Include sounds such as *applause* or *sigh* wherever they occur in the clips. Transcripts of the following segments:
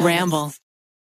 Ramble.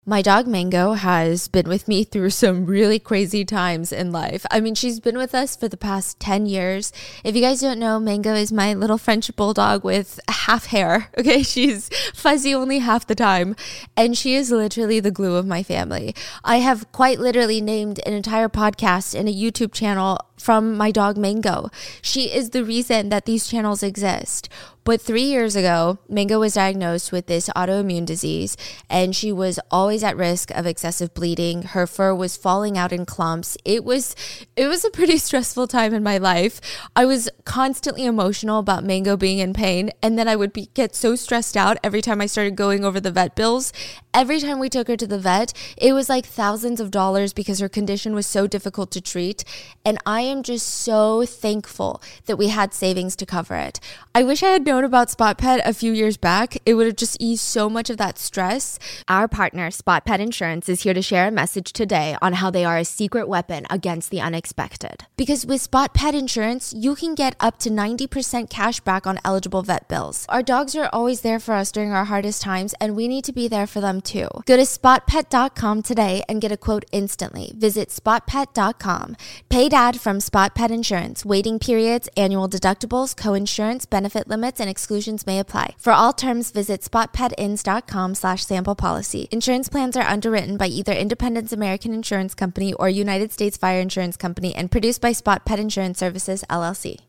My dog Mango has been with me through some really crazy times in life. I mean, she's been with us for the past 10 years. If you guys don't know, Mango is my little French bulldog with half hair. *laughs* Okay, she's fuzzy only half the time, and she is literally the glue of my family. I have quite literally named an entire podcast and a YouTube channel from my dog Mango. She is the reason that these channels exist. But three years ago, Mango was diagnosed with this autoimmune disease, and she was always at risk of excessive bleeding. Her fur was falling out in clumps. It was it was a pretty *laughs* stressful time in my life. I was constantly emotional about Mango being in pain, and then I would be, get so stressed out every time I started going over the vet bills. Every time we took her to the vet, it was like thousands of dollars because her condition was so difficult to treat, and I am just so thankful that we had savings to cover it. I wish I had known about Spot Pet a few years back. It would have just eased so much of that stress. Our partner, Spot Pet Insurance, is here to share a message today on how they are a secret weapon against the unexpected. Because with Spot Pet Insurance, you can get up to 90% cash back on eligible vet bills. Our dogs are always there for us during our hardest times, and we need to be there for them too. Go to spotpet.com today and get a quote instantly. Visit spotpet.com. Paid ad from Spot Pet Insurance. Waiting periods, annual deductibles, co-insurance, benefit limits, and exclusions may apply. For all terms, visit spotpetins.com slash sample policy. Insurance plans are underwritten by either Independence American Insurance Company or United States Fire Insurance Company and produced by Spot Pet Insurance Services, LLC.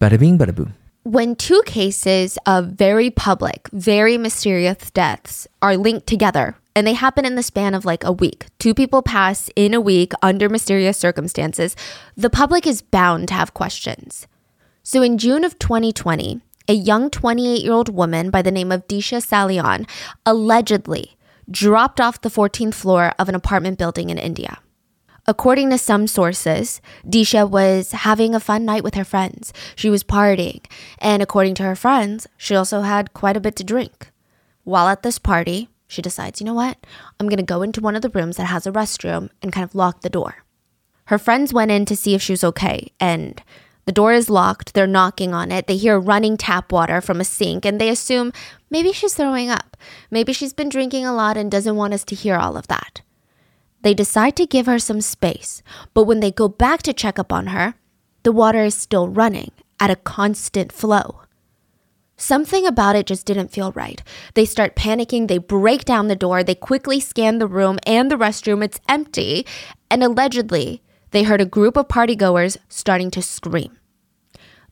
Bada bing, bada boom. When two cases of very public, very mysterious deaths are linked together, and they happen in the span of like a week. Two people pass in a week under mysterious circumstances. The public is bound to have questions. So in June of 2020, a young 28 year old woman by the name of Disha Salian allegedly dropped off the 14th floor of an apartment building in India. According to some sources, Disha was having a fun night with her friends. She was partying, and according to her friends, she also had quite a bit to drink. While at this party, she decides, you know what? I'm going to go into one of the rooms that has a restroom and kind of lock the door. Her friends went in to see if she was okay, and the door is locked. They're knocking on it. They hear running tap water from a sink, and they assume maybe she's throwing up. Maybe she's been drinking a lot and doesn't want us to hear all of that. They decide to give her some space, but when they go back to check up on her, the water is still running at a constant flow. Something about it just didn't feel right. They start panicking, they break down the door, they quickly scan the room and the restroom. It's empty, and allegedly, they heard a group of partygoers starting to scream.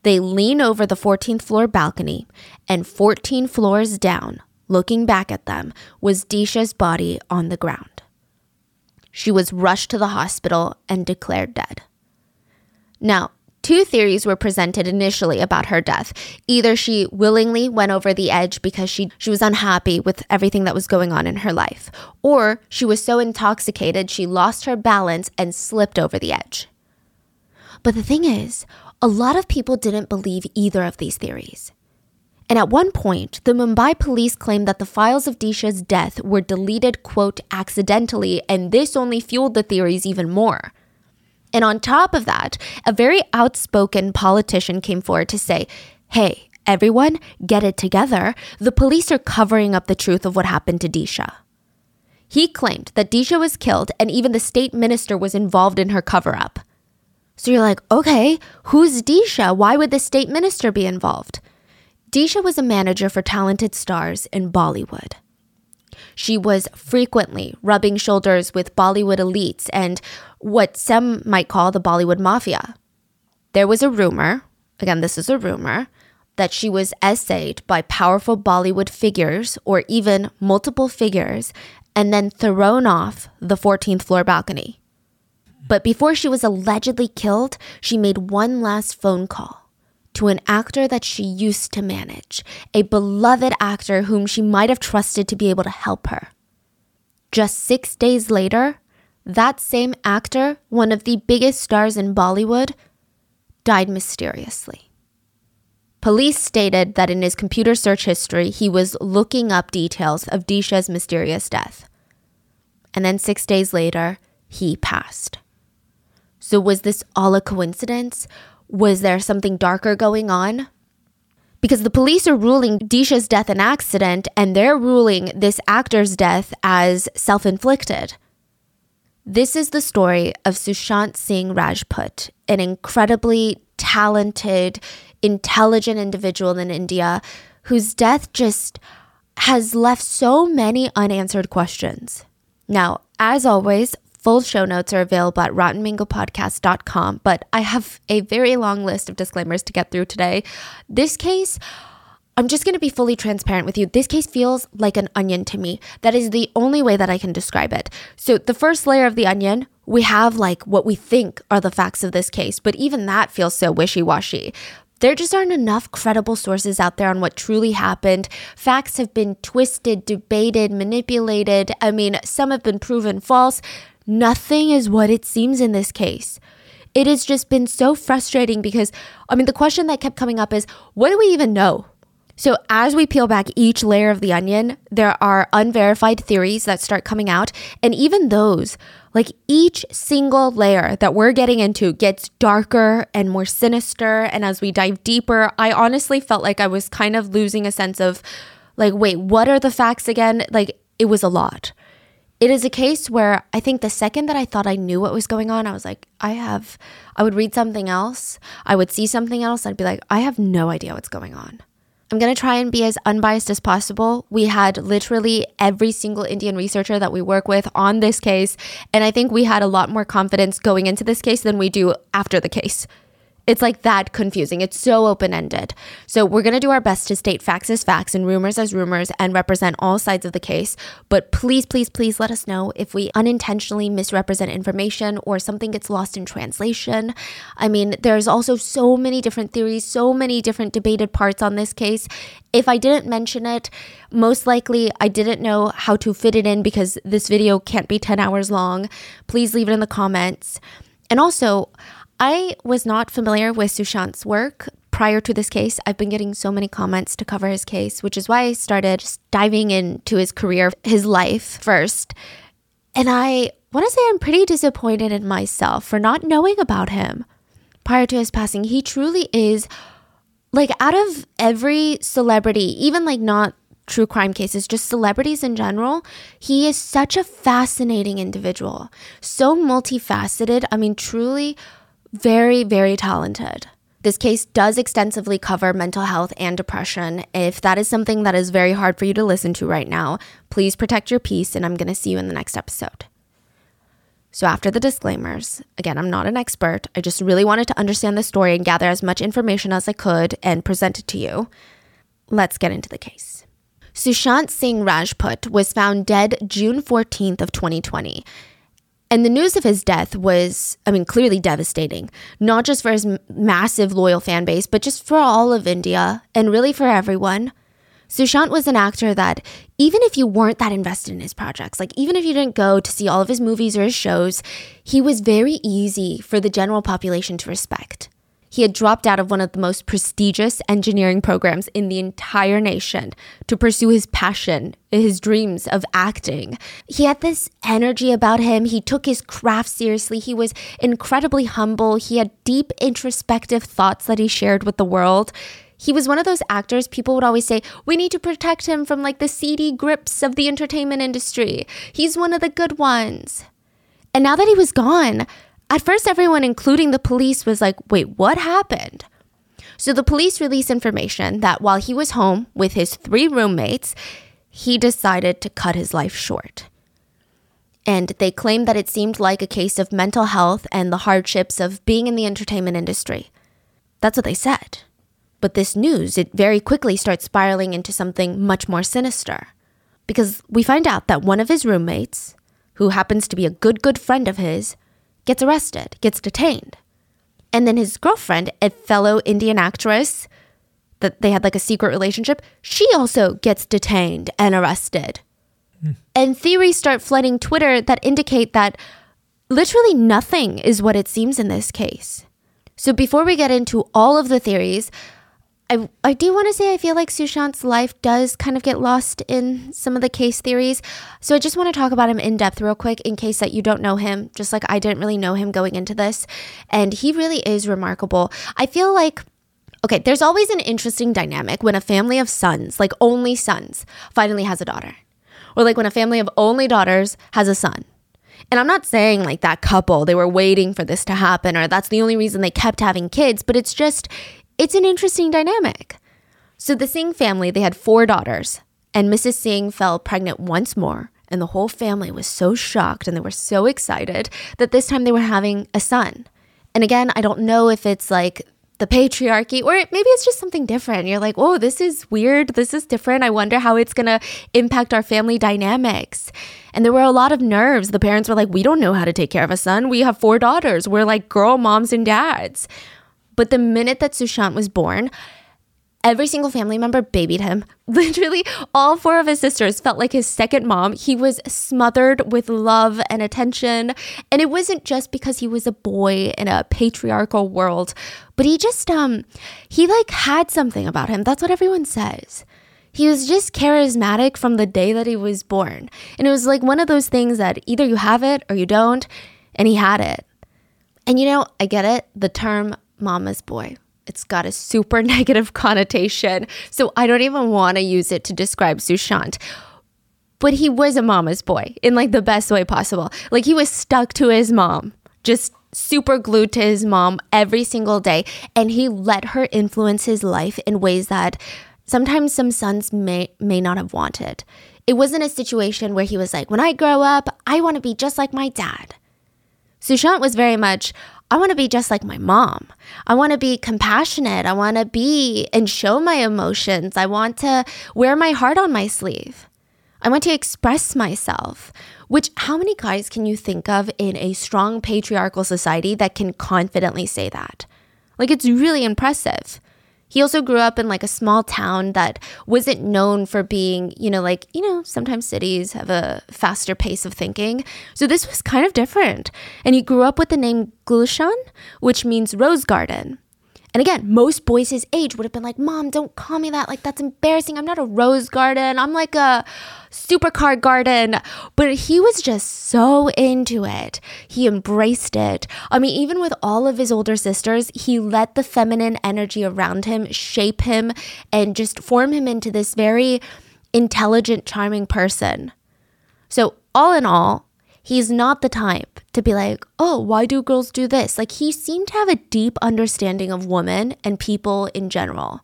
They lean over the 14th floor balcony, and 14 floors down, looking back at them, was Disha's body on the ground. She was rushed to the hospital and declared dead. Now, two theories were presented initially about her death. Either she willingly went over the edge because she, she was unhappy with everything that was going on in her life, or she was so intoxicated she lost her balance and slipped over the edge. But the thing is, a lot of people didn't believe either of these theories. And at one point, the Mumbai police claimed that the files of Disha's death were deleted, quote, accidentally, and this only fueled the theories even more. And on top of that, a very outspoken politician came forward to say, hey, everyone, get it together. The police are covering up the truth of what happened to Disha. He claimed that Disha was killed and even the state minister was involved in her cover up. So you're like, okay, who's Disha? Why would the state minister be involved? Disha was a manager for talented stars in Bollywood. She was frequently rubbing shoulders with Bollywood elites and what some might call the Bollywood mafia. There was a rumor, again, this is a rumor, that she was essayed by powerful Bollywood figures or even multiple figures and then thrown off the 14th floor balcony. But before she was allegedly killed, she made one last phone call to an actor that she used to manage, a beloved actor whom she might have trusted to be able to help her. Just six days later, that same actor, one of the biggest stars in Bollywood, died mysteriously. Police stated that in his computer search history, he was looking up details of Disha's mysterious death. And then six days later, he passed. So, was this all a coincidence? Was there something darker going on? because the police are ruling Disha's death an accident and they're ruling this actor's death as self inflicted. This is the story of Sushant Singh Rajput, an incredibly talented, intelligent individual in India whose death just has left so many unanswered questions. Now, as always, full show notes are available at rottenmangopodcast.com, but I have a very long list of disclaimers to get through today. This case, I'm just going to be fully transparent with you. This case feels like an onion to me. That is the only way that I can describe it. So, the first layer of the onion, we have like what we think are the facts of this case, but even that feels so wishy washy. There just aren't enough credible sources out there on what truly happened. Facts have been twisted, debated, manipulated. I mean, some have been proven false. Nothing is what it seems in this case. It has just been so frustrating because, I mean, the question that kept coming up is what do we even know? So, as we peel back each layer of the onion, there are unverified theories that start coming out. And even those, like each single layer that we're getting into, gets darker and more sinister. And as we dive deeper, I honestly felt like I was kind of losing a sense of, like, wait, what are the facts again? Like, it was a lot. It is a case where I think the second that I thought I knew what was going on, I was like, I have, I would read something else, I would see something else, I'd be like, I have no idea what's going on. I'm going to try and be as unbiased as possible. We had literally every single Indian researcher that we work with on this case. And I think we had a lot more confidence going into this case than we do after the case. It's like that confusing. It's so open ended. So, we're going to do our best to state facts as facts and rumors as rumors and represent all sides of the case. But please, please, please let us know if we unintentionally misrepresent information or something gets lost in translation. I mean, there's also so many different theories, so many different debated parts on this case. If I didn't mention it, most likely I didn't know how to fit it in because this video can't be 10 hours long. Please leave it in the comments. And also, I was not familiar with Sushant's work prior to this case. I've been getting so many comments to cover his case, which is why I started diving into his career, his life first. And I want to say I'm pretty disappointed in myself for not knowing about him prior to his passing. He truly is like out of every celebrity, even like not true crime cases, just celebrities in general, he is such a fascinating individual. So multifaceted. I mean, truly very, very talented. This case does extensively cover mental health and depression. If that is something that is very hard for you to listen to right now, please protect your peace, and I'm going to see you in the next episode. So, after the disclaimers, again, I'm not an expert. I just really wanted to understand the story and gather as much information as I could and present it to you. Let's get into the case. Sushant Singh Rajput was found dead June 14th of 2020. And the news of his death was, I mean, clearly devastating, not just for his massive loyal fan base, but just for all of India and really for everyone. Sushant was an actor that, even if you weren't that invested in his projects, like even if you didn't go to see all of his movies or his shows, he was very easy for the general population to respect. He had dropped out of one of the most prestigious engineering programs in the entire nation to pursue his passion, his dreams of acting. He had this energy about him. He took his craft seriously. He was incredibly humble. He had deep introspective thoughts that he shared with the world. He was one of those actors people would always say, we need to protect him from like the seedy grips of the entertainment industry. He's one of the good ones. And now that he was gone, at first, everyone, including the police, was like, wait, what happened? So the police released information that while he was home with his three roommates, he decided to cut his life short. And they claimed that it seemed like a case of mental health and the hardships of being in the entertainment industry. That's what they said. But this news, it very quickly starts spiraling into something much more sinister. Because we find out that one of his roommates, who happens to be a good, good friend of his, gets arrested, gets detained. And then his girlfriend, a fellow Indian actress, that they had like a secret relationship, she also gets detained and arrested. Mm. And theories start flooding Twitter that indicate that literally nothing is what it seems in this case. So before we get into all of the theories, I, I do want to say I feel like Sushant's life does kind of get lost in some of the case theories. So I just want to talk about him in depth real quick in case that you don't know him, just like I didn't really know him going into this. And he really is remarkable. I feel like Okay, there's always an interesting dynamic when a family of sons, like only sons, finally has a daughter. Or like when a family of only daughters has a son. And I'm not saying like that couple, they were waiting for this to happen or that's the only reason they kept having kids, but it's just, it's an interesting dynamic. So the Singh family, they had four daughters, and Mrs. Singh fell pregnant once more. And the whole family was so shocked and they were so excited that this time they were having a son. And again, I don't know if it's like the patriarchy, or maybe it's just something different. You're like, oh, this is weird. This is different. I wonder how it's going to impact our family dynamics. And there were a lot of nerves. The parents were like, we don't know how to take care of a son. We have four daughters. We're like girl moms and dads. But the minute that Sushant was born, Every single family member babied him. *laughs* Literally, all four of his sisters felt like his second mom. He was smothered with love and attention. And it wasn't just because he was a boy in a patriarchal world, but he just, um, he like had something about him. That's what everyone says. He was just charismatic from the day that he was born. And it was like one of those things that either you have it or you don't. And he had it. And you know, I get it. The term mama's boy it's got a super *laughs* negative connotation. So I don't even want to use it to describe Sushant. But he was a mama's boy in like the best way possible. Like he was stuck to his mom, just super glued to his mom every single day. And he let her influence his life in ways that sometimes some sons may, may not have wanted. It wasn't a situation where he was like, when I grow up, I want to be just like my dad. Sushant was very much, I want to be just like my mom. I want to be compassionate. I want to be and show my emotions. I want to wear my heart on my sleeve. I want to express myself. Which, how many guys can you think of in a strong patriarchal society that can confidently say that? Like, it's really impressive. He also grew up in like a small town that wasn't known for being, you know, like, you know, sometimes cities have a faster pace of thinking. So this was kind of different. And he grew up with the name Gulshan, which means rose garden. And again, most boys his age would have been like, Mom, don't call me that. Like, that's embarrassing. I'm not a rose garden. I'm like a supercar garden. But he was just so into it. He embraced it. I mean, even with all of his older sisters, he let the feminine energy around him shape him and just form him into this very intelligent, charming person. So, all in all, he's not the type to be like, oh, why do girls do this? Like, he seemed to have a deep understanding of women and people in general.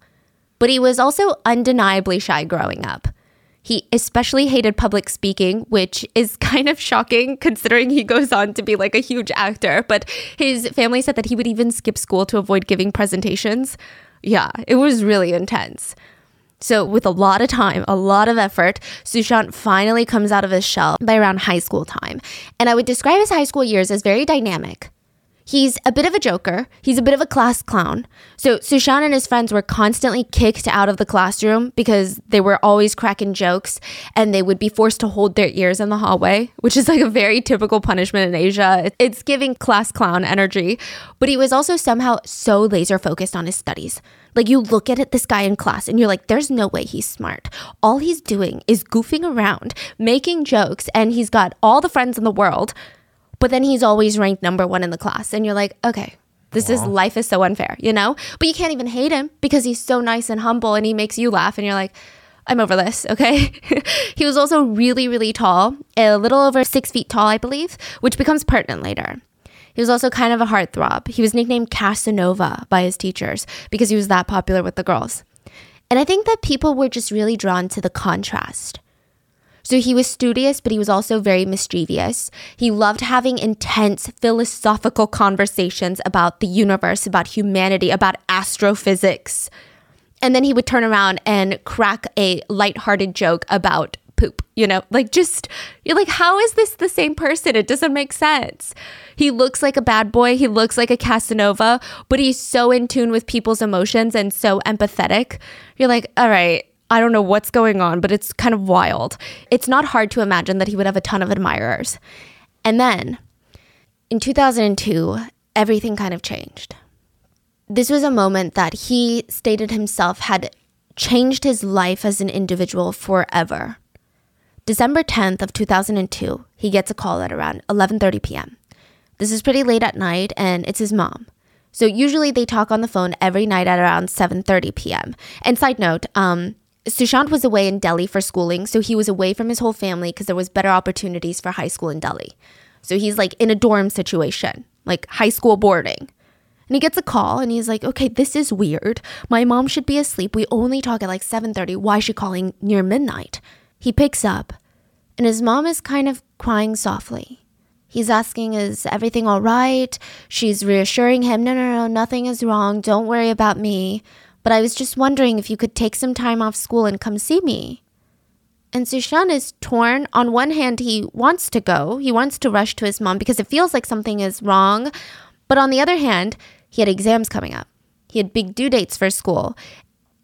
But he was also undeniably shy growing up. He especially hated public speaking, which is *laughs* kind of shocking considering he goes on to be like a huge actor. But his family said that he would even skip school to avoid giving presentations. Yeah, it was really intense. So, with a lot of time, a lot of effort, Sushant finally comes out of his shell by around high school time. And I would describe his high school years as very dynamic. He's a bit of a joker. He's a bit of a class clown. So Sushan and his friends were constantly kicked out of the classroom because they were always cracking jokes and they would be forced to hold their ears in the hallway, which is like a very typical punishment in Asia. It's giving class clown energy. But he was also somehow so laser focused on his studies. Like you look at this guy in class and you're like, there's no way he's smart. All he's doing is goofing around, making jokes, and he's got all the friends in the world but then he's always ranked number one in the class. And you're like, okay, this is life is so unfair, you know? But you can't even hate him because he's so nice and humble and he makes you laugh. And you're like, I'm over this, *laughs* okay? he was also really, really tall, a little over six feet tall, I believe, which becomes pertinent later. He was also kind of a heartthrob. He was nicknamed Casanova by his teachers because he was that popular with the girls. And I think that people were just really drawn to the contrast. So he was studious, but he was also very mischievous. He loved having intense philosophical conversations about the universe, about humanity, about astrophysics. And then he would turn around and crack a lighthearted joke about poop, you know, like just, you're like, how is this the same person? It doesn't make sense. He looks like a bad boy. He looks like a Casanova, but he's so in tune with people's emotions and so empathetic. You're like, all right, I don't know what's going on, but it's kind of wild. It's not hard to imagine that he would have a ton of admirers. And then in 2002, everything kind of changed. This was a moment that he stated himself had changed his life as an individual forever. December 10th of 2002, he gets a call at around 11:30 p.m. This is pretty late at night and it's his mom. So usually they talk on the phone every night at around 7:30 p.m. And side note, um, Sushant was away in Delhi for schooling, so he was away from his whole family because there was better opportunities for high school in Delhi. So he's like in a dorm situation, like high school boarding. And he gets a call and he's like, "Okay, this is weird. My mom should be asleep. We only talk at like 7:30. Why is she calling near midnight?" He picks up and his mom is kind of crying softly. He's asking, "Is everything all right?" She's reassuring him, "No, no, no, nothing is wrong. Don't worry about me." But I was just wondering if you could take some time off school and come see me. And Sushant is torn. On one hand, he wants to go, he wants to rush to his mom because it feels like something is wrong. But on the other hand, he had exams coming up, he had big due dates for school.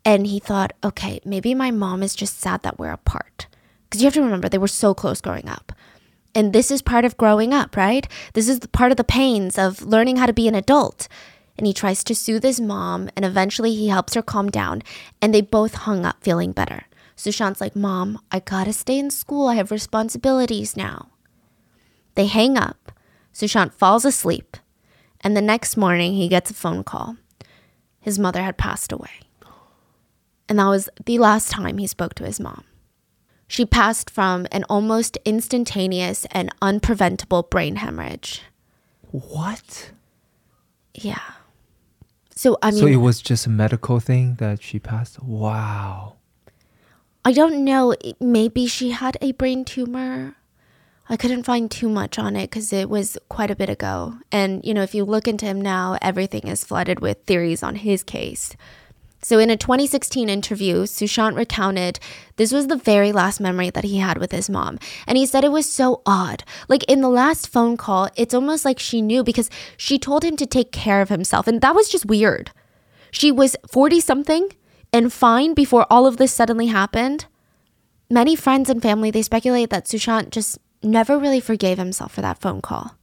And he thought, okay, maybe my mom is just sad that we're apart. Because you have to remember, they were so close growing up. And this is part of growing up, right? This is part of the pains of learning how to be an adult and he tries to soothe his mom, and eventually he helps her calm down, and they both hung up feeling better. Sushant's like, Mom, I gotta stay in school. I have responsibilities now. They hang up. Sushant falls asleep, and the next morning he gets a phone call. His mother had passed away. And that was the last time he spoke to his mom. She passed from an almost instantaneous and unpreventable brain hemorrhage. What? Yeah. So I mean, so it was just a medical thing that she passed. Wow. I don't know. Maybe she had a brain tumor. I couldn't find too much on it because it was quite a bit ago. And, you know, if you look into him now, everything is flooded with theories on his case. So, in a 2016 interview, Sushant recounted this was the very last memory that he had with his mom. And he said it was so odd. Like in the last phone call, it's almost like she knew because she told him to take care of himself. And that was just weird. She was 40 something and fine before all of this suddenly happened. Many friends and family, they speculate that Sushant just never really forgave himself for that phone call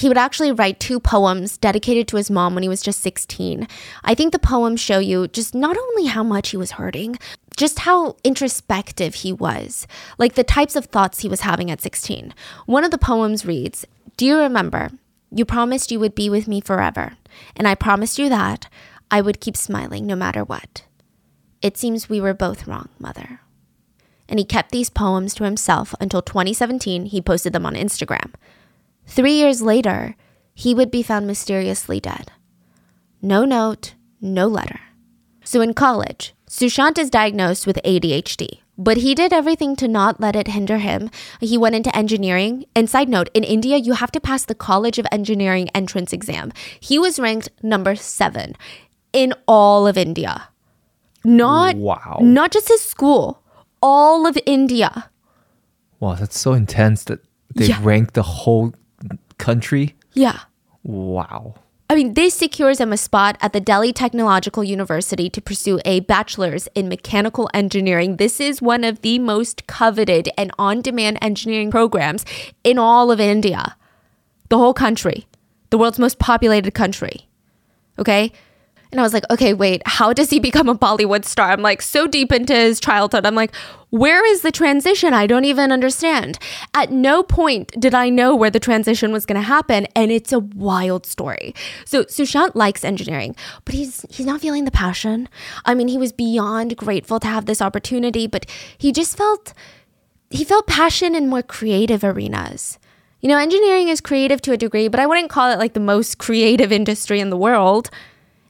he would actually write two poems dedicated to his mom when he was just 16. I think the poems show you just not only how much he was hurting, just how introspective he was, like the types of thoughts he was having at 16. One of the poems reads Do you remember? You promised you would be with me forever, and I promised you that I would keep smiling no matter what. It seems we were both wrong, Mother. And he kept these poems to himself until 2017 he posted them on Instagram. Three years later, he would be found mysteriously dead. No note, no letter. So in college, Sushant is diagnosed with ADHD, but he did everything to not let it hinder him. He went into engineering. And side note, in India, you have to pass the College of Engineering entrance exam. He was ranked number seven in all of India. Not, wow. not just his school, all of India. Wow, that's so intense that they Yeah. ranked the whole country. Yeah. Wow. I mean, this secures him a spot at the Delhi Technological University to pursue a bachelor's in mechanical engineering. This is one of the most coveted and on demand engineering programs in all of India, the whole country, the world's most populated country. Okay. And I was like, okay, wait, how does he become a Bollywood star? I'm like so deep into his childhood. I'm like, where is the transition? I don't even understand. At no point did I know where the transition was going to happen, and it's a wild story. So Sushant likes engineering, but he's he's not feeling the passion. I mean, he was beyond grateful to have this opportunity, but he just felt he felt passion in more creative arenas. You know, engineering is creative to a degree, but I wouldn't call it like the most creative industry in the world.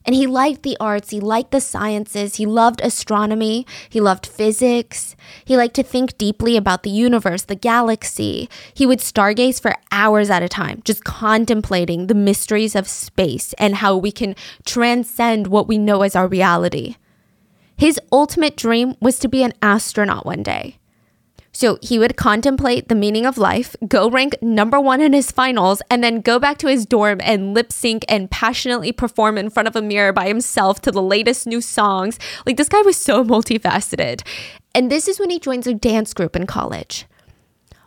And he liked the arts, he liked the sciences, he loved astronomy, he loved physics, he liked to think deeply about the universe, the galaxy. He would stargaze for hours at a time, just contemplating the mysteries of space and how we can transcend what we know as our reality. His ultimate dream was to be an astronaut one day. So he would contemplate the meaning of life, go rank number one in his finals, and then go back to his dorm and lip sync and passionately perform in front of a mirror by himself to the latest new songs. Like this guy was so multifaceted. And this is when he joins a dance group in college.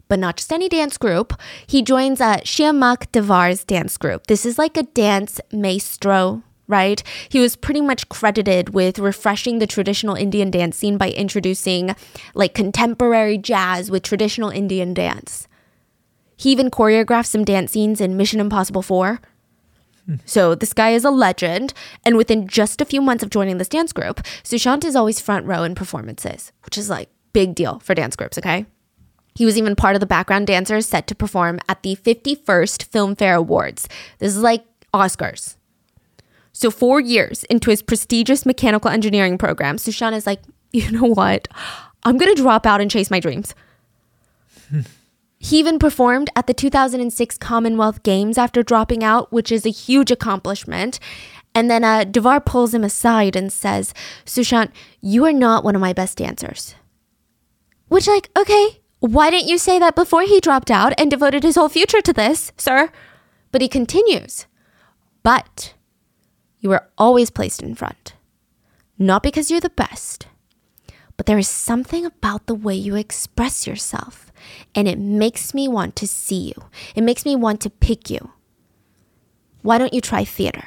But not just any dance group. He joins a Shiamak Davar's dance group. This is like a dance maestro right? He was pretty much credited with refreshing the traditional Indian dance scene by introducing like contemporary jazz with traditional Indian dance. He even choreographed some dance scenes in Mission Impossible 4. Hmm. So this guy is a legend, and within just a few months of joining this dance group, Sushant is always front row in performances, which is like big deal for dance groups, okay? He was even part of the background dancers set to perform at the 51st Filmfare Awards. This is like Oscars. So, four years into his prestigious mechanical engineering program, Sushant is like, *laughs* you know what? I'm going to drop out and chase my dreams. he even performed at the 2006 Commonwealth Games after dropping out, which is a huge accomplishment. And then uh, Davar pulls him aside and says, Sushant, you are not one of my best dancers. Which, like, okay, why didn't you say that before he dropped out and devoted his whole future to this, sir? But he continues, but you are always placed in front. Not because you're the best, but there is something about the way you express yourself, and it makes me want to see you. It makes me want to pick you. Why don't you try theater?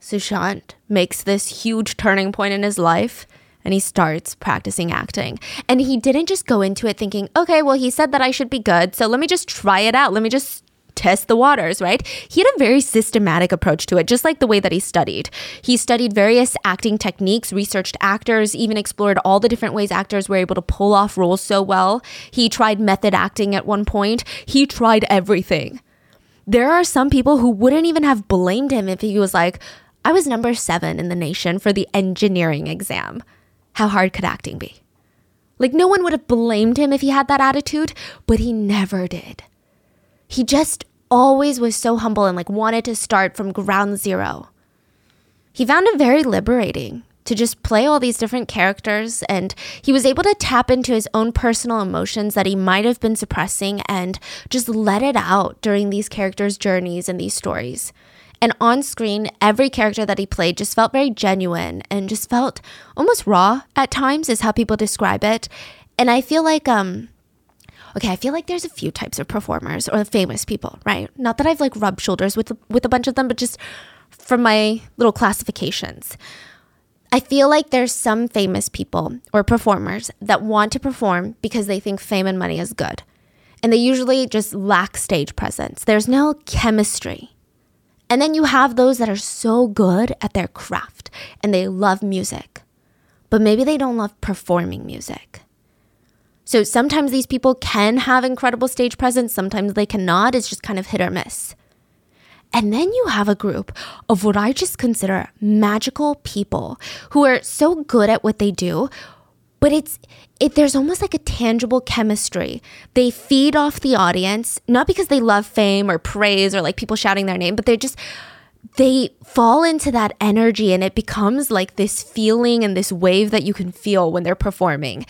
Sushant makes this huge turning point in his life and he starts practicing acting. And he didn't just go into it thinking, okay, well, he said that I should be good, so let me just try it out. Let me just test the waters, right? He had a very systematic approach to it, just like the way that he studied. He studied various acting techniques, researched actors, even explored all the different ways actors were able to pull off roles so well. He tried method acting at one point. He tried everything. There are some people who wouldn't even have blamed him if he was like, I was number seven in the nation for the engineering exam. How hard could acting be? Like, no one would have blamed him if he had that attitude, but he never did. He just always was so humble and like wanted to start from ground zero. He found it very liberating to just play all these different characters and he was able to tap into his own personal emotions that he might have been suppressing and just let it out during these characters' journeys and these stories. And on screen, every character that he played just felt very genuine and just felt almost raw at times, is how people describe it. And I feel like, um, okay, I feel like there's a few types of performers or famous people, right? Not that I've like rubbed shoulders with with a bunch of them, but just from my little classifications. I feel like there's some famous people or performers that want to perform because they think fame and money is good. And they usually just lack stage presence. There's no chemistry. And then you have those that are so good at their craft and they love music, but maybe they don't love performing music. So sometimes these people can have incredible stage presence, sometimes they cannot. It's just kind of hit or miss. And then you have a group of what I just consider magical people who are so good at what they do, but it's it, there's almost like a tangible chemistry. They feed off the audience, not because they love fame or praise or like people shouting their name, but they just they fall into that energy and it becomes like this feeling and this wave that you can feel when they're performing.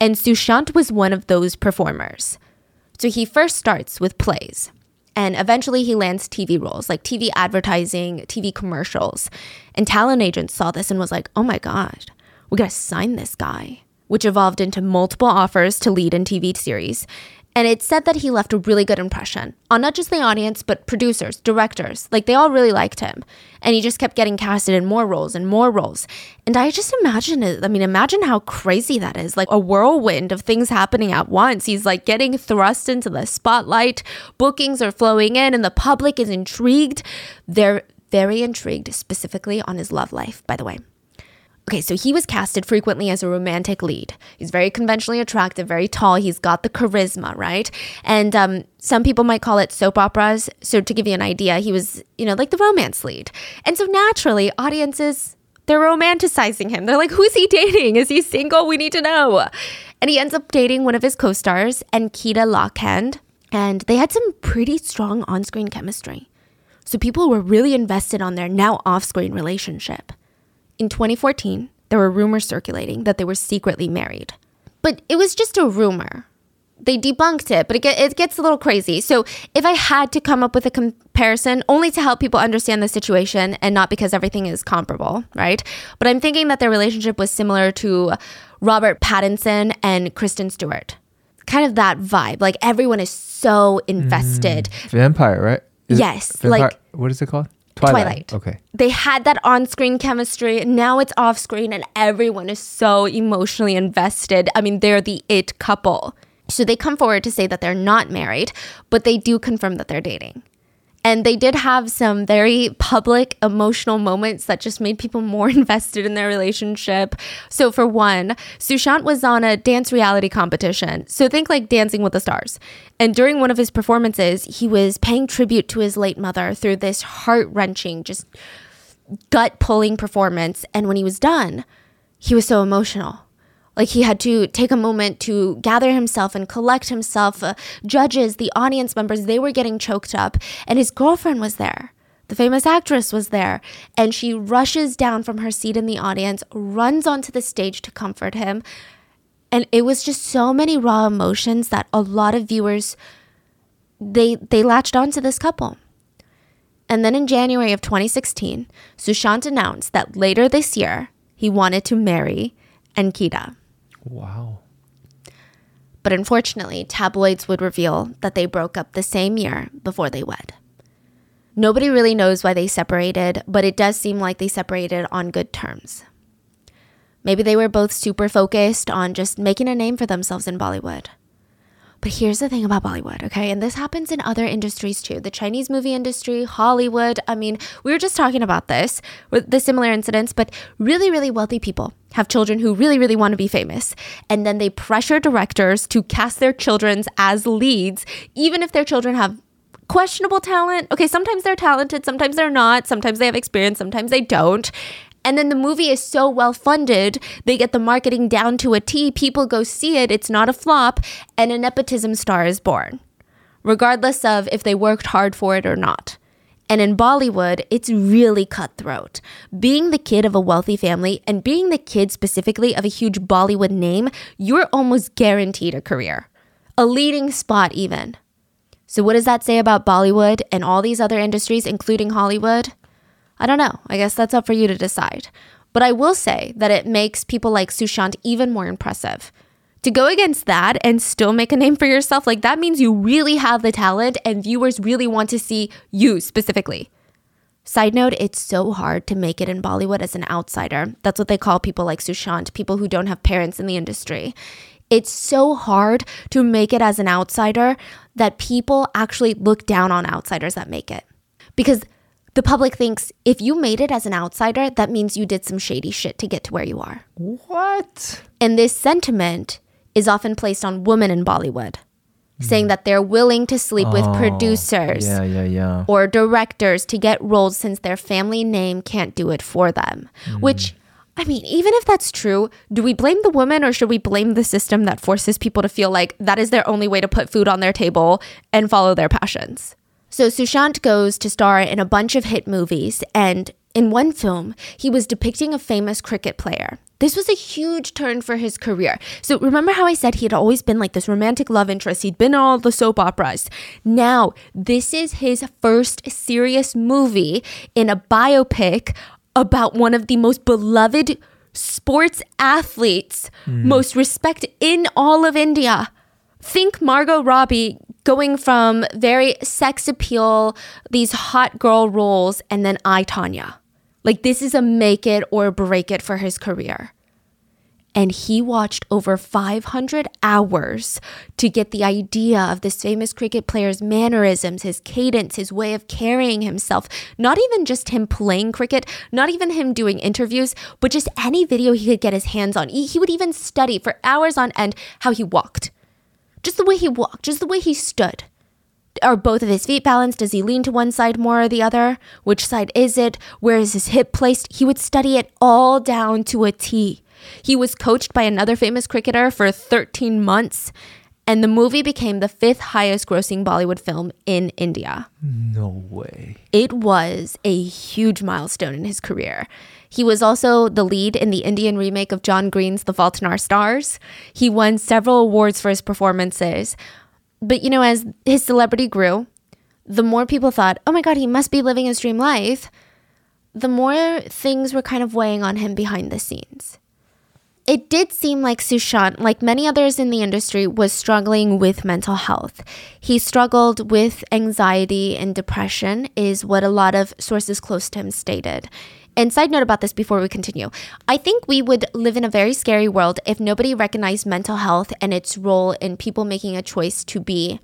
And Sushant was one of those performers. So he first starts with plays and eventually he lands TV roles like TV advertising, TV commercials. And talent agents saw this and was like, oh my God, we gotta sign this guy which evolved into multiple offers to lead in TV series. And it's said that he left a really good impression on not just the audience, but producers, directors. Like they all really liked him. And he just kept getting casted in more roles and more roles. And I just imagine it. I mean, imagine how crazy that is like a whirlwind of things happening at once. He's like getting thrust into the spotlight, bookings are flowing in, and the public is intrigued. They're very intrigued, specifically on his love life, by the way. Okay, so he was casted frequently as a romantic lead. He's very conventionally attractive, very tall. He's got the charisma, right? And um, some people might call it soap operas. So to give you an idea, he was, you know, like the romance lead. And so naturally, audiences, they're romanticizing him. They're like, who's he dating? Is he single? We need to know. And he ends up dating one of his co stars, Ankita Lokhande. And they had some pretty strong on screen chemistry. So people were really invested on their now off screen relationship. In 2014, there were rumors circulating that they were secretly married. But it was just a rumor. They debunked it, but it, get, it gets a little crazy. So, if I had to come up with a comparison, only to help people understand the situation and not because everything is comparable, right? But I'm thinking that their relationship was similar to Robert Pattinson and Kristen Stewart. Kind of that vibe. Like everyone is so invested. Mm, vampire, right? Is yes. Vampire, like, what is it called? Twilight. Twilight. Okay. They had that on screen chemistry. Now it's off screen, and everyone is so emotionally invested. I mean, they're the it couple. So they come forward to say that they're not married, but they do confirm that they're dating. And they did have some very public emotional moments that just made people *laughs* more invested in their relationship. So, for one, Sushant was on a dance reality competition. So, think like Dancing with the Stars. And during one of his performances, he was paying tribute to his late mother through this heart wrenching, just gut pulling performance. And when he was done, he was so emotional. Like he had to take a moment to gather himself and collect himself. Uh, judges, the audience members, they were getting choked up. And his girlfriend was there. The famous actress was there. And she rushes down from her seat in the audience, runs onto the stage to comfort him. And it was just so many raw emotions that a lot of viewers they they latched onto this couple. And then in January of 2016, Sushant announced that later this year he wanted to marry Ankita. Wow. But unfortunately, tabloids would reveal that they broke up the same year before they wed. Nobody really knows why they separated, but it does seem like they separated on good terms. Maybe they were both super focused on just making a name for themselves in Bollywood. But here's the thing about Bollywood, okay? And this happens in other industries too the Chinese movie industry, Hollywood. I mean, we were just talking about this, with the similar incidents, but really, really wealthy people have children who really, really want to be famous. And then they pressure directors to cast their children as leads, even if their children have questionable talent. Okay, sometimes they're talented, sometimes they're not, sometimes they have experience, sometimes they don't. And then the movie is so well funded, they get the marketing down to a T. People go see it, it's not a flop, and a nepotism star is born, regardless of if they worked hard for it or not. And in Bollywood, it's really cutthroat. Being the kid of a wealthy family and being the kid specifically of a huge Bollywood name, you're almost guaranteed a career, a leading spot, even. So, what does that say about Bollywood and all these other industries, including Hollywood? I don't know. I guess that's up for you to decide. But I will say that it makes people like Sushant even more impressive. To go against that and still make a name for yourself, like that means you really have the talent and viewers really want to see you specifically. Side note, it's so hard to make it in Bollywood as an outsider. That's what they call people like Sushant, people who don't have parents in the industry. It's so hard to make it as an outsider that people actually look down on outsiders that make it. Because the public thinks if you made it as an outsider, that means you did some shady shit to get to where you are. What? And this sentiment is often placed on women in Bollywood, saying hmm. that they're willing to sleep with Oh, producers Yeah, yeah, yeah. or directors to get roles since their family name can't do it for them. Hmm. Which, I mean, even if that's true, do we blame the woman or should we blame the system that forces people to feel like that is their only way to put food on their table and follow their passions? So Sushant goes to star in a bunch of hit movies, and in one film, he was depicting a famous cricket player. This was a huge turn for his career. So remember how I said he had always been like this romantic love interest? He'd been in all the soap operas. Now, this is his first serious movie in a biopic about one of the most beloved sports athletes, hmm. most respected in all of India. Think Margot Robbie going from very sex appeal, these hot girl roles, and then I, Tonya. Like, this is a make it or break it for his career. And he watched over 500 hours to get the idea of this famous cricket player's mannerisms, his cadence, his way of carrying himself. Not even just him playing cricket, not even him doing interviews, but just any video he could get his hands on. He, would even study for hours on end how he walked. Just the way he walked, just the way he stood. Are both of his feet balanced? Does he lean to one side more or the other? Which side is it? Where is his hip placed? He would study it all down to a T. He was coached by another famous cricketer for 13 months, and the movie became the fifth highest grossing Bollywood film in India. No way. It was a huge milestone in his career. He was also the lead in the Indian remake of John Green's The Fault in Our Stars. He won several awards for his performances. But you know, as his celebrity grew, the more people thought, oh my God, he must be living his dream life, the more things were kind of weighing on him behind the scenes. It did seem like Sushant, like many others in the industry, was struggling with mental health. He struggled with anxiety and depression, is what a lot of sources close to him stated. And side note about this before we continue I think we would live in a very scary world if nobody recognized mental health and its role in people making a choice to be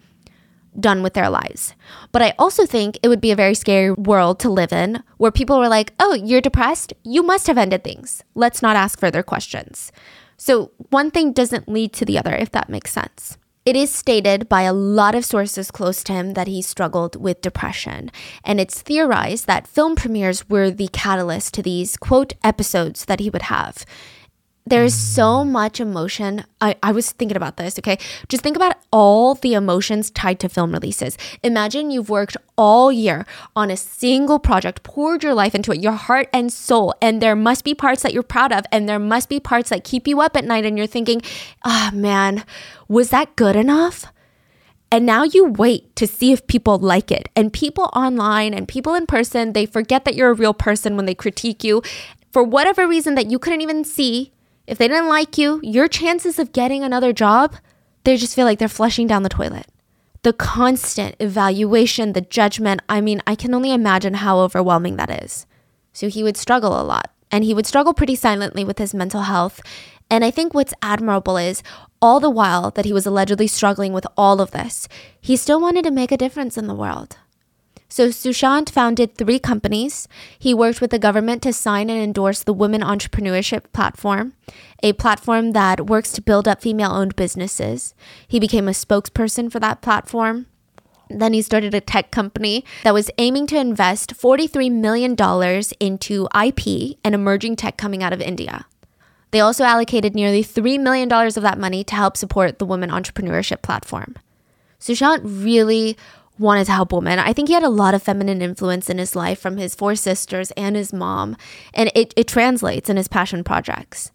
done with their lives. But I also think it would be a very scary world to live in where people were like, oh, you're depressed? You must have ended things. Let's not ask further questions. So one thing doesn't lead to the other, if that makes sense. It is stated by a lot of sources close to him that he struggled with depression, and it's theorized that film premieres were the catalyst to these quote episodes that he would have there's so much emotion. I, I was thinking about this, okay? Just think about all the emotions tied to film releases. Imagine you've worked all year on a single project, poured your life into it, your heart and soul, and there must be parts that you're proud of, and there must be parts that keep you up at night, and you're thinking, oh, man, was that good enough? And now you wait to see if people like it. And people online and people in person, they forget that you're a real person when they critique you for whatever reason that you couldn't even see if they didn't like you, your chances of getting another job, they just feel like they're flushing down the toilet. The constant evaluation, the judgment, I mean, I can only imagine how overwhelming that is. So he would struggle a lot, and he would struggle pretty silently with his mental health. And I think what's admirable is all the while that he was allegedly struggling with all of this, he still wanted to make a difference in the world. So Sushant founded three companies. He worked with the government to sign and endorse the Women Entrepreneurship Platform, a platform that works to build up female owned businesses. He became a spokesperson for that platform. Then he started a tech company that was aiming to invest $43 million into IP and emerging tech coming out of India. They also allocated nearly $3 million of that money to help support the Women Entrepreneurship Platform. Sushant really wanted to help women. I think he had a lot of feminine influence in his life from his four sisters and his mom, and it, it translates in his passion projects.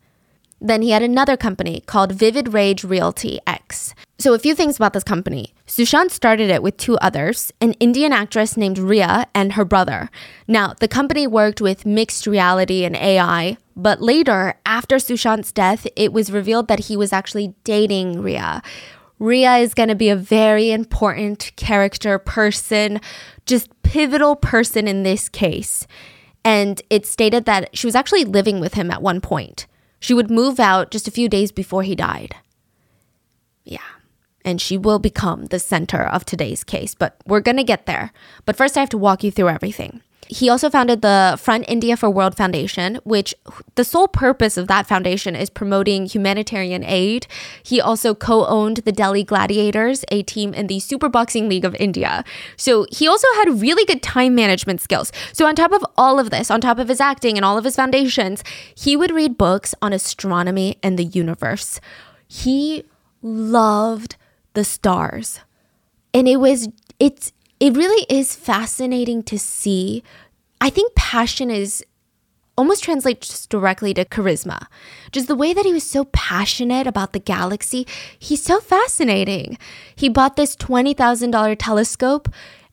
Then he had another company called Vivid Rage Realty X. So, a few things about this company. Sushant started it with two others, an Indian actress named Rhea and her brother. Now, the company worked with mixed reality and AI, but later, after Sushant's death, it was revealed that he was actually dating Rhea. Rhea is going to be a very important character, person, just pivotal person in this case. And it stated that she was actually living with him at one point. She would move out just a few days before he died. Yeah. And she will become the center of today's case, but we're going to get there. But first, I have to walk you through everything. He also founded the Front India for World Foundation, which the sole purpose of that foundation is promoting humanitarian aid. He also co owned the Delhi Gladiators, a team in the Super Boxing League of India. So he also had really good time management skills. So, on top of all of this, on top of his acting and all of his foundations, he would read books on astronomy and the universe. He loved the stars. And it was, it's, it really is fascinating to see. I think passion is almost translates directly to charisma. Just the way that he was so passionate about the galaxy, he's so fascinating. He bought this $20,000 telescope,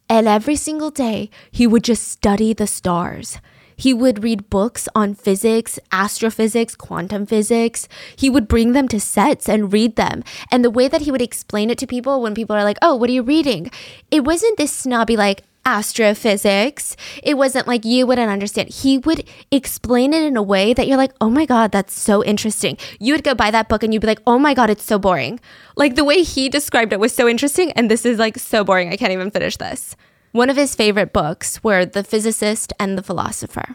and every single day he would just study the stars. He would read books on physics, astrophysics, quantum physics. He would bring them to sets and read them. And the way that he would explain it to people when people are like, oh, what are you reading? It wasn't this snobby, like, astrophysics. It wasn't like you wouldn't understand. He would explain it in a way that you're like, oh my God, that's so interesting. You would go buy that book and you'd be like, oh my God, it's so boring. Like the way he described it was so interesting. And this is like so boring. I can't even finish this. One of his favorite books were The Physicist and the Philosopher.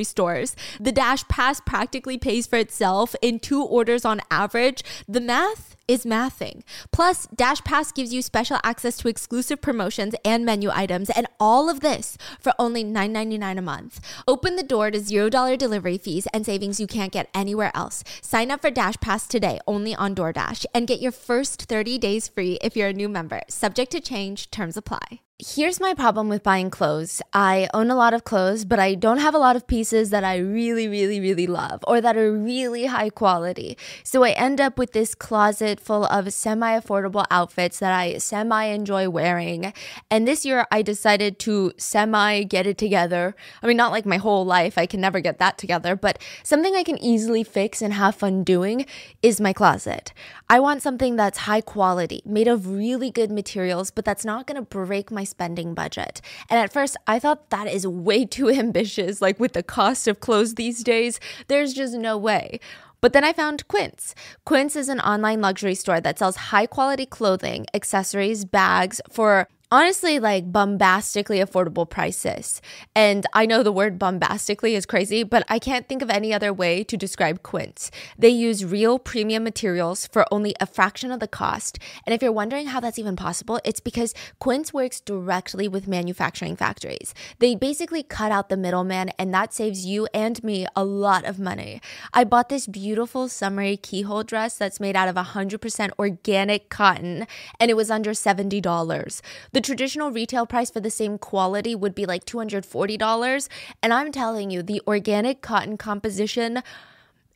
grocery stores. The Dash Pass practically pays for itself in two orders on average. The math is mathing. Plus, Dash Pass gives you special access to exclusive promotions and menu items, and all of this for only $9.99 a month. Open the door to $0 delivery fees and savings you can't get anywhere else. Sign up for Dash Pass today only on DoorDash and get your first 30 days free if you're a new member. Subject to change, terms apply. Here's my problem with buying clothes. I own a lot of clothes, but I don't have a lot of pieces that I really, really, really love or that are really high quality. So I end up with this closet full of semi affordable outfits that I semi enjoy wearing. And this year I decided to semi get it together. I mean, not like my whole life, I can never get that together, but something I can easily fix and have fun doing is my closet. I want something that's high quality, made of really good materials, but that's not gonna break my spending budget. And at first, I thought that is way *laughs* too ambitious. Like with the cost of clothes these days, there's just no way. But then I found Quince. Quince is an online luxury store that sells high quality clothing, accessories, bags for honestly like bombastically affordable prices. And I know the word bombastically is crazy, but I can't think of any other way to describe Quince. They use real premium materials for only a fraction of the cost. And if you're wondering how that's even possible, it's because Quince works directly with manufacturing factories. They basically cut out the middleman, and that saves you and me a lot of money. I bought this beautiful summery keyhole dress that's made out of 100% organic cotton, and it was under $70. The traditional retail price for the same quality would be like $240. And I'm telling you, the organic cotton composition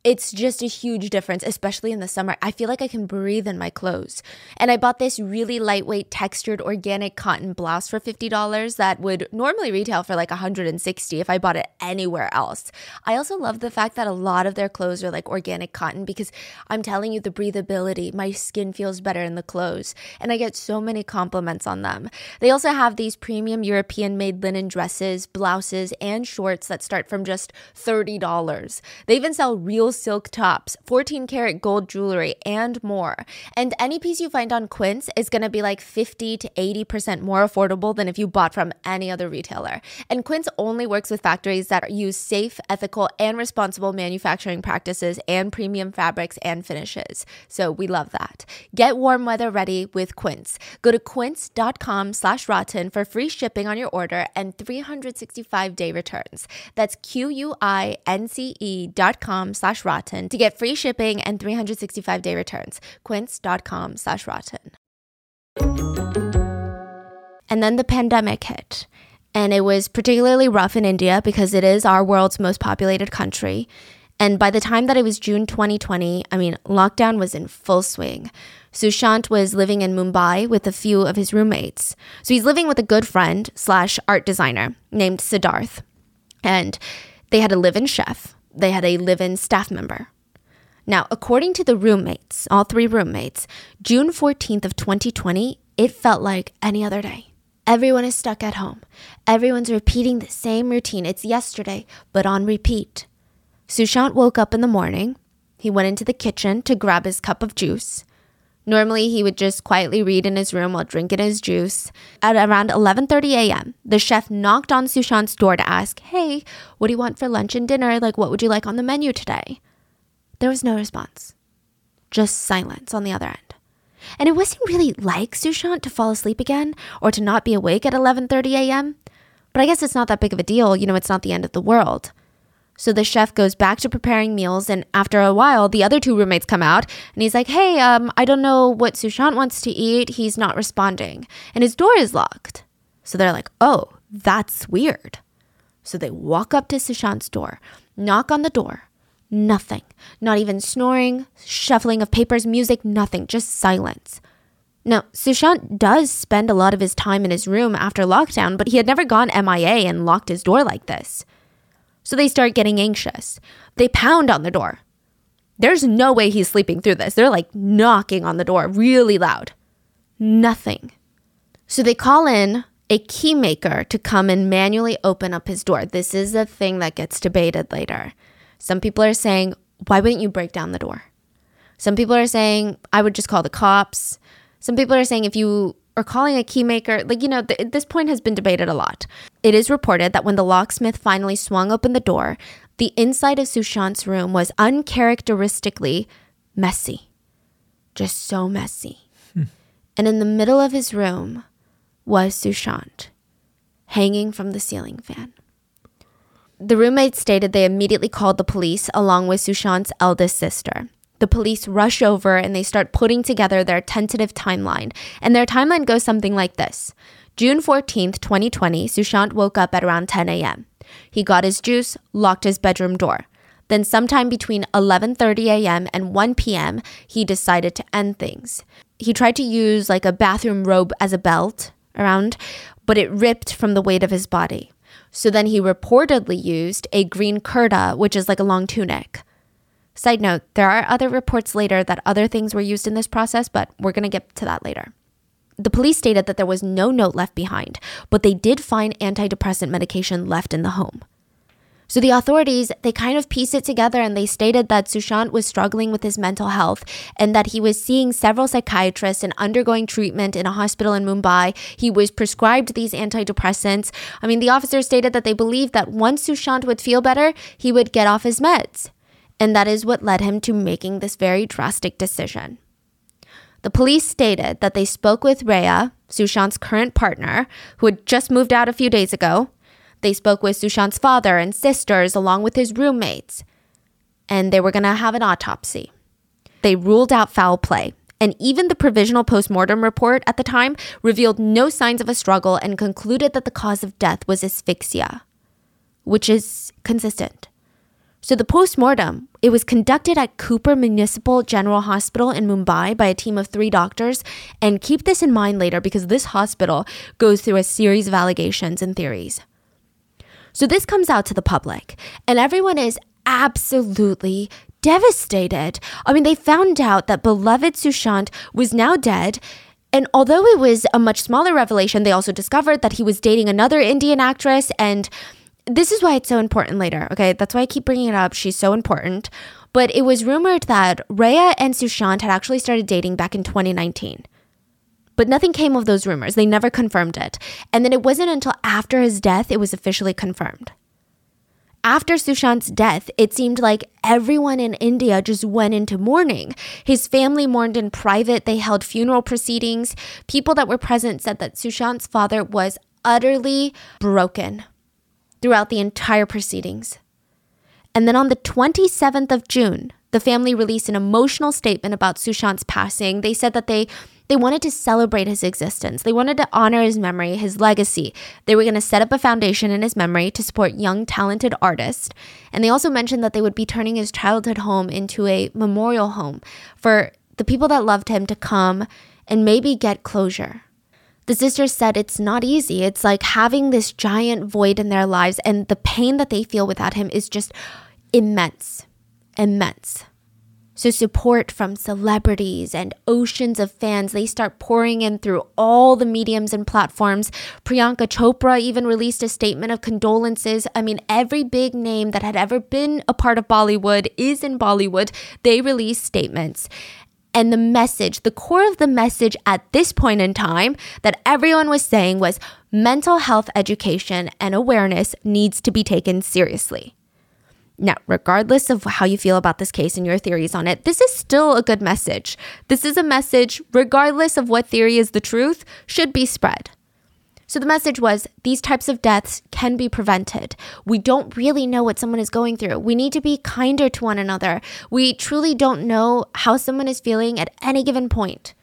it's just a huge difference, especially in the summer. I feel like I can breathe in my clothes. And I bought this really lightweight textured organic cotton blouse for $50 that would normally retail for like 160 if I bought it anywhere else. I also love the fact that a lot of their clothes are like organic cotton because I'm telling you the breathability, my skin feels better in the clothes and I get so many compliments on them. They also have these premium European made linen dresses, blouses, and shorts that start from just $30. They even sell real silk tops, 14 karat gold jewelry, and more. And any piece you find on Quince is going to be like 50 to 80% more affordable than if you bought from any other retailer. And Quince only works with factories that use safe, ethical, and responsible manufacturing practices and premium fabrics and finishes. So we love that. Get warm weather ready with Quince. Go to quince.com slash rotten for free shipping on your order and 365 day returns. That's Q-U-I-N-C-E dot com slash rotten to get free shipping and 365 day returns. Quince.com slash rotten. And then the pandemic hit. And it was particularly rough in India because it is our world's most populated country. And by the time that it was June 2020, I mean, lockdown was in full swing. Sushant was living in Mumbai with a few of his roommates. So he's living with a good friend slash art designer named Siddharth. And they had a live in chef, they had a live in staff member. Now, according to the roommates, all three roommates, June 14th of 2020, it felt like any other day. Everyone is stuck at home. Everyone's repeating the same routine. It's yesterday, but on repeat. Sushant woke up in the morning. He went into the kitchen to grab his cup of juice. Normally, he would just quietly read in his room while drinking his juice. At around 11:30 a.m., the chef knocked on Sushant's door to ask, "Hey, what do you want for lunch and dinner? Like what would you like on the menu today?" There was no response. Just silence on the other end. And it wasn't really like Sushant to fall asleep again or to not be awake at 11:30 a.m. But I guess it's not that big of a deal, you know, it's not the end of the world. So the chef goes back to preparing meals, and after a while, the other two roommates come out, and he's like, "Hey, um, I don't know what Sushant wants to eat. He's not responding, and his door is locked." So they're like, "Oh, that's weird." So they walk up to Sushant's door, knock on the door, nothing, not even snoring, shuffling of papers, music, nothing, just silence. Now, Sushant does spend a lot of his time in his room after lockdown, but he had never gone MIA and locked his door like this. So they start getting anxious. They pound on the door. There's no way he's sleeping through this. They're like knocking on the door really loud. Nothing. So they call in a key maker to come and manually open up his door. This is a thing that gets debated later. Some people are saying, why wouldn't you break down the door? Some people are saying, I would just call the cops. Some people are saying, if you are calling a keymaker, like, you know, th- this point has been debated a lot. It is reported that when the locksmith finally swung open the door, the inside of Sushant's room was uncharacteristically messy. Just so messy. Hmm. And in the middle of his room was Sushant, hanging from the ceiling fan. The roommates stated they immediately called the police along with Sushant's eldest sister. The police rush over and they start putting together their tentative timeline. And their timeline goes something like this June 14th, 2020, Sushant woke up at around 10 a.m. He got his juice, locked his bedroom door. Then sometime between 11:30 a.m. and 1 p.m., he decided to end things. He tried to use like a bathroom robe as a belt around, but it ripped from the weight of his body. So then he reportedly used a green kurta, which is like a long tunic. Side note, there are other reports later that other things were used in this process, but we're going to get to that later. The police stated that there was no note left behind, but they did find antidepressant medication left in the home. So the authorities, they kind of pieced it together and they stated that Sushant was struggling with his mental health and that he was seeing several psychiatrists and undergoing treatment in a hospital in Mumbai. He was prescribed these antidepressants. I mean, the officers stated that they believed that once Sushant would feel better, he would get off his meds. And that is what led him to making this very drastic decision. The police stated that they spoke with Rhea, Sushant's current partner, who had just moved out a few days ago, they spoke with Sushant's father and sisters, along with his roommates, and they were going to have an autopsy. They ruled out foul play, and even the provisional postmortem report at the time revealed no signs of a struggle and concluded that the cause of death was asphyxia, which is consistent. So the postmortem, it was conducted at Cooper Municipal General Hospital in Mumbai by a team of 3 doctors and keep this in mind later because this hospital goes through a series of allegations and theories. So this comes out to the public, and everyone is absolutely devastated. I mean, they found out that beloved Sushant was now dead. And although it was a much smaller revelation, they also discovered that he was dating another Indian actress. And this is why it's so important later. Okay. That's why I keep bringing it up. She's so important. But it was rumored that Rhea and Sushant had actually started dating back in 2019. But nothing came of those rumors. They never confirmed it. And then it wasn't until after his death it was officially confirmed. After Sushant's death, it seemed like everyone in India just went into mourning. His family mourned in private, they held funeral proceedings. People that were present said that Sushant's father was utterly broken throughout the entire proceedings. And then on the 27th of June, the family released an emotional statement about Sushant's passing. They said that they they wanted to celebrate his existence. They wanted to honor his memory, his legacy. They were going to set up a foundation in his memory to support young, talented artists. And they also mentioned that they would be turning his childhood home into a memorial home for the people that loved him to come and maybe get closure. The sisters said it's not easy. It's like having this giant void in their lives, and the pain that they feel without him is just immense. Immense. So, support from celebrities and oceans of fans, they start pouring in through all the mediums and platforms. Priyanka Chopra even released a statement of condolences. I mean, every big name that had ever been a part of Bollywood is in Bollywood. They release statements. And the message, the core of the message at this point in time that everyone was saying was mental health education and awareness needs to be taken seriously. Now, regardless of how you feel about this case and your theories on it, this is still a good message. This is a message, regardless of what theory is the truth, should be spread. So the message was these types of deaths can be prevented. We don't really know what someone is going through. We need to be kinder to one another. We truly don't know how someone is feeling at any given point.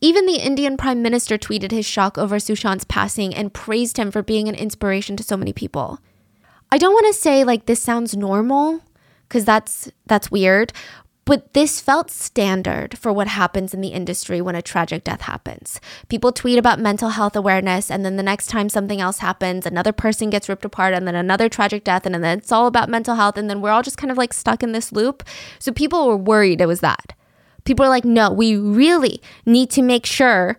Even the Indian Prime Minister tweeted his shock over Sushant's passing and praised him for being an inspiration to so many people. I don't want to say like this sounds normal because that's that's weird, but this felt standard for what happens in the industry when a tragic death happens. People tweet about mental health awareness, and then the next time something else happens, another person gets ripped apart, and then another tragic death, and then it's all about mental health, and then we're all just kind of like stuck in this loop. So people were worried it was that. People are like, no, we really need to make sure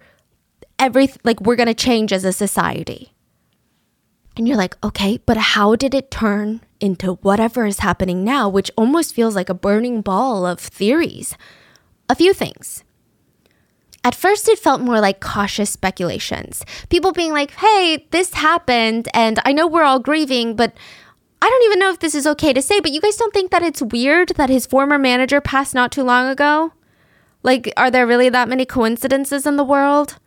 every like we're gonna change as a society. And you're like, okay, but how did it turn into whatever is happening now, which almost feels like a burning ball of theories? A few things. At first, it felt more like cautious speculations. People being like, hey, this happened, and I know we're all grieving, but I don't even know if this is okay to say, but you guys don't think that it's weird that his former manager passed not too long ago? Like, are there really that many coincidences in the world?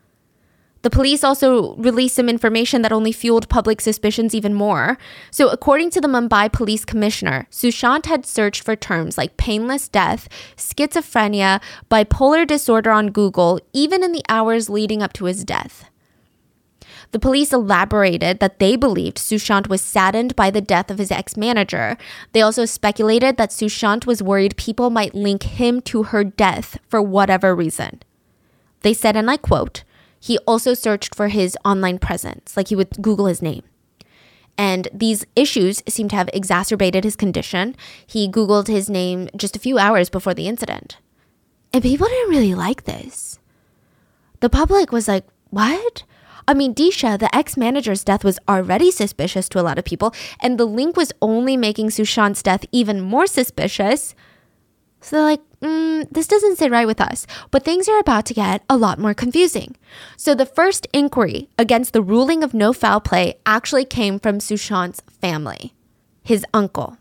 The police also released some information that only fueled public suspicions even more. So, according to the Mumbai police commissioner, Sushant had searched for terms like painless death, schizophrenia, bipolar disorder on Google, even in the hours leading up to his death. The police elaborated that they believed Sushant was saddened by the death of his ex manager. They also speculated that Sushant was worried people might link him to her death for whatever reason. They said, and I quote, he also searched for his online presence, like he would Google his name. And these issues seem to have exacerbated his condition. He Googled his name just a few hours before the incident. And people didn't really like this. The public was like, what? I mean, Disha, the ex manager's death was already suspicious to a lot of people, and the link was only making Sushant's death even more suspicious. So they're like, mm, this doesn't sit right with us. But things are about to get a lot more confusing. So the first inquiry against the ruling of no foul play actually came from Sushant's family, his uncle.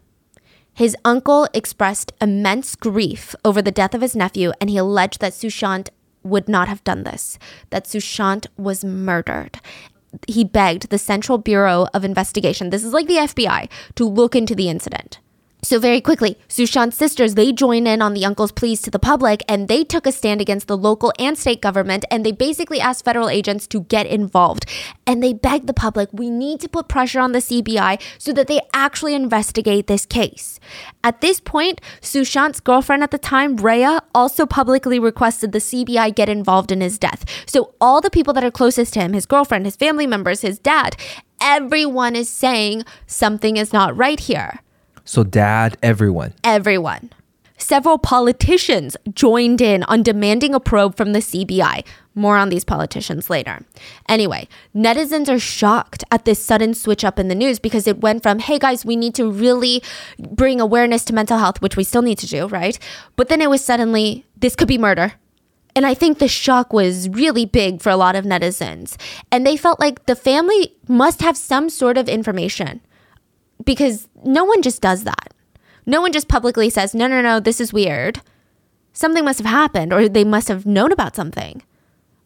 His uncle expressed immense grief over the death of his nephew, and he alleged that Sushant would not have done this, that Sushant was murdered. He begged the Central Bureau of Investigation, this is like the FBI, to look into the incident. So very quickly, Sushant's sisters, they join in on the uncle's pleas to the public and they took a stand against the local and state government and they basically asked federal agents to get involved. And they begged the public, we need to put pressure on the CBI so that they actually investigate this case. At this point, Sushant's girlfriend at the time, Rhea, also publicly requested the CBI get involved in his death. So all the people that are closest to him, his girlfriend, his family members, his dad, everyone is saying something is not right here. So, dad, everyone. Everyone. Several politicians joined in on demanding a probe from the CBI. More on these politicians later. Anyway, netizens are shocked at this sudden switch up in the news because it went from, hey guys, we need to really bring awareness to mental health, which we still need to do, right? But then it was suddenly, this could be murder. And I think the shock was really big for a lot of netizens. And they felt like the family must have some sort of information because no one just does that. No one just publicly says, no, no, no, this is weird. Something must have happened or they must have known about something.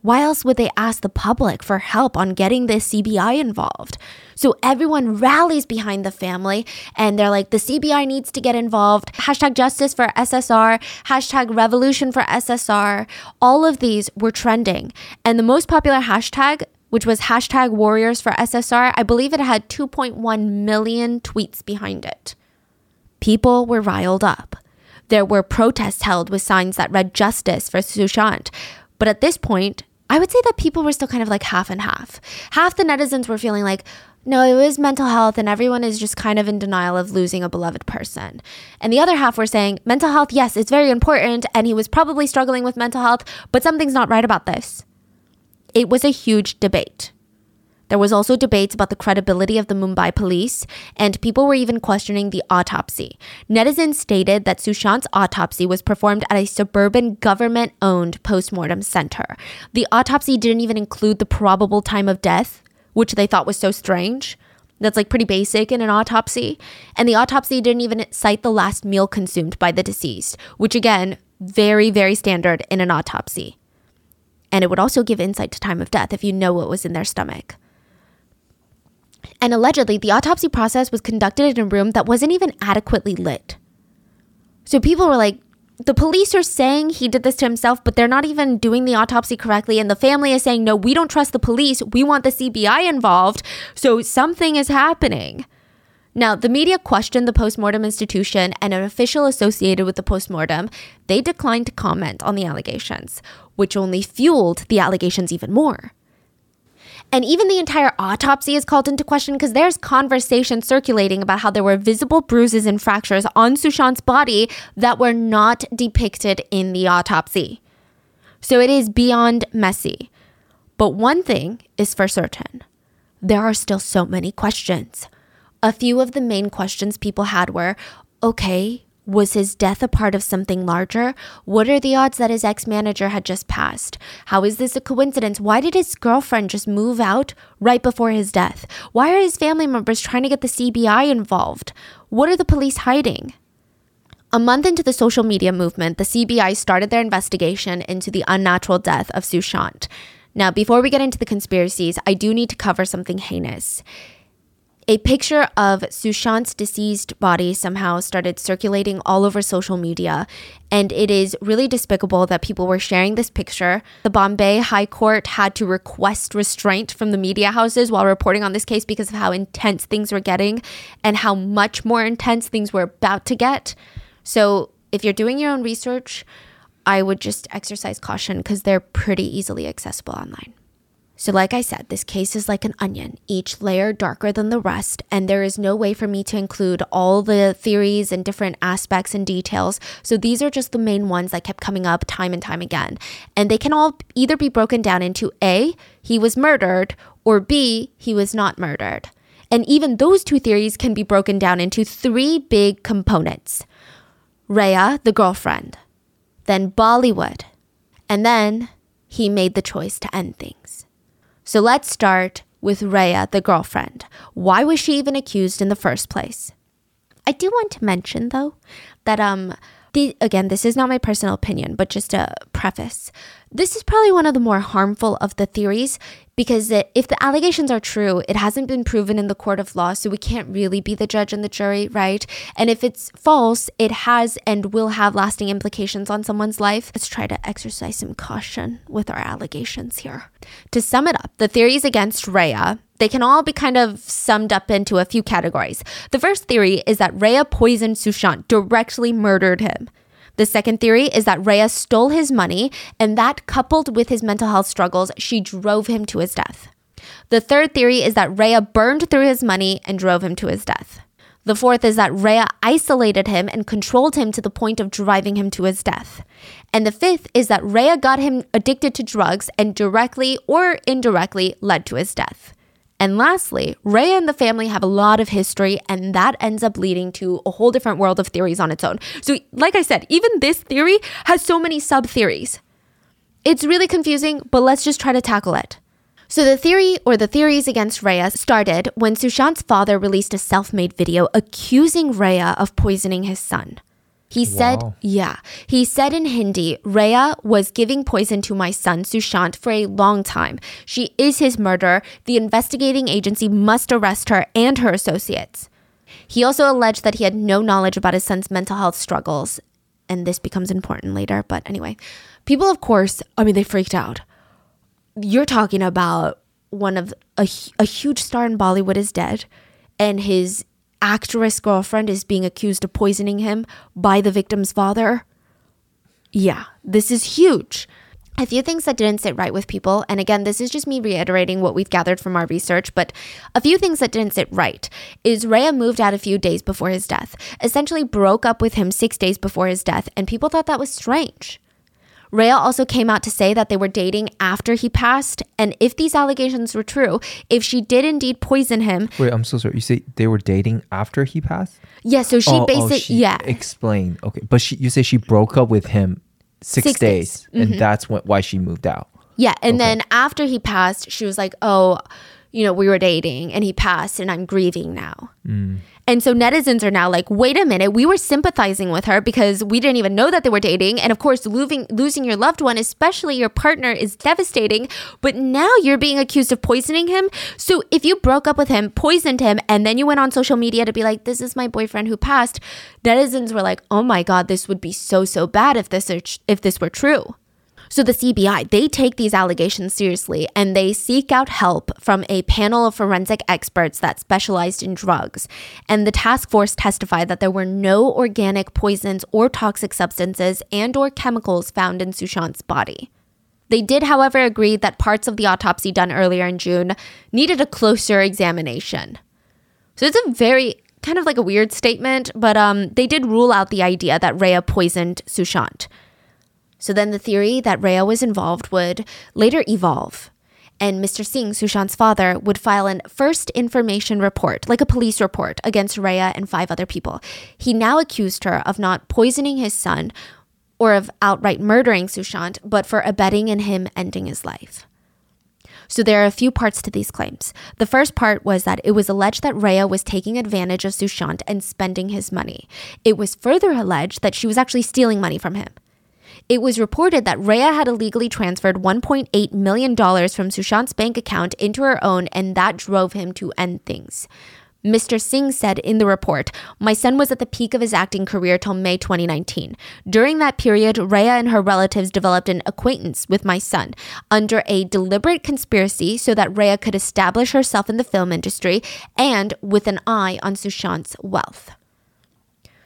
Why else would they ask the public for help on getting the CBI involved? So everyone rallies behind the family and they're like, the CBI needs to get involved. Hashtag justice for SSR, hashtag revolution for SSR. All of these were trending. And the most popular hashtag which was hashtag warriors for SSR, I believe it had 2.1 million tweets behind it. People were riled up. There were protests held with signs that read justice for Sushant. But at this point, I would say that people were still kind of like half and half. Half the netizens were feeling like, no, it was mental health, and everyone is just kind of in denial of losing a beloved person. And the other half were saying, mental health, yes, it's very important, and he was probably struggling with mental health, but something's not right about this. It was a huge debate. There was also debates about the credibility of the Mumbai police, and people were even questioning the autopsy. Netizens stated that Sushant's autopsy was performed at a suburban government owned postmortem center. The autopsy didn't even include the probable time of death, which they thought was so strange. That's like pretty basic in an autopsy. And the autopsy didn't even cite the last meal consumed by the deceased, which again, very, very standard in an autopsy. And it would also give insight to time of death if you know what was in their stomach. And allegedly, the autopsy process was conducted in a room that wasn't even adequately lit. So people were like, the police are saying he did this to himself, but they're not even doing the autopsy correctly. And the family is saying, no, we don't trust the police. We want the CBI involved. So something is happening. Now, the media questioned the postmortem institution and an official associated with the postmortem. They declined to comment on the allegations, which only fueled the allegations even more. And even the entire autopsy is called into question because there's conversation circulating about how there were visible bruises and fractures on Sushant's body that were not depicted in the autopsy. So it is beyond messy. But one thing is for certain there are still so many questions. A few of the main questions people had were okay, was his death a part of something larger? What are the odds that his ex manager had just passed? How is this a coincidence? Why did his girlfriend just move out right before his death? Why are his family members trying to get the CBI involved? What are the police hiding? A month into the social media movement, the CBI started their investigation into the unnatural death of Sushant. Now, before we get into the conspiracies, I do need to cover something heinous. A picture of Sushant's deceased body somehow started circulating all over social media, and it is really despicable that people were sharing this picture. The Bombay High Court had to request restraint from the media houses while reporting on this case because of how intense things were getting and how much more intense things were about to get. So, if you're doing your own research, I would just exercise caution because they're pretty easily accessible online. So, like I said, this case is like an onion, each layer darker than the rest, and there is no way for me to include all the theories and different aspects and details. So, these are just the main ones that kept coming up time and time again. And they can all either be broken down into A, he was murdered, or B, he was not murdered. And even those two theories can be broken down into three big components Rhea, the girlfriend, then Bollywood, and then he made the choice to end things. So let's start with Rhea, the girlfriend. Why was she even accused in the first place? I do want to mention though that um the, again, this is not my personal opinion, but just a preface. This is probably one of the more harmful of the theories because it, if the allegations are true, it hasn't been proven in the court of law, so we can't really be the judge and the jury, right? And if it's false, it has and will have lasting implications on someone's life. Let's try to exercise some caution with our allegations here. To sum it up, the theories against Rhea they can all be kind of summed up into a few categories. The first theory is that Rhea poisoned Sushant, directly murdered him. The second theory is that Rhea stole his money, and that coupled with his mental health struggles, she drove him to his death. The third theory is that Rhea burned through his money and drove him to his death. The fourth is that Rhea isolated him and controlled him to the point of driving him to his death. And the fifth is that Rhea got him addicted to drugs and directly or indirectly led to his death. And lastly, Rhea and the family have a lot of history, and that ends up leading to a whole different world of theories on its own. So, like I said, even this theory has so many sub theories. It's really confusing, but let's just try to tackle it. So, the theory or the theories against Rhea started when Sushant's father released a self made video accusing Rhea of poisoning his son. He said, Wow. yeah, he said in Hindi, Rhea was giving poison to my son Sushant for a long time. She is his murderer. The investigating agency must arrest her and her associates. He also alleged that he had no knowledge about his son's mental health struggles. And this becomes important later. But anyway, people, of course, I mean, they freaked out. You're talking about one of a, a huge star in Bollywood is dead, and his actress girlfriend is being accused of poisoning him by the victim's father. Yeah, this is huge. A few things that didn't sit right with people, and again, this is just me reiterating what we've gathered from our research, but a few things that didn't sit right is Rhea moved out a few days before his death, essentially broke up with him six days before his death, and people thought that was strange. Rhea also came out to say that they were dating after he passed, and if these allegations were true, if she did indeed poison him, Wait, I'm so sorry. You say they were dating after he passed? yeah, so she oh, oh, basically, she yeah, Explain. Okay, but she, you say she broke up with him six, Six days. Mm-hmm. and that's when, why she moved out. Yeah. And then after he passed, she was like, oh, you know, we were dating and he passed and I'm grieving now. Mm. And so netizens are now like, wait a minute, we were sympathizing with her because we didn't even know that they were dating. And of course, losing, losing your loved one, especially your partner, is devastating. But now you're being accused of poisoning him. So if you broke up with him, poisoned him, and then you went on social media to be like, this is my boyfriend who passed, netizens were like, oh my God, this would be so, so bad if this, are, if this were true. So the CBI, they take these allegations seriously and they seek out help from a panel of forensic experts that specialized in drugs. And the task force testified that there were no organic poisons or toxic substances and or chemicals found in Sushant's body. They did, however, agree that parts of the autopsy done earlier in June needed a closer examination. So it's a very kind of like a weird statement, but um, they did rule out the idea that Rhea poisoned Sushant. So then the theory that Rhea was involved would later evolve. And Mr. Singh, Sushant's father, would file an first information report, like a police report, against Rhea and five other people. He now accused her of not poisoning his son or of outright murdering Sushant, but for abetting in him ending his life. So there are a few parts to these claims. The first part was that it was alleged that Rhea was taking advantage of Sushant and spending his money. It was further alleged that she was actually stealing money from him. It was reported that Rhea had illegally transferred $1.8 million from Sushant's bank account into her own, and that drove him to end things. Mr. Singh said in the report, My son was at the peak of his acting career till May 2019. During that period, Rhea and her relatives developed an acquaintance with my son under a deliberate conspiracy so that Rhea could establish herself in the film industry and with an eye on Sushant's wealth.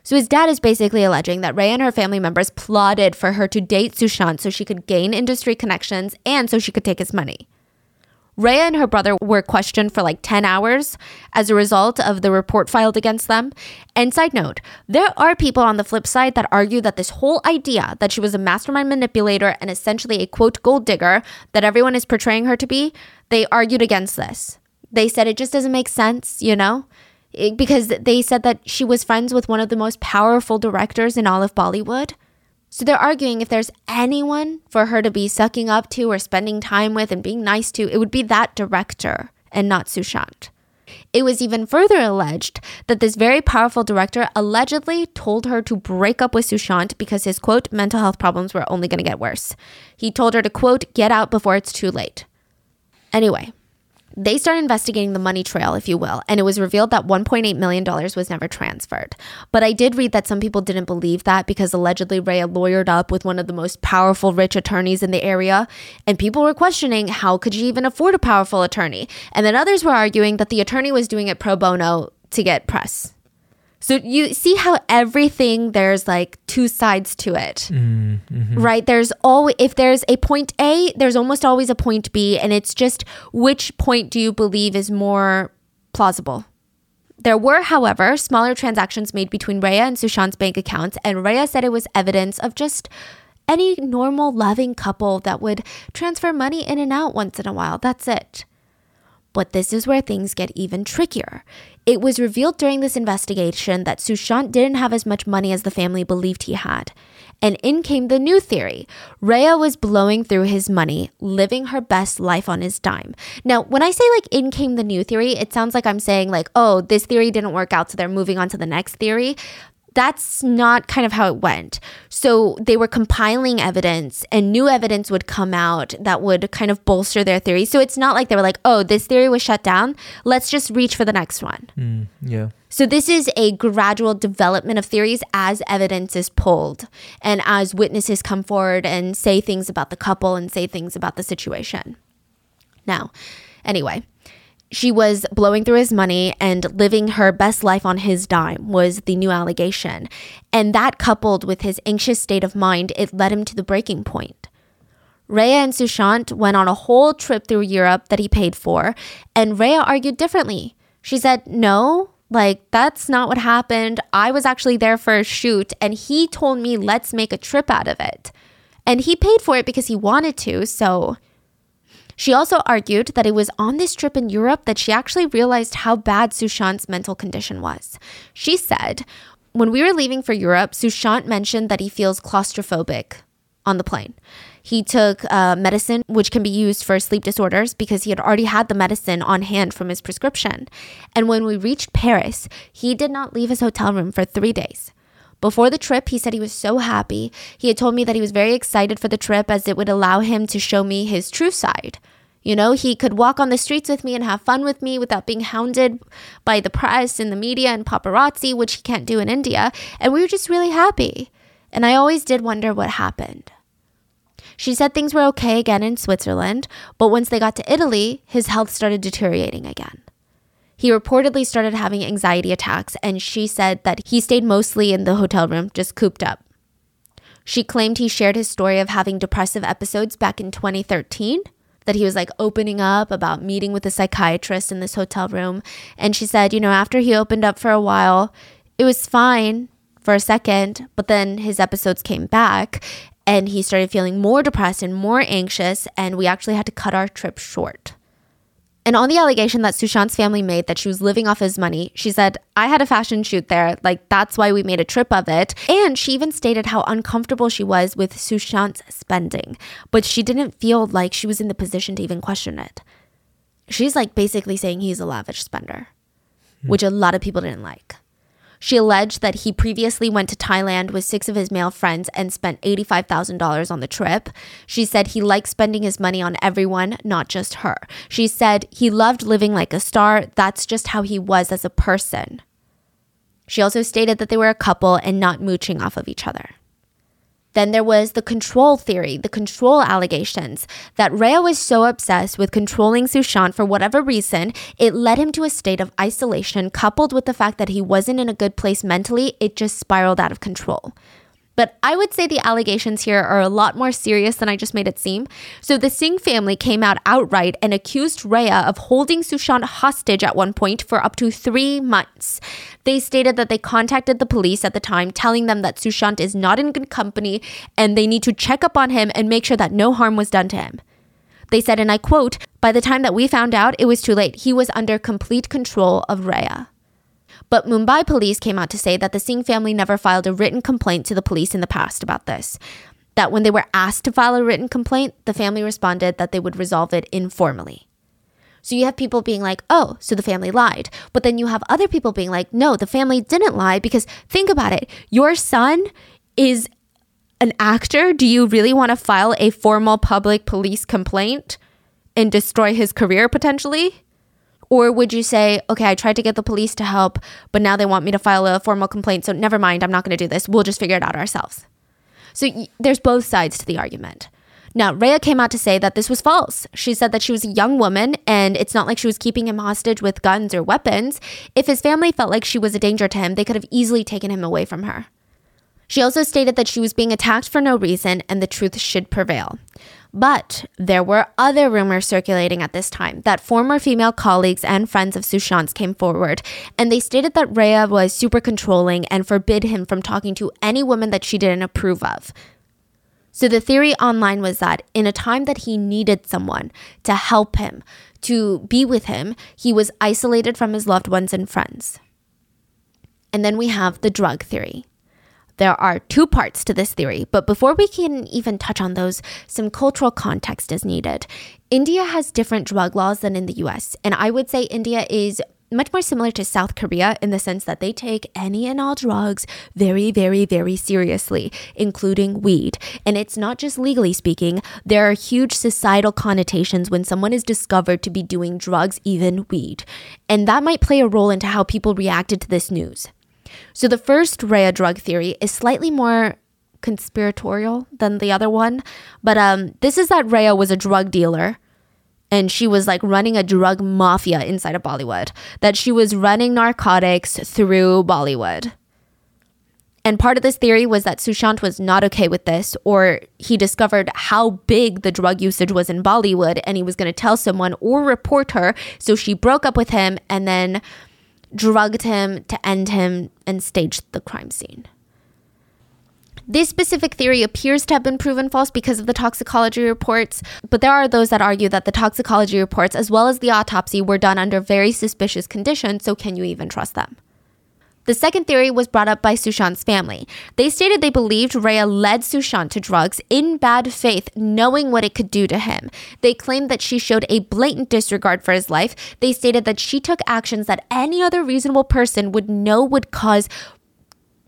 So his dad is basically alleging that Rhea and her family members plotted for her to date Sushant so she could gain industry connections and so she could take his money. Rhea and her brother were questioned for like 10 hours as a result of the report filed against them. And side note, there are people on the flip side that argue that this whole idea that she was a mastermind manipulator and essentially a quote gold digger that everyone is portraying her to be, they argued against this. They said it just doesn't make sense, you know? It, because they said that she was friends with one of the most powerful directors in all of Bollywood. So they're arguing if there's anyone for her to be sucking up to or spending time with and being nice to, it would be that director and not Sushant. It was even further alleged that this very powerful director allegedly told her to break up with Sushant because his quote mental health problems were only going to get worse. He told her to quote get out before it's too late. Anyway, they started investigating the money trail, if you will, and it was revealed that $1.8 million was never transferred. But I did read that some people didn't believe that because allegedly Rhea lawyered up with one of the most powerful rich attorneys in the area, and people were questioning how could she even afford a powerful attorney? And then others were arguing that the attorney was doing it pro bono to get press. So you see how everything there's like two sides to it. Mm, mm-hmm. Right? There's always if there's a point A, there's almost always a point B and it's just which point do you believe is more plausible? There were, however, smaller transactions made between Rhea and Sushant's bank accounts, and Rhea said it was evidence of just any normal, loving couple that would transfer money in and out once in a while. That's it. But this is where things get even trickier. It was revealed during this investigation that Sushant didn't have as much money as the family believed he had. And in came the new theory. Rhea was blowing through his money, living her best life on his dime. Now, when I say like in came the new theory, it sounds like I'm saying like, oh, this theory didn't work out, so they're moving on to the next theory that's not kind of how it went. So they were compiling evidence and new evidence would come out that would kind of bolster their theory. So it's not like they were like, oh, this theory was shut down. Let's just reach for the next one. Mm, yeah. So this is a gradual development of theories as evidence is pulled and as witnesses come forward and say things about the couple and say things about the situation. Now, anyway, she was blowing through his money and living her best life on his dime was the new allegation. And that coupled with his anxious state of mind, it led him to the breaking point. Rhea and Sushant went on a whole trip through Europe that he paid for, and Rhea argued differently. She said, No, like, that's not what happened. I was actually there for a shoot, and he told me, let's make a trip out of it. And he paid for it because he wanted to, so she also argued that it was on this trip in Europe that she actually realized how bad Sushant's mental condition was. She said, When we were leaving for Europe, Sushant mentioned that he feels claustrophobic on the plane. He took uh, medicine, which can be used for sleep disorders, because he had already had the medicine on hand from his prescription. And when we reached Paris, he did not leave his hotel room for three days. Before the trip, he said he was so happy. He had told me that he was very excited for the trip as it would allow him to show me his true side. You know, he could walk on the streets with me and have fun with me without being hounded by the press and the media and paparazzi, which he can't do in India. And we were just really happy. And I always did wonder what happened. She said things were okay again in Switzerland, but once they got to Italy, his health started deteriorating again. He reportedly started having anxiety attacks, and she said that he stayed mostly in the hotel room, just cooped up. She claimed he shared his story of having depressive episodes back in 2013, that he was like opening up about meeting with a psychiatrist in this hotel room. And she said, you know, after he opened up for a while, it was fine for a second, but then his episodes came back and he started feeling more depressed and more anxious, and we actually had to cut our trip short. And on the allegation that Sushant's family made that she was living off his money, she said, I had a fashion shoot there. Like, that's why we made a trip of it. And she even stated how uncomfortable she was with Sushant's spending, but she didn't feel like she was in the position to even question it. She's like basically saying he's a lavish spender, hmm. which a lot of people didn't like. She alleged that he previously went to Thailand with six of his male friends and spent $85,000 on the trip. She said he liked spending his money on everyone, not just her. She said he loved living like a star. That's just how he was as a person. She also stated that they were a couple and not mooching off of each other. Then there was the control theory, the control allegations, that Rhea was so obsessed with controlling Sushant for whatever reason, it led him to a state of isolation, coupled with the fact that he wasn't in a good place mentally, it just spiraled out of control. But I would say the allegations here are a lot more serious than I just made it seem. So the Singh family came out outright and accused Rhea of holding Sushant hostage at one point for up to three months. They stated that they contacted the police at the time, telling them that Sushant is not in good company and they need to check up on him and make sure that no harm was done to him. They said, and I quote, by the time that we found out, it was too late. He was under complete control of Rhea. But Mumbai police came out to say that the Singh family never filed a written complaint to the police in the past about this. That when they were asked to file a written complaint, the family responded that they would resolve it informally. So you have people being like, oh, so the family lied. But then you have other people being like, no, the family didn't lie because think about it. Your son is an actor. Do you really want to file a formal public police complaint and destroy his career potentially? Or would you say, okay, I tried to get the police to help, but now they want me to file a formal complaint, so never mind, I'm not going to do this. We'll just figure it out ourselves. So y- there's both sides to the argument. Now, Rhea came out to say that this was false. She said that she was a young woman and it's not like she was keeping him hostage with guns or weapons. If his family felt like she was a danger to him, they could have easily taken him away from her. She also stated that she was being attacked for no reason and the truth should prevail. But there were other rumors circulating at this time that former female colleagues and friends of Sushant's came forward, and they stated that Rhea was super controlling and forbid him from talking to any woman that she didn't approve of. So the theory online was that in a time that he needed someone to help him, to be with him, he was isolated from his loved ones and friends. And then we have the drug theory. There are two parts to this theory, but before we can even touch on those, some cultural context is needed. India has different drug laws than in the US, and I would say India is much more similar to South Korea in the sense that they take any and all drugs very, very, very seriously, including weed. And it's not just legally speaking, there are huge societal connotations when someone is discovered to be doing drugs, even weed. And that might play a role into how people reacted to this news. So the first Rhea drug theory is slightly more conspiratorial than the other one, but um, this is that Rhea was a drug dealer and she was like running a drug mafia inside of Bollywood, that she was running narcotics through Bollywood. And part of this theory was that Sushant was not okay with this, or he discovered how big the drug usage was in Bollywood and he was going to tell someone or report her. So she broke up with him and then drugged him to end him and staged the crime scene. This specific theory appears to have been proven false because of the toxicology reports, but there are those that argue that the toxicology reports, as well as the autopsy, were done under very suspicious conditions, so can you even trust them? The second theory was brought up by Sushant's family. They stated they believed Rhea led Sushant to drugs in bad faith, knowing what it could do to him. They claimed that she showed a blatant disregard for his life. They stated that she took actions that any other reasonable person would know would cause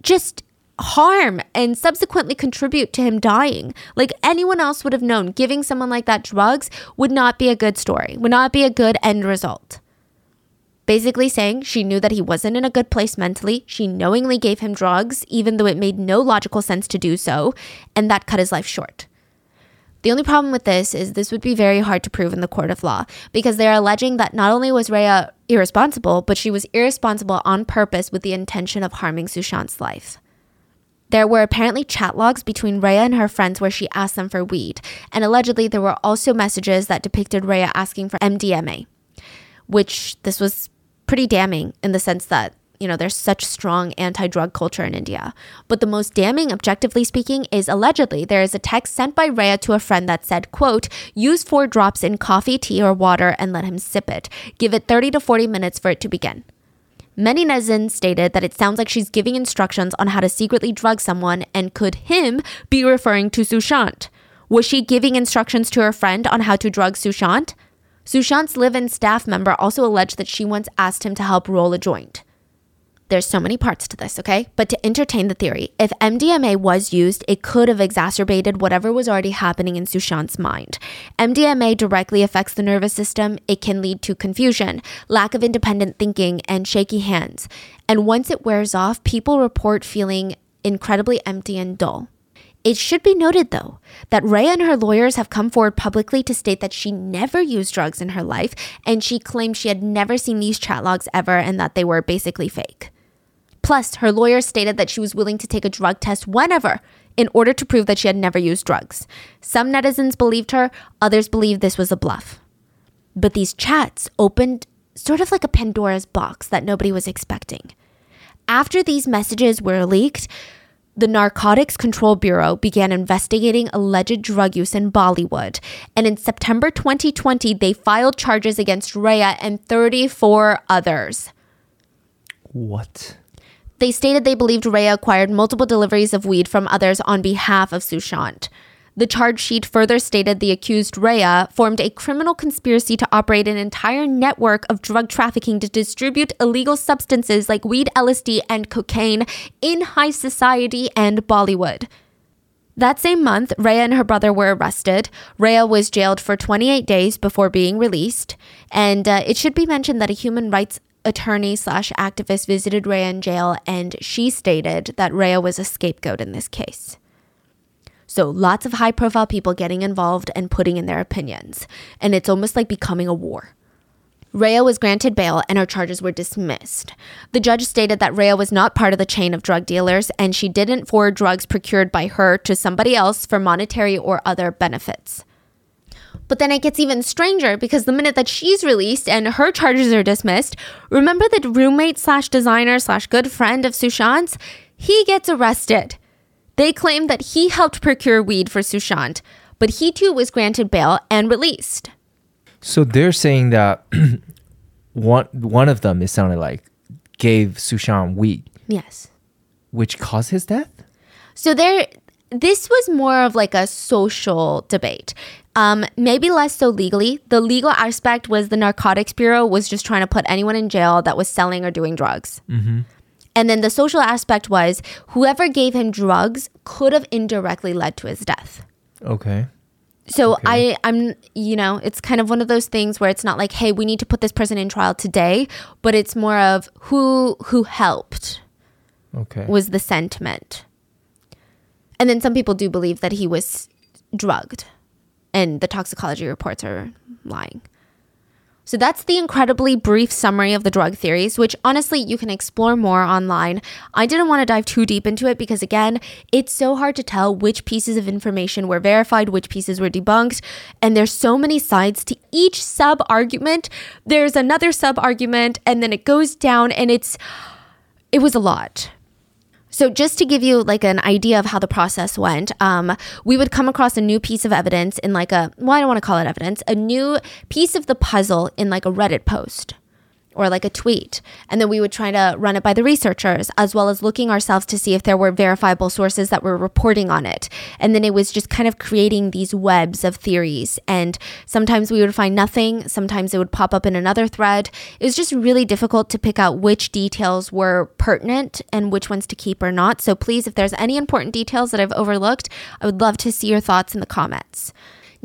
just harm and subsequently contribute to him dying. Like anyone else would have known, giving someone like that drugs would not be a good story, would not be a good end result. Basically, saying she knew that he wasn't in a good place mentally. She knowingly gave him drugs, even though it made no logical sense to do so, and that cut his life short. The only problem with this is this would be very hard to prove in the court of law because they're alleging that not only was Rhea irresponsible, but she was irresponsible on purpose with the intention of harming Sushant's life. There were apparently chat logs between Rhea and her friends where she asked them for weed, and allegedly there were also messages that depicted Rhea asking for MDMA, which this was pretty damning in the sense that you know there's such strong anti-drug culture in India. But the most damning objectively speaking is allegedly there is a text sent by Rhea to a friend that said, quote, use four drops in coffee, tea, or water and let him sip it. Give it 30 to 40 minutes for it to begin. Many netizens stated that it sounds like she's giving instructions on how to secretly drug someone and could him be referring to Sushant. Was she giving instructions to her friend on how to drug Sushant? Sushant's live in staff member also alleged that she once asked him to help roll a joint. There's so many parts to this, okay? But to entertain the theory, if MDMA was used, it could have exacerbated whatever was already happening in Sushant's mind. MDMA directly affects the nervous system. It can lead to confusion, lack of independent thinking, and shaky hands. And once it wears off, people report feeling incredibly empty and dull. It should be noted, though, that Rhea and her lawyers have come forward publicly to state that she never used drugs in her life, and she claimed she had never seen these chat logs ever and that they were basically fake. Plus, her lawyer stated that she was willing to take a drug test whenever in order to prove that she had never used drugs. Some netizens believed her, others believed this was a bluff. But these chats opened sort of like a Pandora's box that nobody was expecting. After these messages were leaked, the Narcotics Control Bureau began investigating alleged drug use in Bollywood. And in September 2020, they filed charges against Rhea and 34 others. What? They stated they believed Rhea acquired multiple deliveries of weed from others on behalf of Sushant. The charge sheet further stated the accused Rhea formed a criminal conspiracy to operate an entire network of drug trafficking to distribute illegal substances like weed, LSD, and cocaine in high society and Bollywood. That same month, Rhea and her brother were arrested. Rhea was jailed for 28 days before being released. And uh, it should be mentioned that a human rights attorney slash activist visited Rhea in jail, and she stated that Rhea was a scapegoat in this case. So lots of high profile people getting involved and putting in their opinions. And it's almost like becoming a war. Rhea was granted bail and her charges were dismissed. The judge stated that Rhea was not part of the chain of drug dealers and she didn't forward drugs procured by her to somebody else for monetary or other benefits. But then it gets even stranger because the minute that she's released and her charges are dismissed, remember the roommate slash designer slash good friend of Sushant's? He gets arrested. They claim that he helped procure weed for Sushant, but he too was granted bail and released. So they're saying that *clears throat* one one of them, it sounded like, gave Sushant weed, Yes. which caused his death. So there this was more of like a social debate. Um, maybe less so legally. The legal aspect was the Narcotics Bureau was just trying to put anyone in jail that was selling or doing drugs. And then the social aspect was whoever gave him drugs could have indirectly led to his death. Okay. So Okay. I, I'm, you know, it's kind of one of those things where it's not like, hey, we need to put this person in trial today, but it's more of who who helped Okay. was the sentiment. And then some people do believe that he was drugged, and the toxicology reports are lying. So that's the incredibly brief summary of the drug theories, which honestly you can explore more online. I didn't want to dive too deep into it because, again, it's so hard to tell which pieces of information were verified, which pieces were debunked, and there's so many sides to each sub argument. There's another sub argument, and then it goes down, and it's it was a lot. So, just to give you like an idea of how the process went, um, we would come across a new piece of evidence in like a well, I don't want to call it evidence, a new piece of the puzzle in like a Reddit post or like a tweet, and then we would try to run it by the researchers as well as looking ourselves to see if there were verifiable sources that were reporting on it. And then it was just kind of creating these webs of theories, and sometimes we would find nothing, sometimes it would pop up in another thread. It was just really difficult to pick out which details were pertinent and which ones to keep or not. So please, if there's any important details that I've overlooked, I would love to see your thoughts in the comments.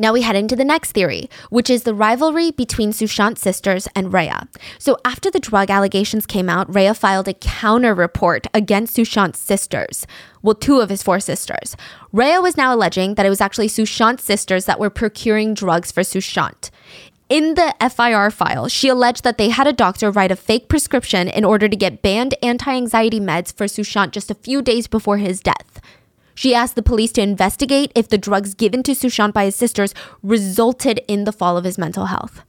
Now we head into the next theory, which is the rivalry between Sushant's sisters and Rhea. So after the drug allegations came out, Rhea filed a counter report against Sushant's sisters. Well, two of his four sisters. Rhea was now alleging that it was actually Sushant's sisters that were procuring drugs for Sushant. In the FIR file, she alleged that they had a doctor write a fake prescription in order to get banned anti anxiety meds for Sushant just a few days before his death. She asked the police to investigate if the drugs given to Sushant by his sisters resulted in the fall of his mental health.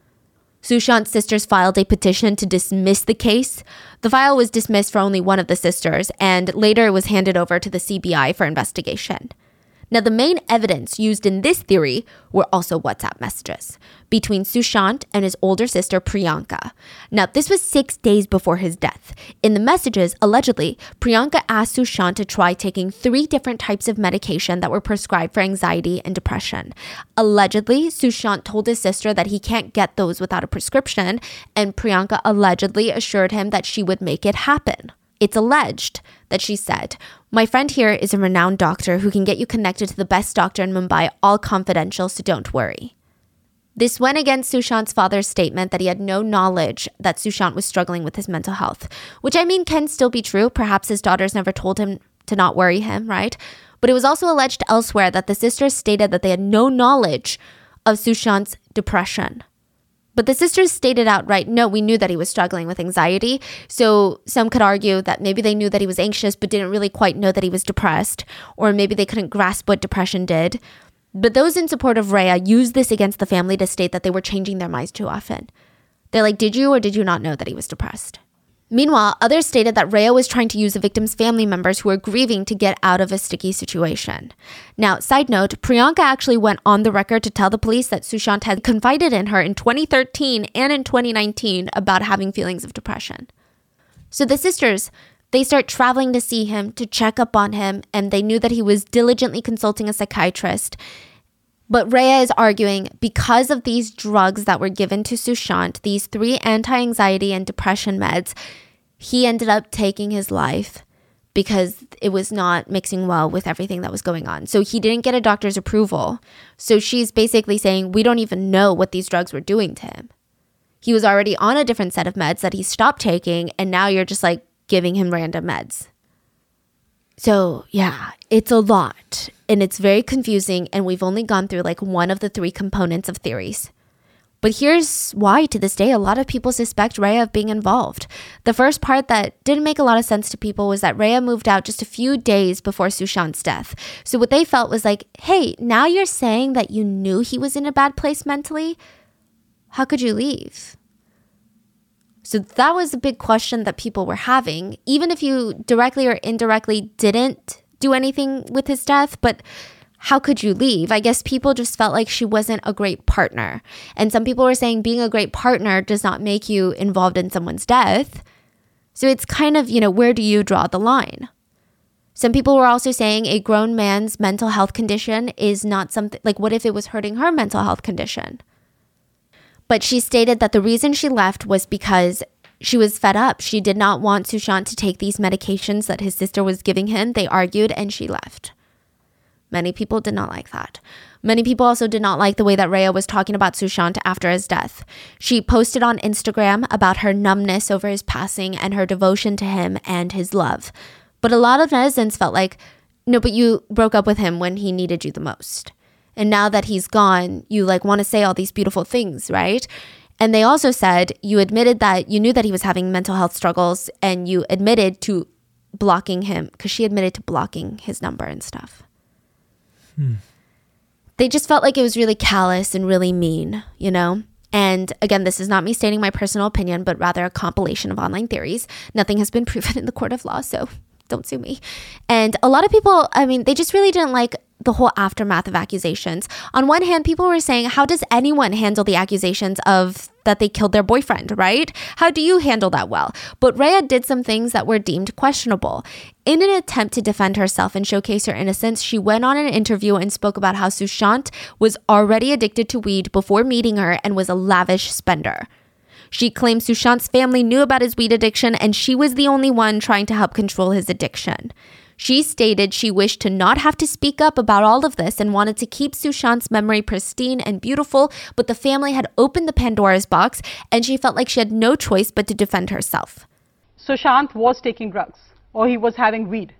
Sushant's sisters filed a petition to dismiss the case. The file was dismissed for only one of the sisters, and later it was handed over to the CBI for investigation. Now, the main evidence used in this theory were also WhatsApp messages between Sushant and his older sister Priyanka. Now, this was six days before his death. In the messages, allegedly, Priyanka asked Sushant to try taking three different types of medication that were prescribed for anxiety and depression. Allegedly, Sushant told his sister that he can't get those without a prescription, and Priyanka allegedly assured him that she would make it happen. It's alleged that she said, My friend here is a renowned doctor who can get you connected to the best doctor in Mumbai, all confidential, so don't worry. This went against Sushant's father's statement that he had no knowledge that Sushant was struggling with his mental health, which I mean can still be true. Perhaps his daughters never told him to not worry him, right? But it was also alleged elsewhere that the sisters stated that they had no knowledge of Sushant's depression. But the sisters stated outright, no, we knew that he was struggling with anxiety. So some could argue that maybe they knew that he was anxious, but didn't really quite know that he was depressed, or maybe they couldn't grasp what depression did. But those in support of Rhea used this against the family to state that they were changing their minds too often. They're like, did you or did you not know that he was depressed? Meanwhile, others stated that Rhea was trying to use the victim's family members who were grieving to get out of a sticky situation. Now, side note, Priyanka actually went on the record to tell the police that Sushant had confided in her in 2013 and in 2019 about having feelings of depression. So the sisters, they start traveling to see him, to check up on him, and they knew that he was diligently consulting a psychiatrist. But Rhea is arguing because of these drugs that were given to Sushant, these three anti anxiety and depression meds, he ended up taking his life because it was not mixing well with everything that was going on. So he didn't get a doctor's approval. So she's basically saying, We don't even know what these drugs were doing to him. He was already on a different set of meds that he stopped taking, and now you're just like giving him random meds. So, yeah, it's a lot and it's very confusing. And we've only gone through like one of the three components of theories. But here's why to this day a lot of people suspect Rhea of being involved. The first part that didn't make a lot of sense to people was that Rhea moved out just a few days before Sushant's death. So what they felt was like, hey, now you're saying that you knew he was in a bad place mentally? How could you leave? So that was a big question that people were having, even if you directly or indirectly didn't do anything with his death, but how could you leave? I guess people just felt like she wasn't a great partner. And some people were saying being a great partner does not make you involved in someone's death. So it's kind of, you know, where do you draw the line? Some people were also saying a grown man's mental health condition is not something like, what if it was hurting her mental health condition? But she stated that the reason she left was because she was fed up. She did not want Sushant to take these medications that his sister was giving him. They argued and she left. Many people did not like that. Many people also did not like the way that Rhea was talking about Sushant after his death. She posted on Instagram about her numbness over his passing and her devotion to him and his love. But a lot of netizens felt like, no, but you broke up with him when he needed you the most. And now that he's gone, you like want to say all these beautiful things, right? And they also said you admitted that you knew that he was having mental health struggles and you admitted to blocking him because she admitted to blocking his number and stuff. Hmm. They just felt like it was really callous and really mean, you know? And again, this is not me stating my personal opinion, but rather a compilation of online theories. Nothing has been *laughs* proven in the court of law, so don't sue me. And a lot of people, I mean, they just really didn't like the whole aftermath of accusations. On one hand, people were saying, how does anyone handle the accusations of that they killed their boyfriend, right? How do you handle that well? But Rhea did some things that were deemed questionable. In an attempt to defend herself and showcase her innocence, she went on an interview and spoke about how Sushant was already addicted to weed before meeting her and was a lavish spender. She claims Sushant's family knew about his weed addiction and she was the only one trying to help control his addiction. She stated she wished to not have to speak up about all of this and wanted to keep Sushant's memory pristine and beautiful, but the family had opened the Pandora's box and she felt like she had no choice but to defend herself. Sushant was taking drugs or he was having weed.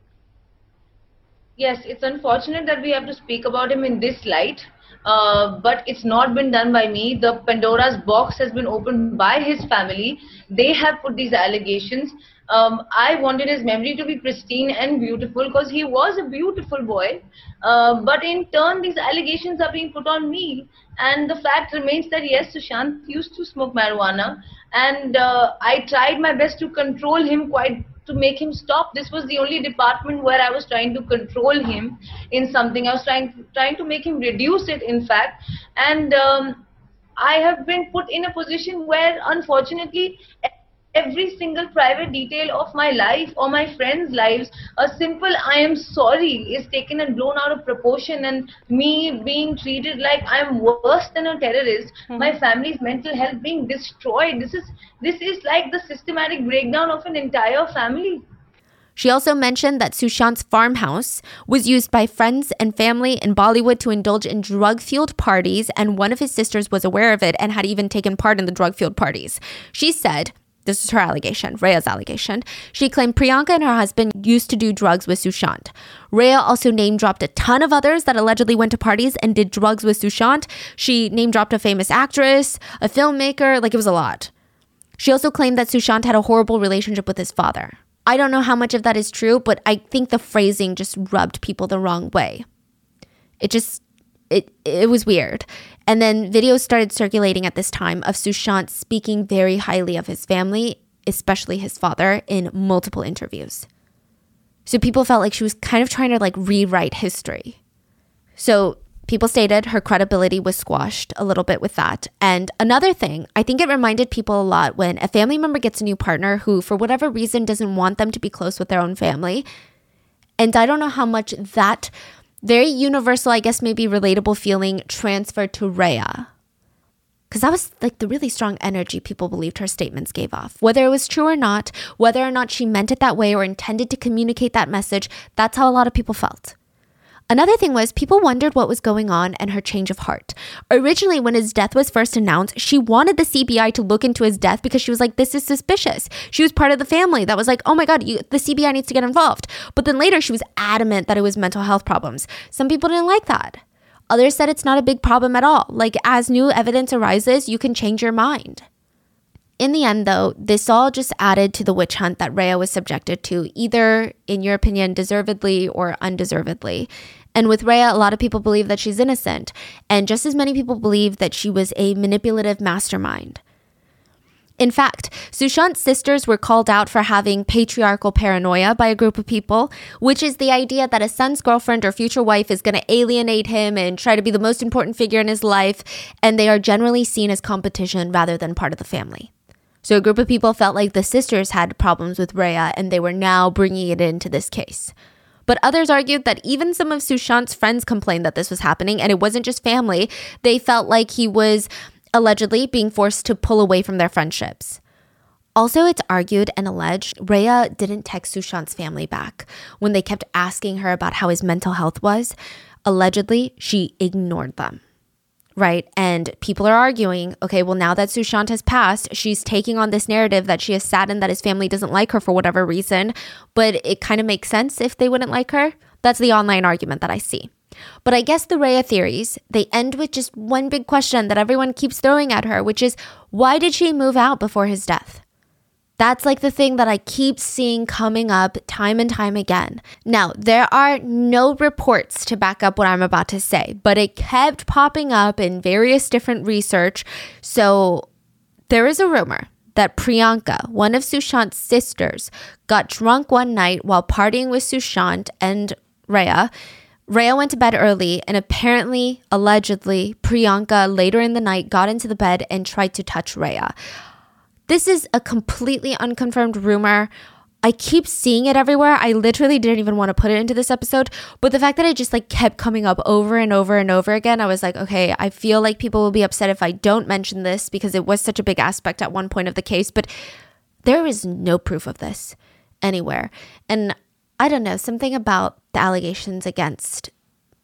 Yes, it's unfortunate that we have to speak about him in this light. Uh, but it's not been done by me. The Pandora's box has been opened by his family. They have put these allegations um, I wanted his memory to be pristine and beautiful because he was a beautiful boy. Uh, but in turn, these allegations are being put on me. And the fact remains that yes, Sushant used to smoke marijuana. And uh, I tried my best to control him quite to make him stop. This was the only department where I was trying to control him in something. I was trying trying to make him reduce it, in fact. And um, I have been put in a position where, unfortunately, every single private detail of my life or my friends' lives, a simple I am sorry is taken and blown out of proportion, and me being treated like I'm worse than a terrorist, mm-hmm. my family's mental health being destroyed. This is this is like the systematic breakdown of an entire family. She also mentioned that Sushant's farmhouse was used by friends and family in Bollywood to indulge in drug fueled parties, and one of his sisters was aware of it and had even taken part in the drug fueled parties. She said, this is her allegation, Rhea's allegation. She claimed Priyanka and her husband used to do drugs with Sushant. Rhea also name dropped a ton of others that allegedly went to parties and did drugs with Sushant. She name dropped a famous actress, a filmmaker, like it was a lot. She also claimed that Sushant had a horrible relationship with his father. I don't know how much of that is true, but I think the phrasing just rubbed people the wrong way. It just it it was weird. And then videos started circulating at this time of Sushant speaking very highly of his family, especially his father, in multiple interviews. So people felt like she was kind of trying to like rewrite history. So people stated her credibility was squashed a little bit with that. And another thing, I think it reminded people a lot when a family member gets a new partner who, for whatever reason, doesn't want them to be close with their own family. And I don't know how much that very universal, I guess, maybe relatable feeling transferred to Rhea. Because that was like the really strong energy people believed her statements gave off. Whether it was true or not, whether or not she meant it that way or intended to communicate that message, that's how a lot of people felt. Another thing was people wondered what was going on and her change of heart. Originally, when his death was first announced, she wanted the CBI to look into his death because she was like, this is suspicious. She was part of the family that was like, oh my God, you, the CBI needs to get involved. But then later, she was adamant that it was mental health problems. Some people didn't like that. Others said it's not a big problem at all. Like, as new evidence arises, you can change your mind. In the end, though, this all just added to the witch hunt that Rhea was subjected to, either, in your opinion, deservedly or undeservedly. And with Rhea, a lot of people believe that she's innocent, and just as many people believe that she was a manipulative mastermind. In fact, Sushant's sisters were called out for having patriarchal paranoia by a group of people, which is the idea that a son's girlfriend or future wife is going to alienate him and try to be the most important figure in his life, and they are generally seen as competition rather than part of the family. So a group of people felt like the sisters had problems with Rhea and they were now bringing it into this case. But others argued that even some of Sushant's friends complained that this was happening, and it wasn't just family. They felt like he was allegedly being forced to pull away from their friendships. Also, it's argued and alleged Rhea didn't text Sushant's family back when they kept asking her about how his mental health was. Allegedly, she ignored them right? And people are arguing, okay, well, now that Sushant has passed, she's taking on this narrative that she is saddened that his family doesn't like her for whatever reason, but it kind of makes sense if they wouldn't like her. That's the online argument that I see. But I guess the Rhea theories, they end with just one big question that everyone keeps throwing at her, which is why did she move out before his death? That's like the thing that I keep seeing coming up time and time again. Now, there are no reports to back up what I'm about to say, but it kept popping up in various different research. So there is a rumor that Priyanka, one of Sushant's sisters, got drunk one night while partying with Sushant and Rhea. Rhea went to bed early, and apparently, allegedly, Priyanka later in the night got into the bed and tried to touch Rhea. This is a completely unconfirmed rumor. I keep seeing it everywhere. I literally didn't even want to put it into this episode, but the fact that it just like kept coming up over and over and over again, I was like, okay, I feel like people will be upset if I don't mention this because it was such a big aspect at one point of the case, but there is no proof of this anywhere. And I don't know, something about the allegations against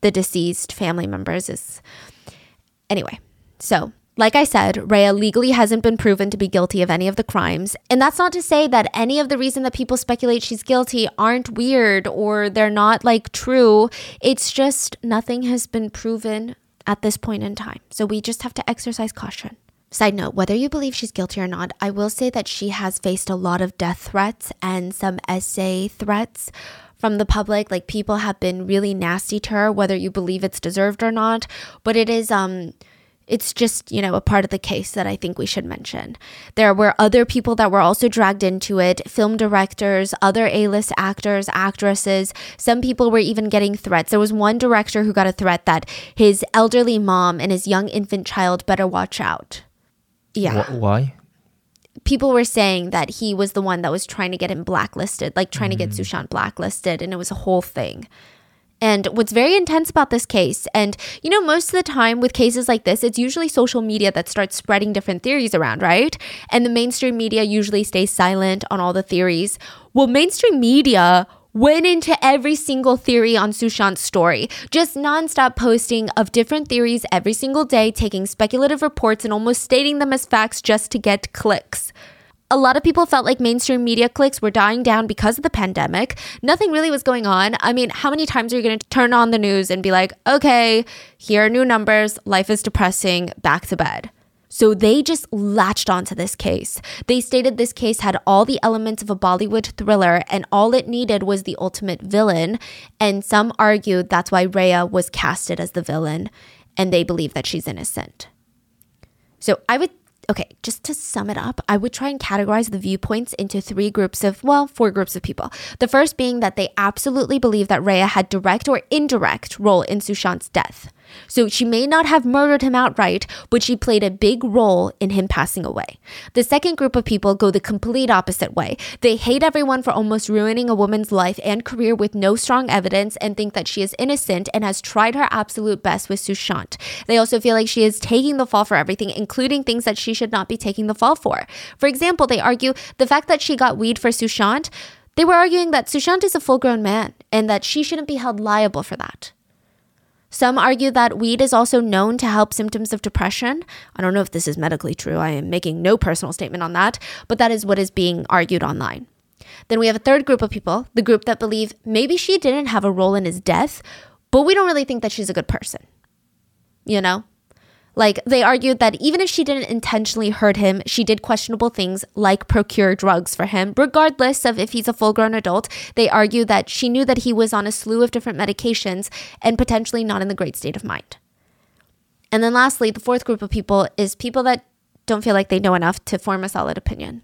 the deceased family members is anyway. So, like I said, Rhea legally hasn't been proven to be guilty of any of the crimes. And that's not to say that any of the reason that people speculate she's guilty aren't weird or they're not like true. It's just nothing has been proven at this point in time. So we just have to exercise caution. Side note, whether you believe she's guilty or not, I will say that she has faced a lot of death threats and some essay threats from the public. Like people have been really nasty to her, whether you believe it's deserved or not. But it is um it's just, you know, a part of the case that I think we should mention. There were other people that were also dragged into it film directors, other A list actors, actresses. Some people were even getting threats. There was one director who got a threat that his elderly mom and his young infant child better watch out. Yeah. Wh- why? People were saying that he was the one that was trying to get him blacklisted, like trying to get mm. Sushant blacklisted, and it was a whole thing. And what's very intense about this case, and you know, most of the time with cases like this, it's usually social media that starts spreading different theories around, right? And the mainstream media usually stays silent on all the theories. Well, mainstream media went into every single theory on Sushant's story, just nonstop posting of different theories every single day, taking speculative reports and almost stating them as facts just to get clicks a lot of people felt like mainstream media clicks were dying down because of the pandemic. Nothing really was going on. I mean, how many times are you going to turn on the news and be like, okay, here are new numbers, life is depressing, back to bed? So they just latched onto this case. They stated this case had all the elements of a Bollywood thriller and all it needed was the ultimate villain. And some argued that's why Rhea was casted as the villain and they believe that she's innocent. So I would okay, just to sum it up, I would try and categorize the viewpoints into three groups of, well, four groups of people. The first being that they absolutely believe that Rhea had direct or indirect role in Sushant's death. So she may not have murdered him outright, but she played a big role in him passing away. The second group of people go the complete opposite way. They hate everyone for almost ruining a woman's life and career with no strong evidence and think that she is innocent and has tried her absolute best with Sushant. They also feel like she is taking the fall for everything, including things that she should not be taking the fall for. For example, they argue the fact that she got weed for Sushant, they were arguing that Sushant is a full grown man and that she shouldn't be held liable for that. Some argue that weed is also known to help symptoms of depression. I don't know if this is medically true. I am making no personal statement on that, but that is what is being argued online. Then we have a third group of people, the group that believe maybe she didn't have a role in his death, but we don't really think that she's a good person. You know? Like, they argued that even if she didn't intentionally hurt him, she did questionable things like procure drugs for him, regardless of if he's a full grown adult. They argue that she knew that he was on a slew of different medications and potentially not in the great state of mind. And then lastly, the fourth group of people is people that don't feel like they know enough to form a solid opinion.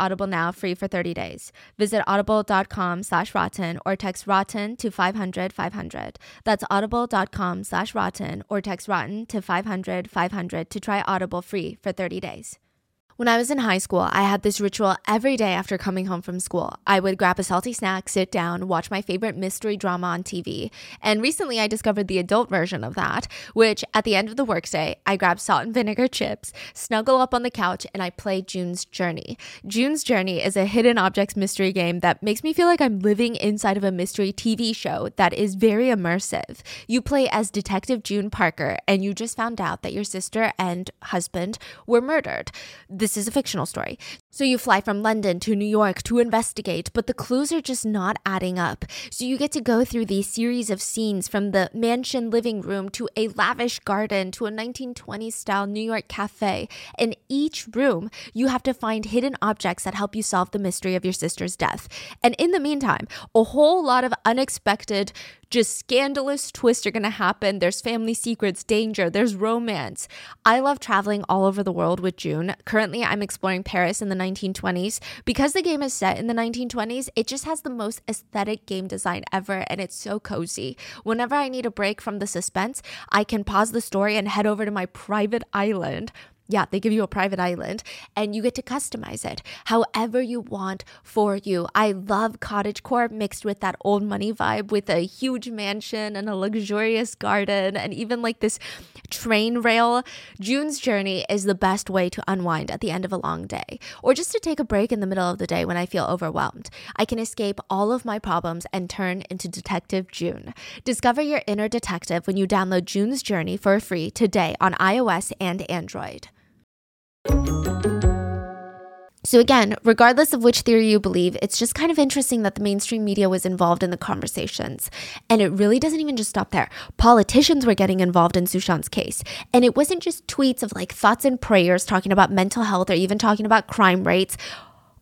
Audible now free for 30 days. Visit audible.com slash rotten or text rotten to 500 500. That's audible.com slash rotten or text rotten to 500 500 to try Audible free for 30 days. When I was in high school, I had this ritual every day after coming home from school. I would grab a salty snack, sit down, watch my favorite mystery drama on TV. And recently I discovered the adult version of that, which at the end of the workday, I grab salt and vinegar chips, snuggle up on the couch, and I play June's Journey. June's Journey is a hidden objects mystery game that makes me feel like I'm living inside of a mystery TV show that is very immersive. You play as Detective June Parker, and you just found out that your sister and husband were murdered. This is a fictional story. So you fly from London to New York to investigate, but the clues are just not adding up. So you get to go through these series of scenes from the mansion living room to a lavish garden to a 1920s style New York cafe. In each room, you have to find hidden objects that help you solve the mystery of your sister's death. And in the meantime, a whole lot of unexpected just scandalous twists are going to happen. There's family secrets, danger, there's romance. I love traveling all over the world with June. Currently, I'm exploring Paris in the 1920s. Because the game is set in the 1920s, it just has the most aesthetic game design ever and it's so cozy. Whenever I need a break from the suspense, I can pause the story and head over to my private island yeah, they give you a private island and you get to customize it however you want for you. I love cottage core mixed with that old money vibe with a huge mansion and a luxurious garden and even like this train rail. June's journey is the best way to unwind at the end of a long day or just to take a break in the middle of the day when I feel overwhelmed. I can escape all of my problems and turn into Detective June. Discover your inner detective when you download June's Journey for free today on iOS and Android. So, again, regardless of which theory you believe, it's just kind of interesting that the mainstream media was involved in the conversations. And it really doesn't even just stop there. Politicians were getting involved in Sushant's case. And it wasn't just tweets of like thoughts and prayers talking about mental health or even talking about crime rates.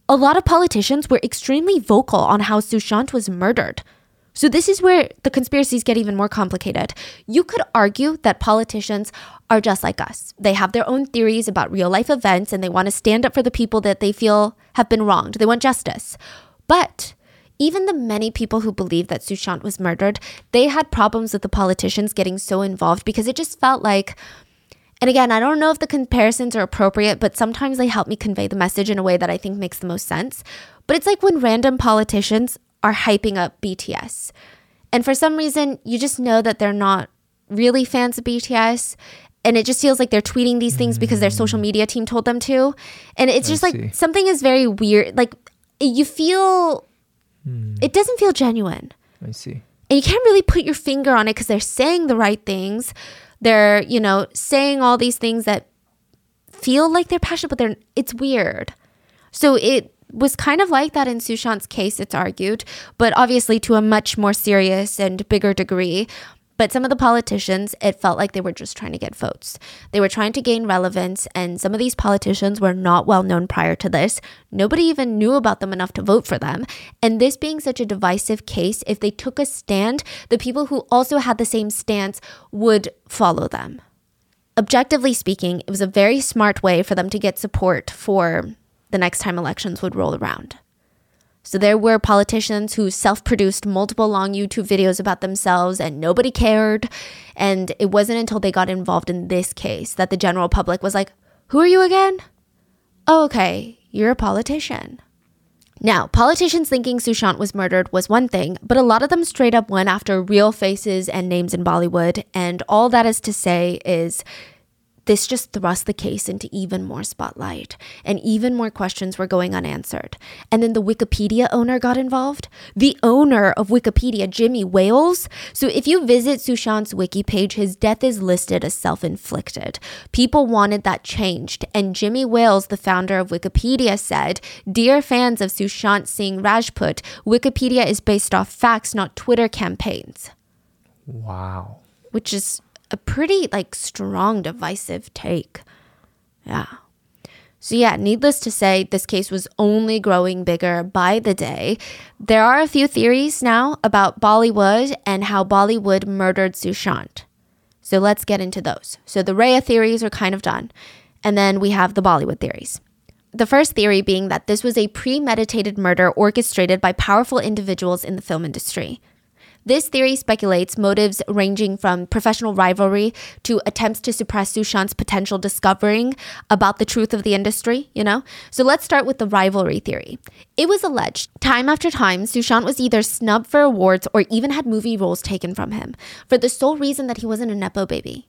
A lot of politicians were extremely vocal on how Sushant was murdered. So, this is where the conspiracies get even more complicated. You could argue that politicians are just like us. They have their own theories about real life events and they want to stand up for the people that they feel have been wronged. They want justice. But even the many people who believe that Sushant was murdered, they had problems with the politicians getting so involved because it just felt like and again, I don't know if the comparisons are appropriate, but sometimes they help me convey the message in a way that I think makes the most sense. But it's like when random politicians are hyping up BTS. And for some reason, you just know that they're not really fans of BTS. And it just feels like they're tweeting these things because their social media team told them to. And it's I just see. like something is very weird. Like you feel, hmm. it doesn't feel genuine. I see. And you can't really put your finger on it because they're saying the right things. They're, you know, saying all these things that feel like they're passionate, but they're it's weird. So it was kind of like that in Sushant's case, it's argued, but obviously to a much more serious and bigger degree. But some of the politicians, it felt like they were just trying to get votes. They were trying to gain relevance, and some of these politicians were not well known prior to this. Nobody even knew about them enough to vote for them. And this being such a divisive case, if they took a stand, the people who also had the same stance would follow them. Objectively speaking, it was a very smart way for them to get support for the next time elections would roll around. So there were politicians who self produced multiple long YouTube videos about themselves and nobody cared. And it wasn't until they got involved in this case that the general public was like, Who are you again? Oh, okay, you're a politician. Now, politicians thinking Sushant was murdered was one thing, but a lot of them straight up went after real faces and names in Bollywood. And all that is to say is this just thrust the case into even more spotlight, and even more questions were going unanswered. And then the Wikipedia owner got involved. The owner of Wikipedia, Jimmy Wales. So if you visit Sushant's wiki page, his death is listed as self inflicted. People wanted that changed, and Jimmy Wales, the founder of Wikipedia, said, Dear fans of Sushant Singh Rajput, Wikipedia is based off facts, not Twitter campaigns Wow. which is a pretty like strong divisive take. Yeah. So yeah, needless to say, this case was only growing bigger by the day. There are a few theories now about Bollywood and how Bollywood murdered Sushant. So let's get into those. So the Rhea theories are kind of done. And then we have the Bollywood theories. The first theory being that this was a premeditated murder orchestrated by powerful individuals in the film industry. This theory speculates motives ranging from professional rivalry to attempts to suppress Sushant's potential discovering about the truth of the industry, you know? So let's start with the rivalry theory. It was alleged time after time Sushant was either snubbed for awards or even had movie roles taken from him for the sole reason that he wasn't a Nepo baby.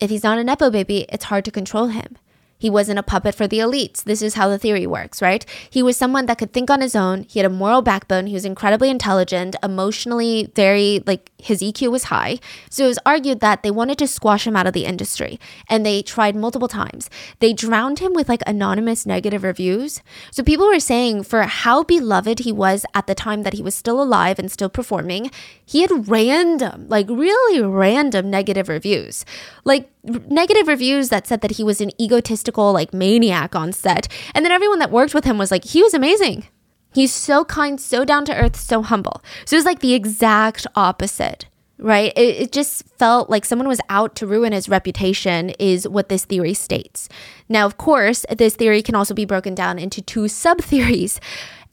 If he's not a Nepo baby, it's hard to control him. He wasn't a puppet for the elites. This is how the theory works, right? He was someone that could think on his own. He had a moral backbone. He was incredibly intelligent, emotionally very, like, his EQ was high. So it was argued that they wanted to squash him out of the industry. And they tried multiple times. They drowned him with, like, anonymous negative reviews. So people were saying for how beloved he was at the time that he was still alive and still performing, he had random, like, really random negative reviews. Like, negative reviews that said that he was an egotistical like maniac on set. And then everyone that worked with him was like he was amazing. He's so kind so down to earth so humble. So it was like the exact opposite right? It, it just felt like someone was out to ruin his reputation is what this theory states. Now of course this theory can also be broken down into two sub theories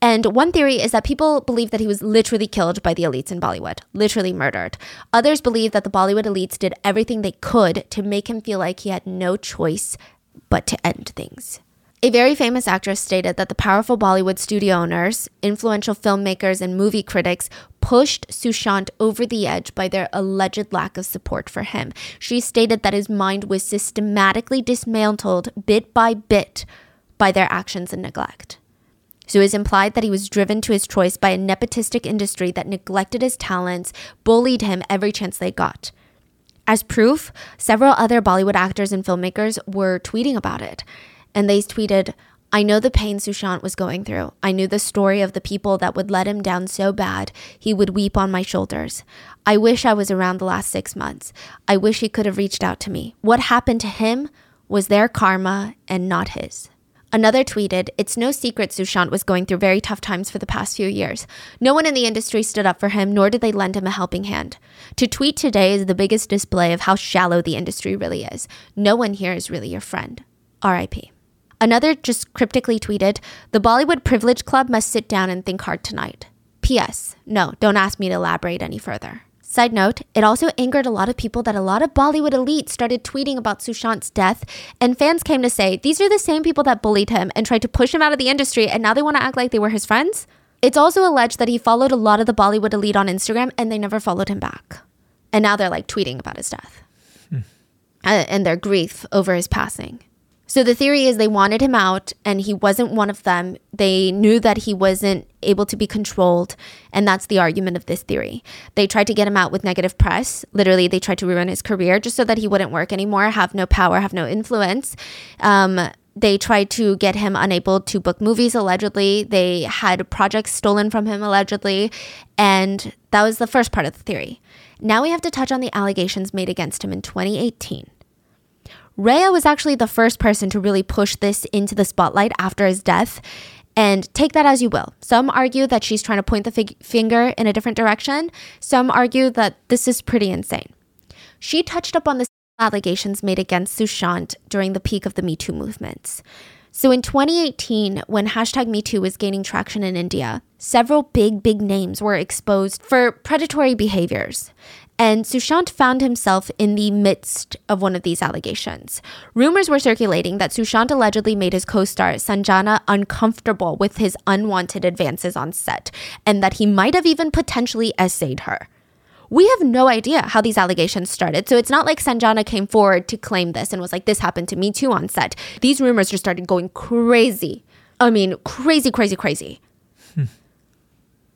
and one theory is that people believe that he was literally killed by the elites in Bollywood, literally murdered. Others believe that the Bollywood elites did everything they could to make him feel like he had no choice but to end things. A very famous actress stated that the powerful Bollywood studio owners, influential filmmakers, and movie critics pushed Sushant over the edge by their alleged lack of support for him. She stated that his mind was systematically dismantled bit by bit by their actions and neglect. So it is implied that he was driven to his choice by a nepotistic industry that neglected his talents, bullied him every chance they got. As proof, several other Bollywood actors and filmmakers were tweeting about it. And they tweeted, I know the pain Sushant was going through. I knew the story of the people that would let him down so bad, he would weep on my shoulders. I wish I was around the last six months. I wish he could have reached out to me. What happened to him was their karma and not his. Another tweeted, It's no secret Sushant was going through very tough times for the past few years. No one in the industry stood up for him, nor did they lend him a helping hand. To tweet today is the biggest display of how shallow the industry really is. No one here is really your friend. RIP. Another just cryptically tweeted, The Bollywood Privilege Club must sit down and think hard tonight. P.S. No, don't ask me to elaborate any further. Side note, it also angered a lot of people that a lot of Bollywood elites started tweeting about Sushant's death, and fans came to say these are the same people that bullied him and tried to push him out of the industry, and now they want to act like they were his friends? It's also alleged that he followed a lot of the Bollywood elite on Instagram and they never followed him back. And now they're like tweeting about his death hmm. and their grief over his passing. So the theory is they wanted him out and he wasn't one of them. They knew that he wasn't able to be controlled. And that's the argument of this theory. They tried to get him out with negative press. Literally, they tried to ruin his career just so that he wouldn't work anymore, have no power, have no influence. Um, they tried to get him unable to book movies, allegedly. They had projects stolen from him, allegedly. And that was the first part of the theory. Now we have to touch on the allegations made against him in 2018. Rhea was actually the first person to really push this into the spotlight after his death. And take that as you will. Some argue that she's trying to point the fig- finger in a different direction. Some argue that this is pretty insane. She touched up on the allegations made against Sushant during the peak of the Me Too movements. So in 2018, when hashtag MeToo was gaining traction in India, several big, big names were exposed for predatory behaviors. And Sushant found himself in the midst of one of these allegations. Rumors were circulating that Sushant allegedly made his co star Sanjana uncomfortable with his unwanted advances on set, and that he might have even potentially SA'd her. We have no idea how these allegations started, so it's not like Sanjana came forward to claim this and was like, This happened to me too on set. These rumors just started going crazy. I mean, crazy, crazy, crazy. Hmm.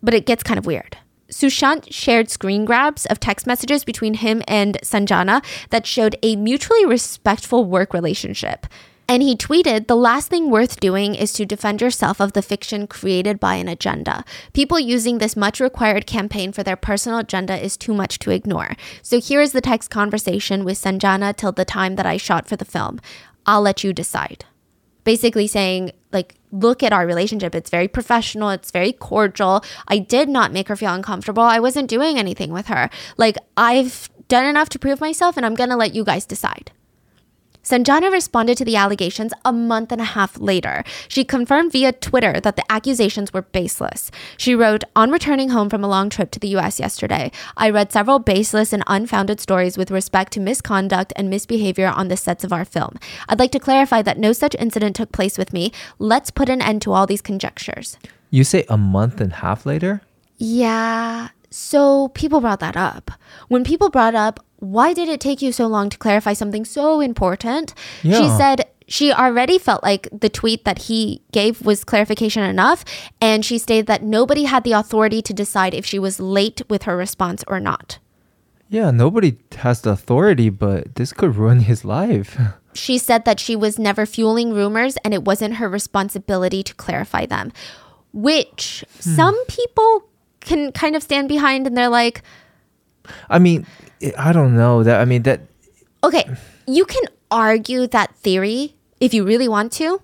But it gets kind of weird. Sushant shared screen grabs of text messages between him and Sanjana that showed a mutually respectful work relationship. And he tweeted, The last thing worth doing is to defend yourself of the fiction created by an agenda. People using this much required campaign for their personal agenda is too much to ignore. So here is the text conversation with Sanjana till the time that I shot for the film. I'll let you decide basically saying, like, look at our relationship. It's very professional, it's very cordial. I did not make her feel uncomfortable. I wasn't doing anything with her. Like, I've done enough to prove myself, and I'm to let you guys decide. Sanjana responded to the allegations a month and a half later. She confirmed via Twitter that the accusations were baseless. She wrote, On returning home from a long trip to the US yesterday, I read several baseless and unfounded stories with respect to misconduct and misbehavior on the sets of our film. I'd like to clarify that no such incident took place with me. Let's put an end to all these conjectures. You say a month and a half later? Yeah. So people brought that up. When people brought up, why did it take you so long to clarify something so important? Yeah. She said she already felt like the tweet that he gave was clarification enough. And she stated that nobody had the authority to decide if she was late with her response or not. Yeah, nobody has the authority, but this could ruin his life. *laughs* She said that she was never fueling rumors and it wasn't her responsibility to clarify them, which hmm. some people can kind of stand behind and they're like, I mean, I don't know that. I mean that. okay, you can argue that theory if you really want to.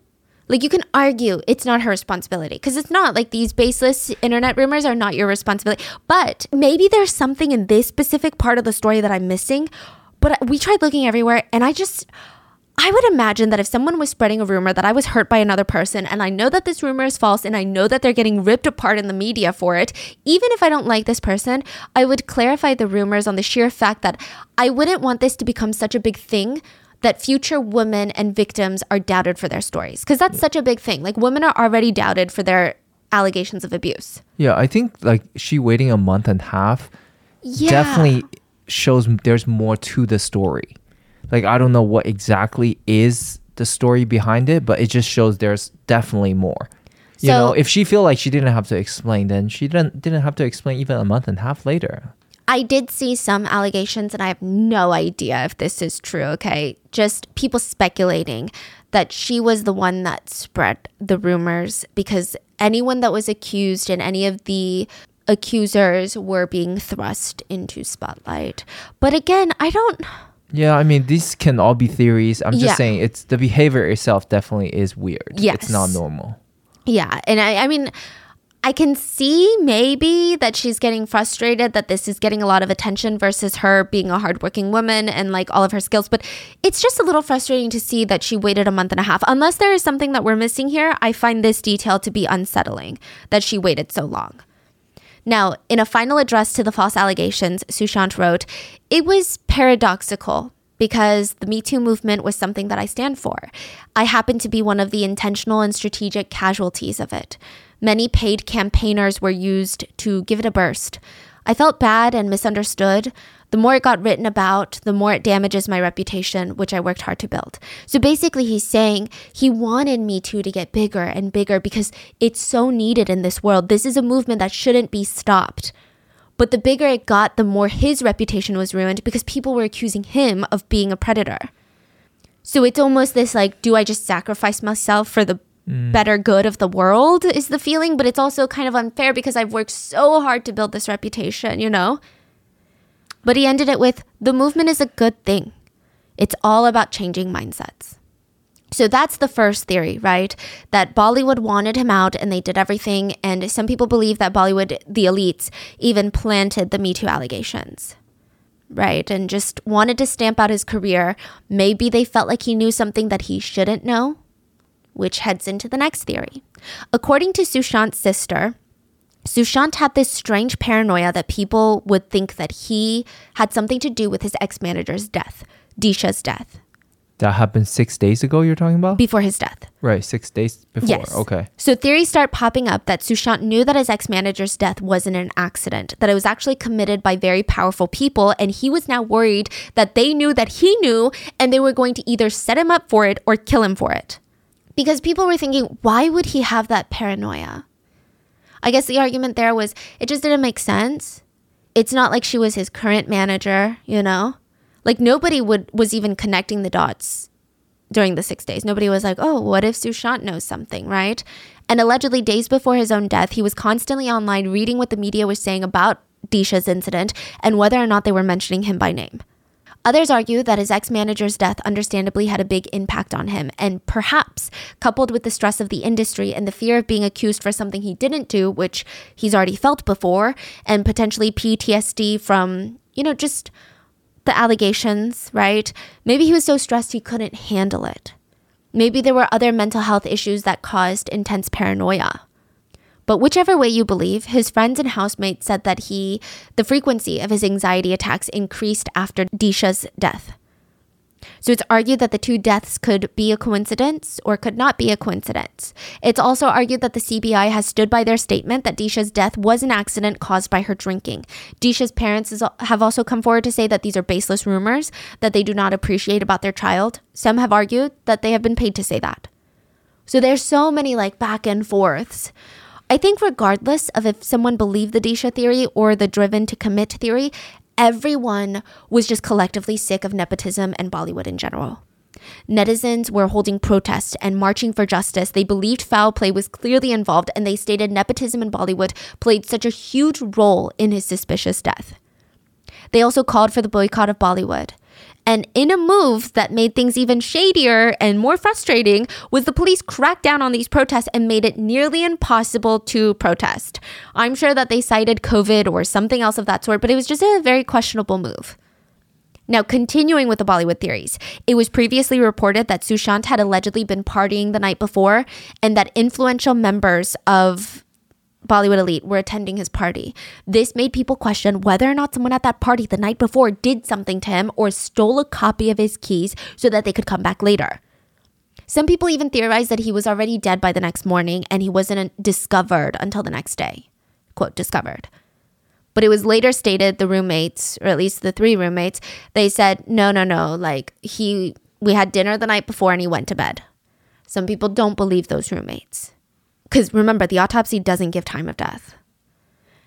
Like, you can argue it's not her responsibility because it's not. Like, these baseless internet rumors are not your responsibility. But maybe there's something in this specific part of the story that I'm missing. But we tried looking everywhere and I just. I would imagine that if someone was spreading a rumor that I was hurt by another person, and I know that this rumor is false, and I know that they're getting ripped apart in the media for it, even if I don't like this person, I would clarify the rumors on the sheer fact that I wouldn't want this to become such a big thing that future women and victims are doubted for their stories. Because that's such a big thing. Like, women are already doubted for their allegations of abuse. Yeah, I think like she waiting a month and a half Yeah. definitely shows there's more to the story. Like I don't know what exactly is the story behind it, but it just shows there's definitely more. You know, if she feel like she didn't have to explain, then she didn't didn't have to explain even a month and a half later. I did see some allegations, and I have no idea if this is true, okay? Just people speculating that she was the one that spread the rumors because anyone that was accused and any of the accusers were being thrust into spotlight. But again, I don't Yeah, I mean these can all be theories. I'm just Yeah. saying it's the behavior itself definitely is weird. It's not normal. Yeah, and I, I mean, I can see maybe that she's getting frustrated that this is getting a lot of attention versus her being a hardworking woman and like all of her skills. But it's just a little frustrating to see that she waited a month and a half. Unless there is something that we're missing here, I find this detail to be unsettling that she waited so long. Now, in a final address to the false allegations, Sushant wrote, It was paradoxical because the Me Too movement was something that I stand for. I happen to be one of the intentional and strategic casualties of it. Many paid campaigners were used to give it a burst. I felt bad and misunderstood. The more it got written about, the more it damages my reputation, which I worked hard to build. So basically, he's saying he wanted Me Too to get bigger and bigger because it's so needed in this world. This is a movement that shouldn't be stopped. But the bigger it got, the more his reputation was ruined because people were accusing him of being a predator. So it's almost this like, do I just sacrifice myself for the mm. better good of the world? Is the feeling, but it's also kind of unfair because I've worked so hard to build this reputation, you know? But he ended it with the movement is a good thing. It's all about changing mindsets. So that's the first theory, right? That Bollywood wanted him out and they did everything. And some people believe that Bollywood, the elites, even planted the Me Too allegations, right? And just wanted to stamp out his career. Maybe they felt like he knew something that he shouldn't know, which heads into the next theory. According to Sushant's sister, Sushant had this strange paranoia that people would think that he had something to do with his ex manager's death, Disha's death, That happened six days ago. You're talking about before his death. right? Six days before. Yes. Okay. So theories start popping up that Sushant knew that his ex manager's death wasn't an accident, that it was actually committed by very powerful people, and he was now worried that they knew that he knew and they were going to either set him up for it or kill him for it. Because people were thinking, why would he have that paranoia? I guess the argument there was it just didn't make sense. It's not like she was his current manager, you know? Like nobody would was even connecting the dots during the six days. Nobody was like, oh, what if Sushant knows something, right? And allegedly, days before his own death, he was constantly online reading what the media was saying about Disha's incident and whether or not they were mentioning him by name. Others argue that his ex manager's death understandably had a big impact on him, and perhaps, coupled with the stress of the industry and the fear of being accused for something he didn't do, which he's already felt before, and potentially PTSD from, you know, just the allegations, right? Maybe he was so stressed he couldn't handle it. Maybe there were other mental health issues that caused intense paranoia. But whichever way you believe, his friends and housemates said that he, the frequency of his anxiety attacks increased after Disha's death. So it's argued that the two deaths could be a coincidence or could not be a coincidence. It's also argued that the CBI has stood by their statement that Disha's death was an accident caused by her drinking. Disha's parents is, have also come forward to say that these are baseless rumors that they do not appreciate about their child. Some have argued that they have been paid to say that. So there's so many like back and forths. I think regardless of if someone believed the Disha theory or the driven to commit theory, everyone was just collectively sick of nepotism and Bollywood in general. Netizens were holding protests and marching for justice. They believed foul play was clearly involved, and they stated nepotism in Bollywood played such a huge role in his suspicious death. They also called for the boycott of Bollywood. And in a move that made things even shadier and more frustrating was the police cracked down on these protests and made it nearly impossible to protest. I'm sure that they cited COVID or something else of that sort, but it was just a very questionable move. Now, continuing with the Bollywood theories, it was previously reported that Sushant had allegedly been partying the night before and that influential members of Bollywood elite were attending his party. This made people question whether or not someone at that party the night before did something to him or stole a copy of his keys so that they could come back later. Some people even theorized that he was already dead by the next morning and he wasn't discovered until the next day. Quote, discovered. But it was later stated the roommates, or at least the three roommates, they said, no, no, no, like he, we had dinner the night before and he went to bed. Some people don't believe those roommates. Because remember, the autopsy doesn't give time of death.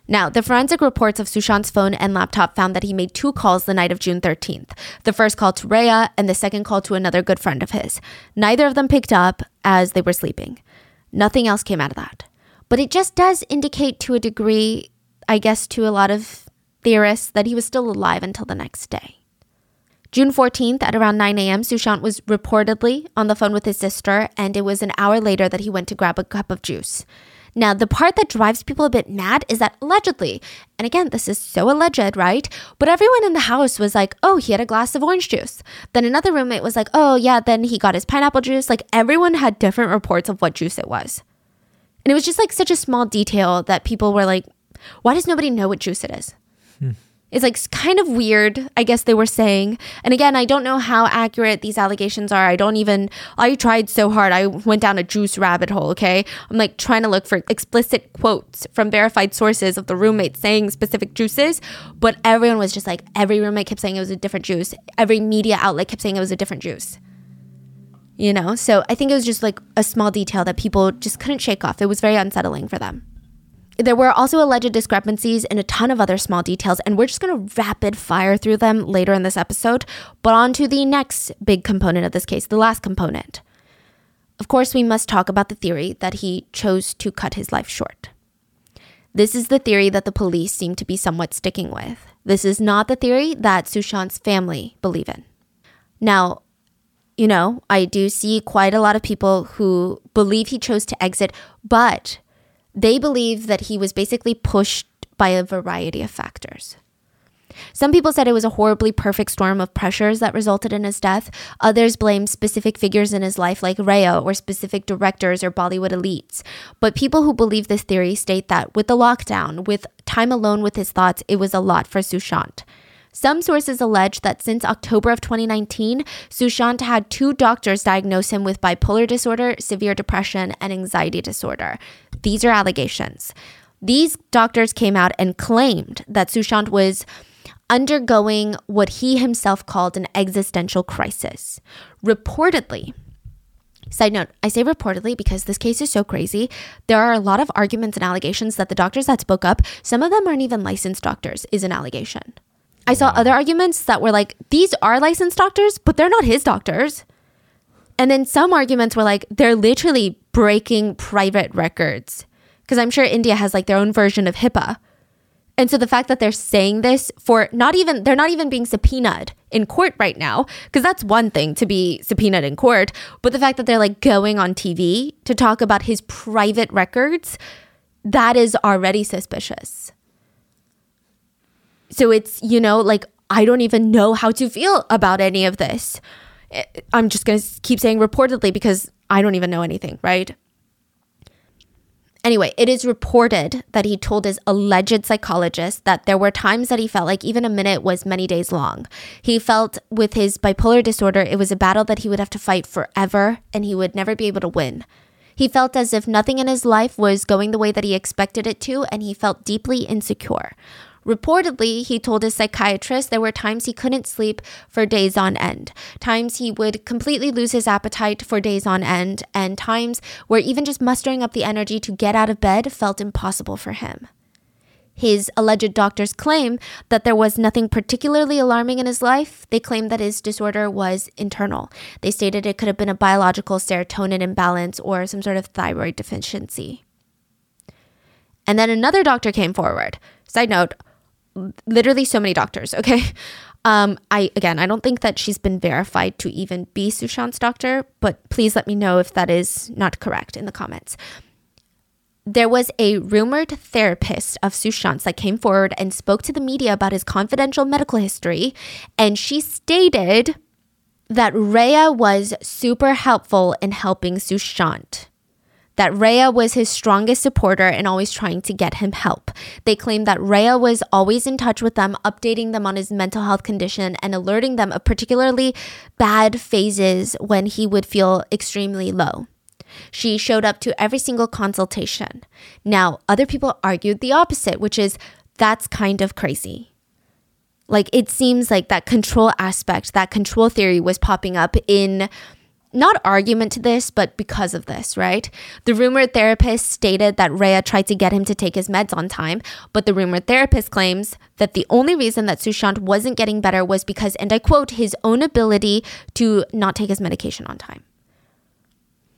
Now, the forensic reports of Sushant's phone and laptop found that he made two calls the night of June 13th. The first call to Rhea and the second call to another good friend of his. Neither of them picked up as they were sleeping. Nothing else came out of that. But it just does indicate to a degree, I guess, to a lot of theorists that he was still alive until the next day. June 14th at around 9 a.m., Sushant was reportedly on the phone with his sister, and it was an hour later that he went to grab a cup of juice. Now, the part that drives people a bit mad is that allegedly, and again, this is so alleged, right? But everyone in the house was like, oh, he had a glass of orange juice. Then another roommate was like, oh, yeah, then he got his pineapple juice. Like everyone had different reports of what juice it was. And it was just like such a small detail that people were like, why does nobody know what juice it is? It's like kind of weird, I guess they were saying. And again, I don't know how accurate these allegations are. I don't even, I tried so hard. I went down a juice rabbit hole, okay? I'm like trying to look for explicit quotes from verified sources of the roommates saying specific juices. But everyone was just like, every roommate kept saying it was a different juice. Every media outlet kept saying it was a different juice. You know? So I think it was just like a small detail that people just couldn't shake off. It was very unsettling for them. There were also alleged discrepancies in a ton of other small details, and we're just going to rapid fire through them later in this episode. But on to the next big component of this case, the last component. Of course, we must talk about the theory that he chose to cut his life short. This is the theory that the police seem to be somewhat sticking with. This is not the theory that Sushant's family believe in. Now, you know, I do see quite a lot of people who believe he chose to exit, but they believe that he was basically pushed by a variety of factors. Some people said it was a horribly perfect storm of pressures that resulted in his death. Others blamed specific figures in his life, like Rhea, or specific directors or Bollywood elites. But people who believe this theory state that with the lockdown, with time alone with his thoughts, it was a lot for Sushant. Some sources allege that since October of 2019, Sushant had two doctors diagnose him with bipolar disorder, severe depression, and anxiety disorder. These are allegations. These doctors came out and claimed that Sushant was undergoing what he himself called an existential crisis. Reportedly, Side note, I say reportedly because this case is so crazy. There are a lot of arguments and allegations that the doctors that spoke up, some of them aren't even licensed doctors, is an allegation. I saw other arguments that were like, these are licensed doctors, but they're not his doctors. And then some arguments were like, they're literally breaking private records. Because I'm sure India has like their own version of HIPAA. And so the fact that they're saying this for not even, they're not even being subpoenaed in court right now, because that's one thing to be subpoenaed in court. But the fact that they're like going on TV to talk about his private records, that is already suspicious. So it's, you know, like I don't even know how to feel about any of this. Eh, I'm just going to keep saying reportedly because I don't even know anything, right? Anyway, it is reported that he told his alleged psychologist that there were times that he felt like even a minute was many days long. He felt with his bipolar disorder, it was a battle that he would have to fight forever and he would never be able to win. He felt as if nothing in his life was going the way that he expected it to, and he felt deeply insecure. Reportedly, he told his psychiatrist there were times he couldn't sleep for days on end, times he would completely lose his appetite for days on end, and times where even just mustering up the energy to get out of bed felt impossible for him. His alleged doctors claim that there was nothing particularly alarming in his life. They claim that his disorder was internal. They stated it could have been a biological serotonin imbalance or some sort of thyroid deficiency. And then another doctor came forward. Side note, literally so many doctors, okay? Um, I again, I don't think that she's been verified to even be Sushant's doctor, but please let me know if that is not correct in the comments. There was a rumored therapist of Sushant's that came forward and spoke to the media about his confidential medical history, and she stated that Rhea was super helpful in helping Sushant that Rhea was his strongest supporter and always trying to get him help. They claimed that Rhea was always in touch with them, updating them on his mental health condition and alerting them of particularly bad phases when he would feel extremely low. She showed up to every single consultation. Now, other people argued the opposite, which is that's kind of crazy. Like, it seems like that control aspect, that control theory was popping up in not argument to this, but because of this, right? The rumored therapist stated that Rhea tried to get him to take his meds on time, but the rumored therapist claims that the only reason that Sushant wasn't getting better was because, and I quote, his own ability to not take his medication on time.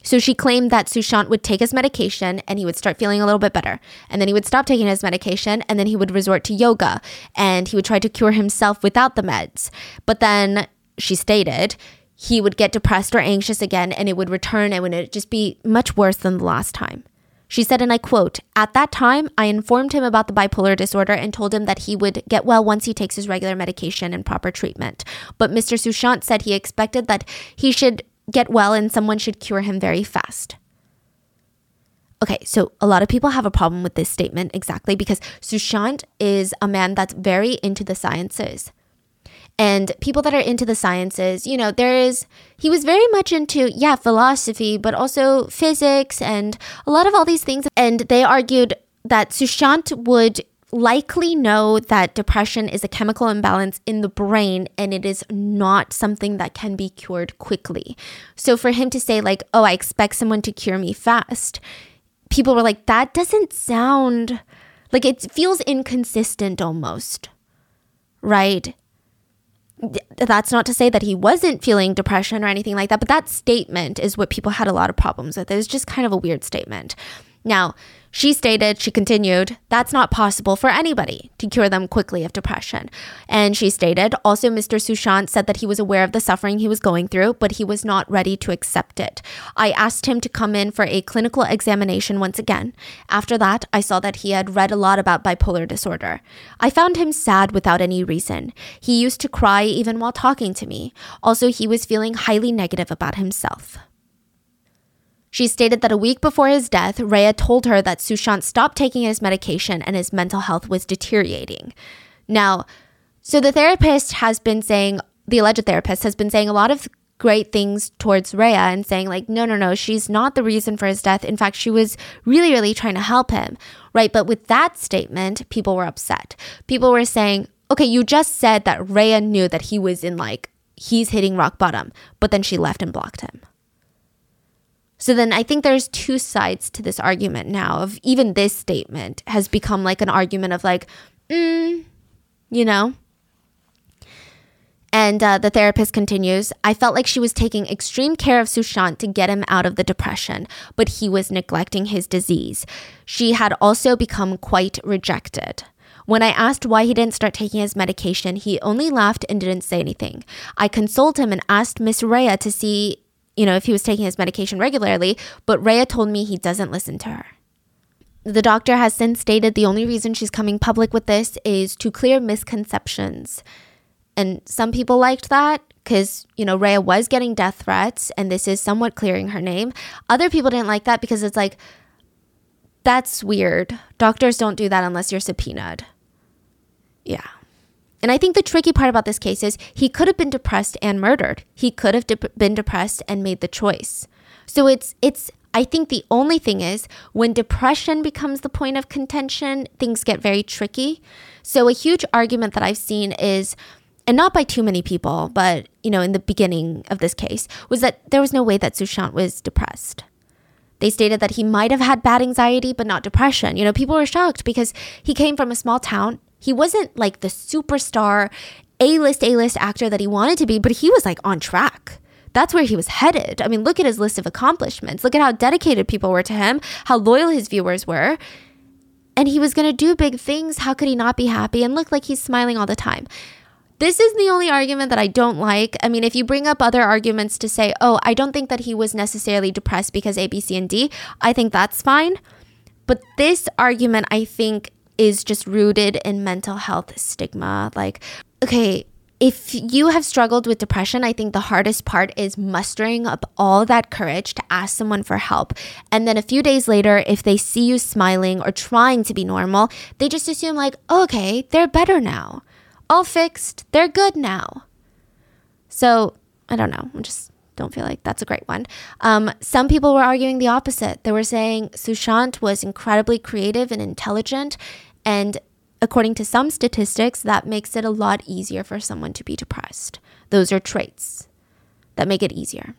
So she claimed that Sushant would take his medication and he would start feeling a little bit better. And then he would stop taking his medication and then he would resort to yoga and he would try to cure himself without the meds. But then she stated he would get depressed or anxious again and it would return and it would just be much worse than the last time. She said, and I quote, At that time, I informed him about the bipolar disorder and told him that he would get well once he takes his regular medication and proper treatment. But Mr. Sushant said he expected that he should get well and someone should cure him very fast. Okay, so a lot of people have a problem with this statement exactly because Sushant is a man that's very into the sciences and people that are into the sciences, you know, there is, he was very much into, yeah, philosophy, but also physics and a lot of all these things. And they argued that Sushant would likely know that depression is a chemical imbalance in the brain and it is not something that can be cured quickly. So for him to say, like, oh, I expect someone to cure me fast, people were like, that doesn't sound like it feels inconsistent almost, right? That's not to say that he wasn't feeling depression or anything like that, but that statement is what people had a lot of problems with. It was just kind of a weird statement. Now, she stated, she continued, that's not possible for anybody to cure them quickly of depression. And she stated, also, Mr. Sushant said that he was aware of the suffering he was going through, but he was not ready to accept it. I asked him to come in for a clinical examination once again. After that, I saw that he had read a lot about bipolar disorder. I found him sad without any reason. He used to cry even while talking to me. Also, he was feeling highly negative about himself. She stated that a week before his death, Rhea told her that Sushant stopped taking his medication and his mental health was deteriorating. Now, so the therapist has been saying, the alleged therapist has been saying a lot of great things towards Rhea and saying, like, no, no, no, she's not the reason for his death. In fact, she was really, really trying to help him, right? But with that statement, people were upset. People were saying, okay, you just said that Rhea knew that he was in like, he's hitting rock bottom, but then she left and blocked him. So then I think there's two sides to this argument now of even this statement has become like an argument of like, mm, you know? And uh, the therapist continues I felt like she was taking extreme care of Sushant to get him out of the depression, but he was neglecting his disease. She had also become quite rejected. When I asked why he didn't start taking his medication, he only laughed and didn't say anything. I consoled him and asked Miss Rhea to see you know, if he was taking his medication regularly, but Rhea told me he doesn't listen to her. The doctor has since stated the only reason she's coming public with this is to clear misconceptions. And some people liked that because, you know, Rhea was getting death threats and this is somewhat clearing her name. Other people didn't like that because it's like, That's weird. Doctors don't do that unless you're subpoenaed. Yeah. And I think the tricky part about this case is he could have been depressed and murdered. He could have de- been depressed and made the choice. So it's it's I think the only thing is when depression becomes the point of contention, things get very tricky. So a huge argument that I've seen is and not by too many people, but you know, in the beginning of this case, was that there was no way that Sushant was depressed. They stated that he might have had bad anxiety, but not depression. You know, people were shocked because he came from a small town. He wasn't like the superstar A list, A list actor that he wanted to be, but he was like on track. That's where he was headed. I mean, look at his list of accomplishments. Look at how dedicated people were to him, how loyal his viewers were. And he was going to do big things. How could he not be happy and look like he's smiling all the time? This is the only argument that I don't like. I mean, if you bring up other arguments to say, oh, I don't think that he was necessarily depressed because A, B, C, and D, I think that's fine. But this argument, I think, is just rooted in mental health stigma. Like, okay, if you have struggled with depression, I think the hardest part is mustering up all that courage to ask someone for help. And then a few days later, if they see you smiling or trying to be normal, they just assume, like, okay, they're better now all fixed. They're good now. So I don't know. I just don't feel like that's a great one. Um, some people were arguing the opposite. They were saying Sushant was incredibly creative and intelligent. And according to some statistics, that makes it a lot easier for someone to be depressed. Those are traits that make it easier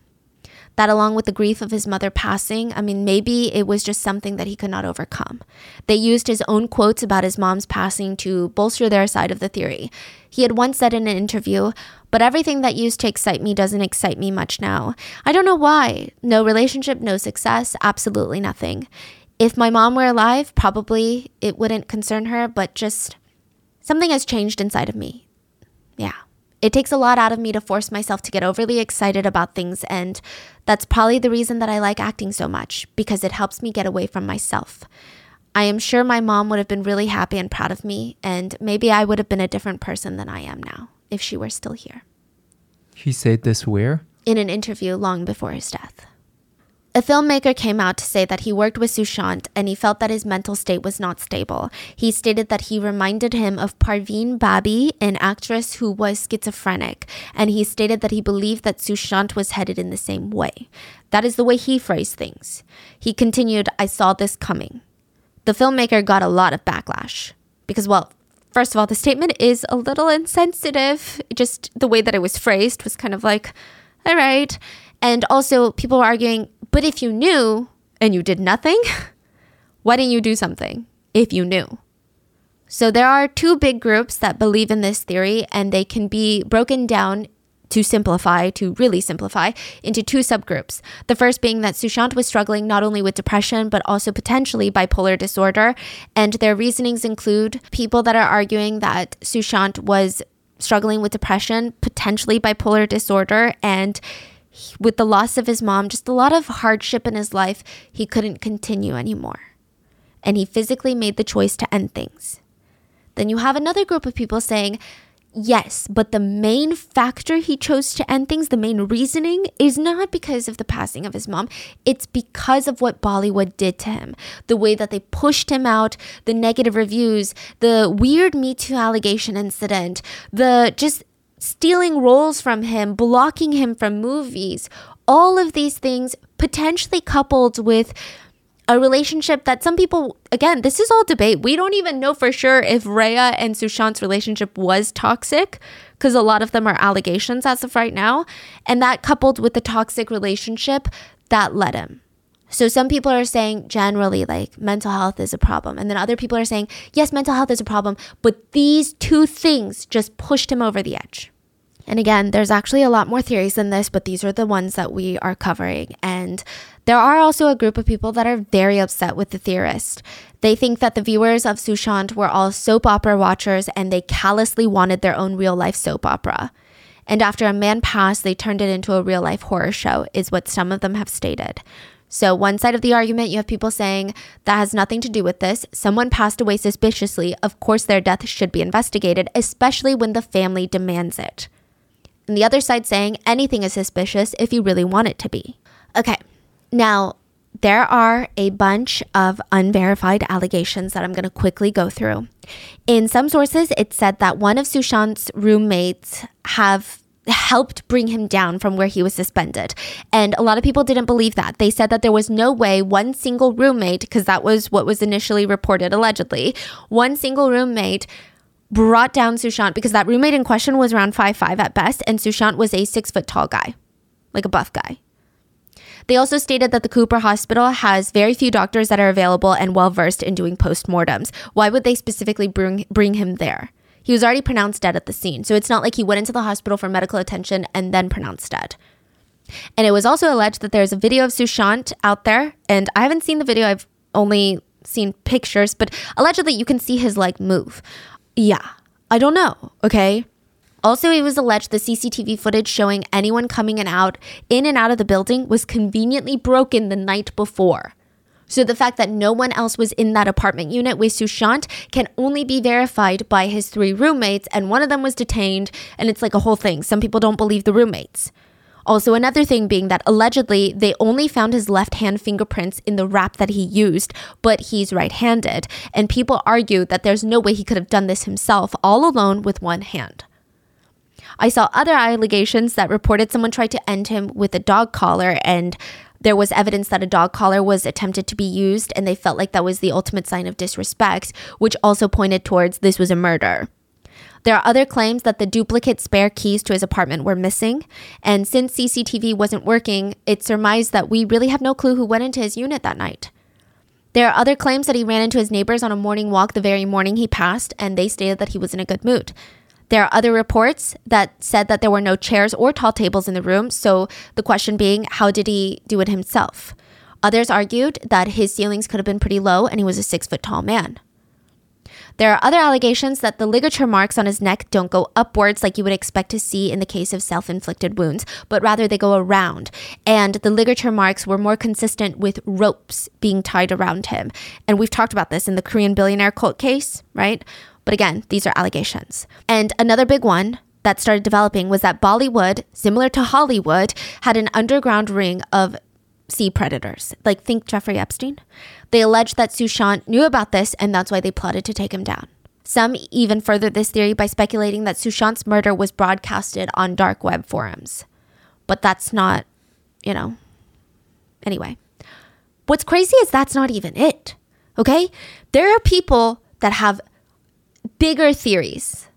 that along with the grief of his mother passing, I mean, maybe it was just something that he could not overcome. They used his own quotes about his mom's passing to bolster their side of the theory. He had once said in an interview, but everything that used to excite me doesn't excite me much now. I don't know why. No relationship, no success, absolutely nothing. If my mom were alive, probably it wouldn't concern her, but just something has changed inside of me. Yeah. It takes a lot out of me to force myself to get overly excited about things, and that's probably the reason that I like acting so much, because it helps me get away from myself. I am sure my mom would have been really happy and proud of me, and maybe I would have been a different person than I am now if she were still here. He said this where? In an interview long before his death. A filmmaker came out to say that he worked with Sushant and he felt that his mental state was not stable. He stated that he reminded him of Parveen Babi, an actress who was schizophrenic, and he stated that he believed that Sushant was headed in the same way. That is the way he phrased things. He continued, I saw this coming. The filmmaker got a lot of backlash because, well, first of all, the statement is a little insensitive. Just the way that it was phrased was kind of like, all right. And also, people were arguing, but if you knew and you did nothing, *laughs* why didn't you do something if you knew? So there are two big groups that believe in this theory, and they can be broken down to simplify, to really simplify, into two subgroups. The first being that Sushant was struggling not only with depression, but also potentially bipolar disorder. And their reasonings include people that are arguing that Sushant was struggling with depression, potentially bipolar disorder, and with the loss of his mom, just a lot of hardship in his life, he couldn't continue anymore. And he physically made the choice to end things. Then you have another group of people saying, yes, but the main factor he chose to end things, the main reasoning, is not because of the passing of his mom. It's because of what Bollywood did to him. The way that they pushed him out, the negative reviews, the weird Me Too allegation incident, the just stealing roles from him, blocking him from movies, all of these things potentially coupled with a relationship that some people again this is all debate. We don't even know for sure if Rhea and Sushant's relationship was toxic because a lot of them are allegations as of right now and that coupled with the toxic relationship that led him. So some people are saying generally like mental health is a problem and then other people are saying yes mental health is a problem but these two things just pushed him over the edge and again, there's actually a lot more theories than this, but these are the ones that we are covering. And there are also a group of people that are very upset with the theorist. They think that the viewers of Sushant were all soap opera watchers and they callously wanted their own real life soap opera. And after a man passed, they turned it into a real life horror show, is what some of them have stated. So, one side of the argument, you have people saying that has nothing to do with this. Someone passed away suspiciously. Of course, their death should be investigated, especially when the family demands it and the other side saying anything is suspicious if you really want it to be. Okay, now there are a bunch of unverified allegations that I'm going to quickly go through. In some sources, it said that one of Sushant's roommates have helped bring him down from where he was suspended. And a lot of people didn't believe that. They said that there was no way one single roommate, because that was what was initially reported allegedly, one single roommate brought down Sushant because that roommate in question was around five five at best, and Sushant was a six foot tall guy, like a buff guy. They also stated that the Cooper Hospital has very few doctors that are available and well versed in doing postmortems. Why would they specifically bring bring him there? He was already pronounced dead at the scene, so it's not like he went into the hospital for medical attention and then pronounced dead. And it was also alleged that there's a video of Sushant out there, and I haven't seen the video, I've only seen pictures, but allegedly you can see his leg move. Yeah, I don't know, okay? Also, it was alleged the CCTV footage showing anyone coming and out in and out of the building was conveniently broken the night before. So the fact that no one else was in that apartment unit with Sushant can only be verified by his three roommates, and one of them was detained, and it's like a whole thing. Some people don't believe the roommates. Also, another thing being that allegedly they only found his left hand fingerprints in the wrap that he used, but he's right handed. And people argue that there's no way he could have done this himself all alone with one hand. I saw other allegations that reported someone tried to end him with a dog collar and there was evidence that a dog collar was attempted to be used and they felt like that was the ultimate sign of disrespect, which also pointed towards this was a murder. There are other claims that the duplicate spare keys to his apartment were missing, and since CCTV wasn't working, it's surmised that we really have no clue who went into his unit that night. There are other claims that he ran into his neighbors on a morning walk the very morning he passed, and they stated that he was in a good mood. There are other reports that said that there were no chairs or tall tables in the room, so the question being, how did he do it himself? Others argued that his ceilings could have been pretty low and he was a six foot tall man. There are other allegations that the ligature marks on his neck don't go upwards like you would expect to see in the case of self inflicted wounds, but rather they go around. And the ligature marks were more consistent with ropes being tied around him. And we've talked about this in the Korean billionaire cult case, right? But again, these are allegations. And another big one that started developing was that Bollywood, similar to Hollywood, had an underground ring of sea predators. Like, think Jeffrey Epstein. They alleged that Sushant knew about this and that's why they plotted to take him down. Some even furthered this theory by speculating that Sushant's murder was broadcasted on dark web forums. But that's not, you know. Anyway, what's crazy is that's not even it. Okay? There are people that have bigger theories.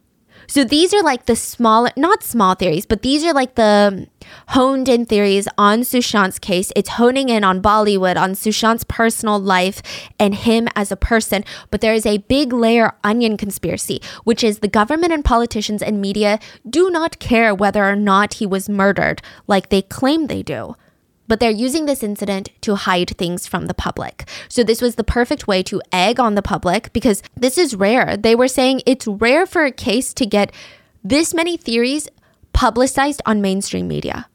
So these are like the smaller, not small theories, but these are like the honed in theories on Sushant's case. It's honing in on Bollywood, on Sushant's personal life and him as a person. But there is a big layer onion conspiracy, which is the government and politicians and media do not care whether or not he was murdered like they claim they do but they're using this incident to hide things from the public. So this was the perfect way to egg on the public because this is rare. They were saying it's rare for a case to get this many theories publicized on mainstream media.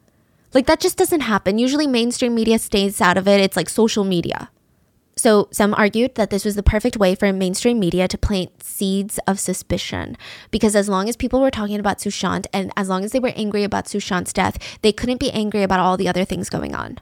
Like that just doesn't happen. Usually mainstream media stays out of it. It's like social media. So, some argued that this was the perfect way for mainstream media to plant seeds of suspicion because as long as people were talking about Sushant and as long as they were angry about Sushant's death, they couldn't be angry about all the other things going on.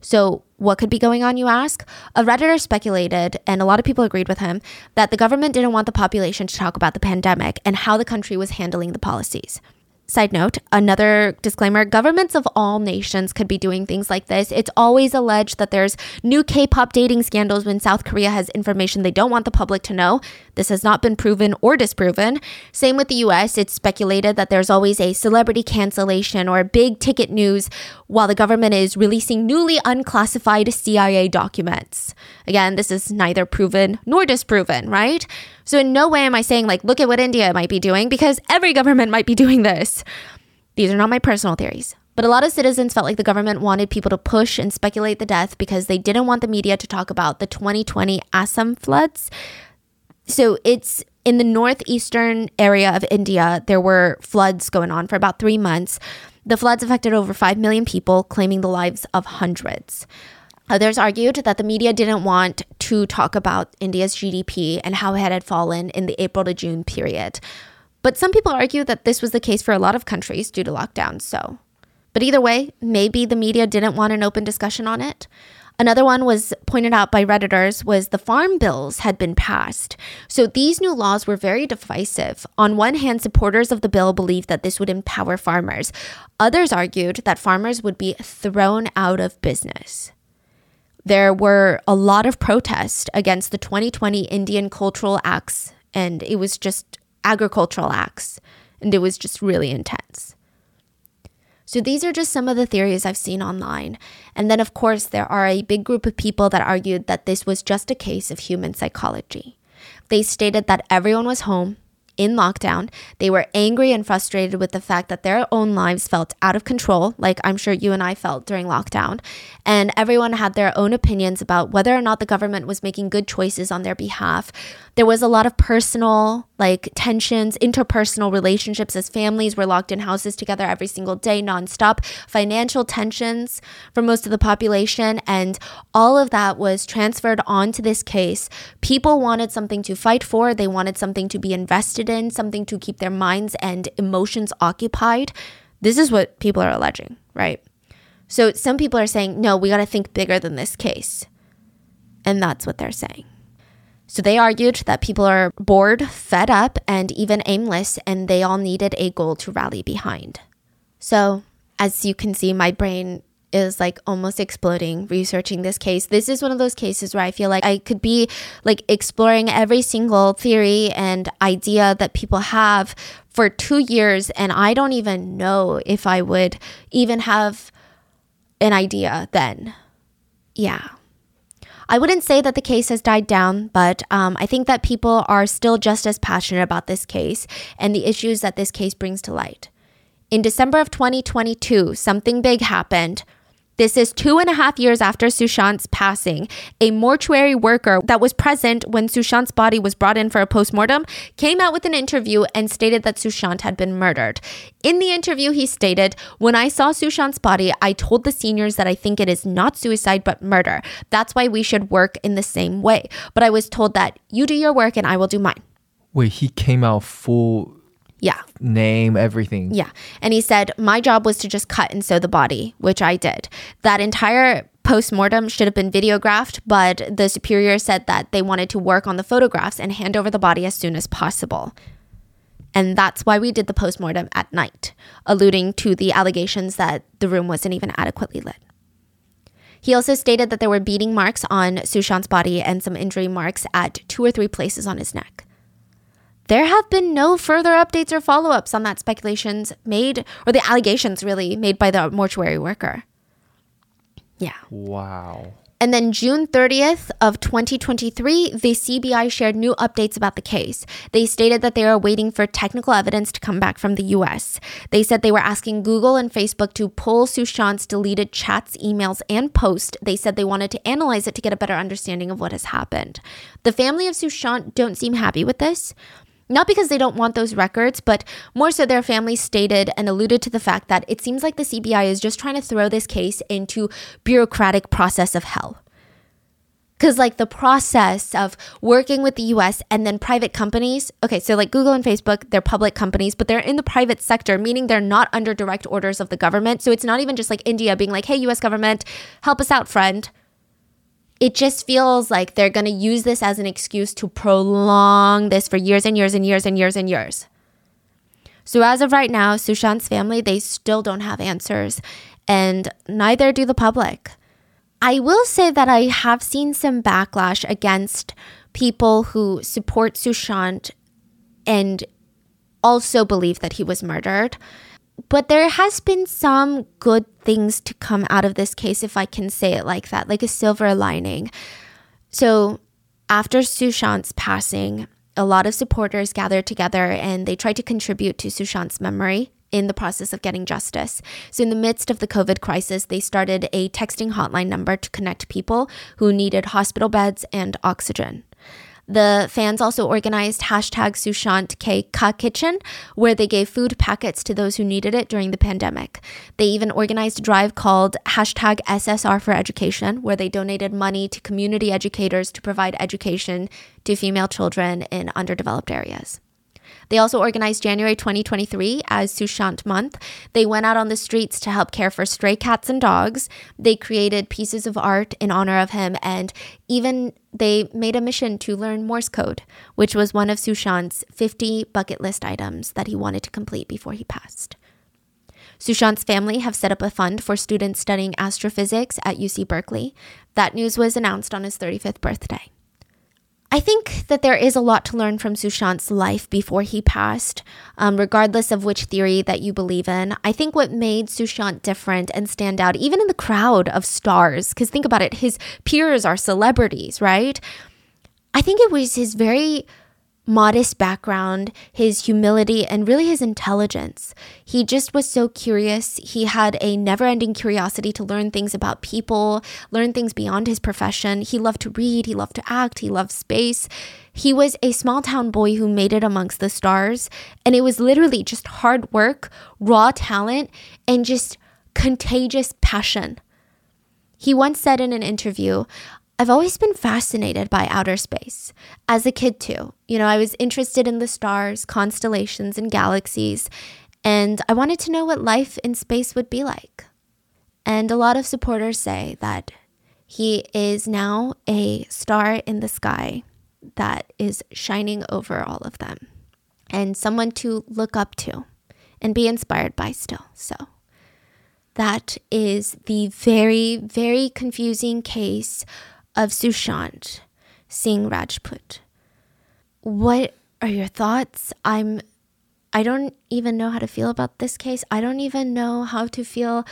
So, what could be going on, you ask? A Redditor speculated, and a lot of people agreed with him, that the government didn't want the population to talk about the pandemic and how the country was handling the policies. Side note, another disclaimer governments of all nations could be doing things like this. It's always alleged that there's new K pop dating scandals when South Korea has information they don't want the public to know. This has not been proven or disproven. Same with the US. It's speculated that there's always a celebrity cancellation or big ticket news while the government is releasing newly unclassified CIA documents. Again, this is neither proven nor disproven, right? So, in no way am I saying, like, look at what India might be doing, because every government might be *laughs* doing this. These are not my personal theories. But a lot of citizens felt like the government wanted people to push and speculate the death because they didn't want the media to talk about the 2020 Assam floods. So it's in the northeastern area of India, there were floods going on for about three months. The floods affected over 5 million people, claiming the lives of hundreds. Others argued that the media didn't want to talk about India's GDP and how it had fallen in the April to June period. But some people argue that this was the case for a lot of countries due to lockdowns, so. But either way, maybe the media didn't want an open discussion on it. Another one was pointed out by Redditors was the farm bills had been passed. So these new laws were very divisive. On one hand, supporters of the bill believed that this would empower farmers. Others argued that farmers would be thrown out of business. There were a lot of protests against the 2020 Indian Cultural Acts, and it was just agricultural acts, and it was just really intense. So these are just some of the theories I've seen online. And then, of course, there are a big group of people that argued that this was just a case of human psychology. They stated that everyone was home, in lockdown. They were angry and frustrated with the fact that their own lives felt out of control, like I'm sure you and I felt during lockdown. And everyone had their own opinions about whether or not the government was making good choices on their behalf. There was a lot of personal, like tensions, interpersonal relationships as families were locked in houses together every single day, nonstop, financial tensions for most of the population. And all of that was transferred onto this case. People wanted something to fight for, they wanted something to be invested in, something to keep their minds and emotions occupied. This is what people are alleging, right? So some people are saying, no, we got to think bigger than this case. And that's what they're saying. So they argued that people are bored, fed up, and even aimless, and they all needed a goal to rally behind. So, as you can see, my brain is like almost exploding researching this case. This is one of those cases where I feel like I could be like exploring every single theory and idea that people have for two years, and I don't even know if I would even have an idea then. Yeah. I wouldn't say that the case has died down, but um, I think that people are still just as passionate about this case and the issues that this case brings to light. In December of 2022, something big happened. This is two and a half years after Sushant's passing. A mortuary worker that was present when Sushant's body was brought in for a postmortem came out with an interview and stated that Sushant had been murdered. In the interview, he stated, When I saw Sushant's body, I told the seniors that I think it is not suicide but murder. That's why we should work in the same way. But I was told that you do your work and I will do mine. Wait, he came out full Yeah. name, everything. Yeah. And he said, My job was to just cut and sew the body, which I did. That entire post-mortem should have been videographed, but the superior said that they wanted to work on the photographs and hand over the body as soon as possible. And that's why we did the post-mortem at night, alluding to the allegations that the room wasn't even adequately lit. He also stated that there were beating marks on Sushant's body and some injury marks at two or three places on his neck. There have been no further updates or follow ups on that speculations made, or the allegations really made by the mortuary worker. Yeah. Wow. And then June 30th of 2023, the CBI shared new updates about the case. They stated that they are waiting for technical evidence to come back from the US. They said they were asking Google and Facebook to pull Sushant's deleted chats, emails, and posts. They said they wanted to analyze it to get a better understanding of what has happened. The family of Sushant don't seem happy with this. Not because they don't want those records, but more so their family stated and alluded to the fact that it seems like the CBI is just trying to throw this case into bureaucratic process of hell. Cuz like the process of working with the US and then private companies, okay, so like Google and Facebook, they're public companies, but they're in the private sector, meaning they're not under direct orders of the government. So it's not even just like India being like, "Hey US government, help us out, friend." It just feels like they're going to use this as an excuse to prolong this for years and years and years and years and years. So as of right now, Sushant's family, they still don't have answers and neither do the public. I will say that I have seen some backlash against people who support Sushant and also believe that he was murdered. But there has been some good things to come out of this case, if I can say it like that, like a silver lining. So after Sushant's passing, a lot of supporters gathered together and they tried to contribute to Sushant's memory in the process of getting justice. So, in the midst of the COVID crisis, they started a texting hotline number to connect people who needed hospital beds and oxygen. The fans also organized hashtag Sushant K Ka Kitchen, where they gave food packets to those who needed it during the pandemic. They even organized a drive called hashtag SSR for Education, where they donated money to community educators to provide education to female children in underdeveloped areas. They also organized January 2023 as Sushant Month. They went out on the streets to help care for stray cats and dogs. They created pieces of art in honor of him, and even they made a mission to learn Morse code, which was one of Sushant's 50 bucket list items that he wanted to complete before he passed. Sushant's family have set up a fund for students studying astrophysics at UC Berkeley. That news was announced on his 35th birthday. I think that there is a lot to learn from Sushant's life before he passed, um, regardless of which theory that you believe in. I think what made Sushant different and stand out, even in the crowd of stars, because think about it, his peers are celebrities, right? I think it was his very modest background, his humility, and really his intelligence. He just was so curious. He had a never ending curiosity to learn things about people, learn things beyond his profession. He loved to read, he loved to act, he loved space. He was a small town boy who made it amongst the stars, and it was literally just hard work, raw talent, and just contagious passion. He once said in an interview, I've always been fascinated by outer space. As a kid, too. You know, I was interested in the stars, constellations, and galaxies, and I wanted to know what life in space would be like. And a lot of supporters say that he is now a star in the sky that is shining over all of them and someone to look up to and be inspired by still. So, that is the very, very confusing case of Sushant Singh Rajput. What are your thoughts? I'm I don't even know how to feel about this case. I don't even know how to feel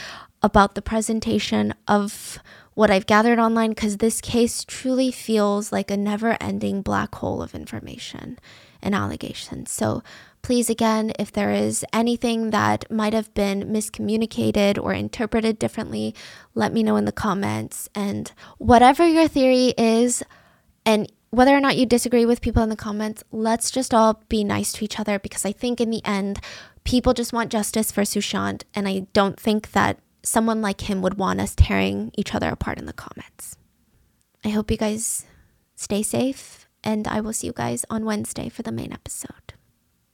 about the presentation of what I've gathered online because this case truly feels like a never ending black hole of information and allegations. So, please, again, if there is anything that might have been miscommunicated or interpreted differently, let me know in the comments. And whatever your theory is, and whether or not you disagree with people in the comments, let's just all be nice to each other because I think in the end, people just want justice for Sushant. And I don't think that someone like him would want us tearing each other apart in the comments. I hope you guys stay safe, and I will see you guys on Wednesday for the main episode.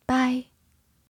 Bye.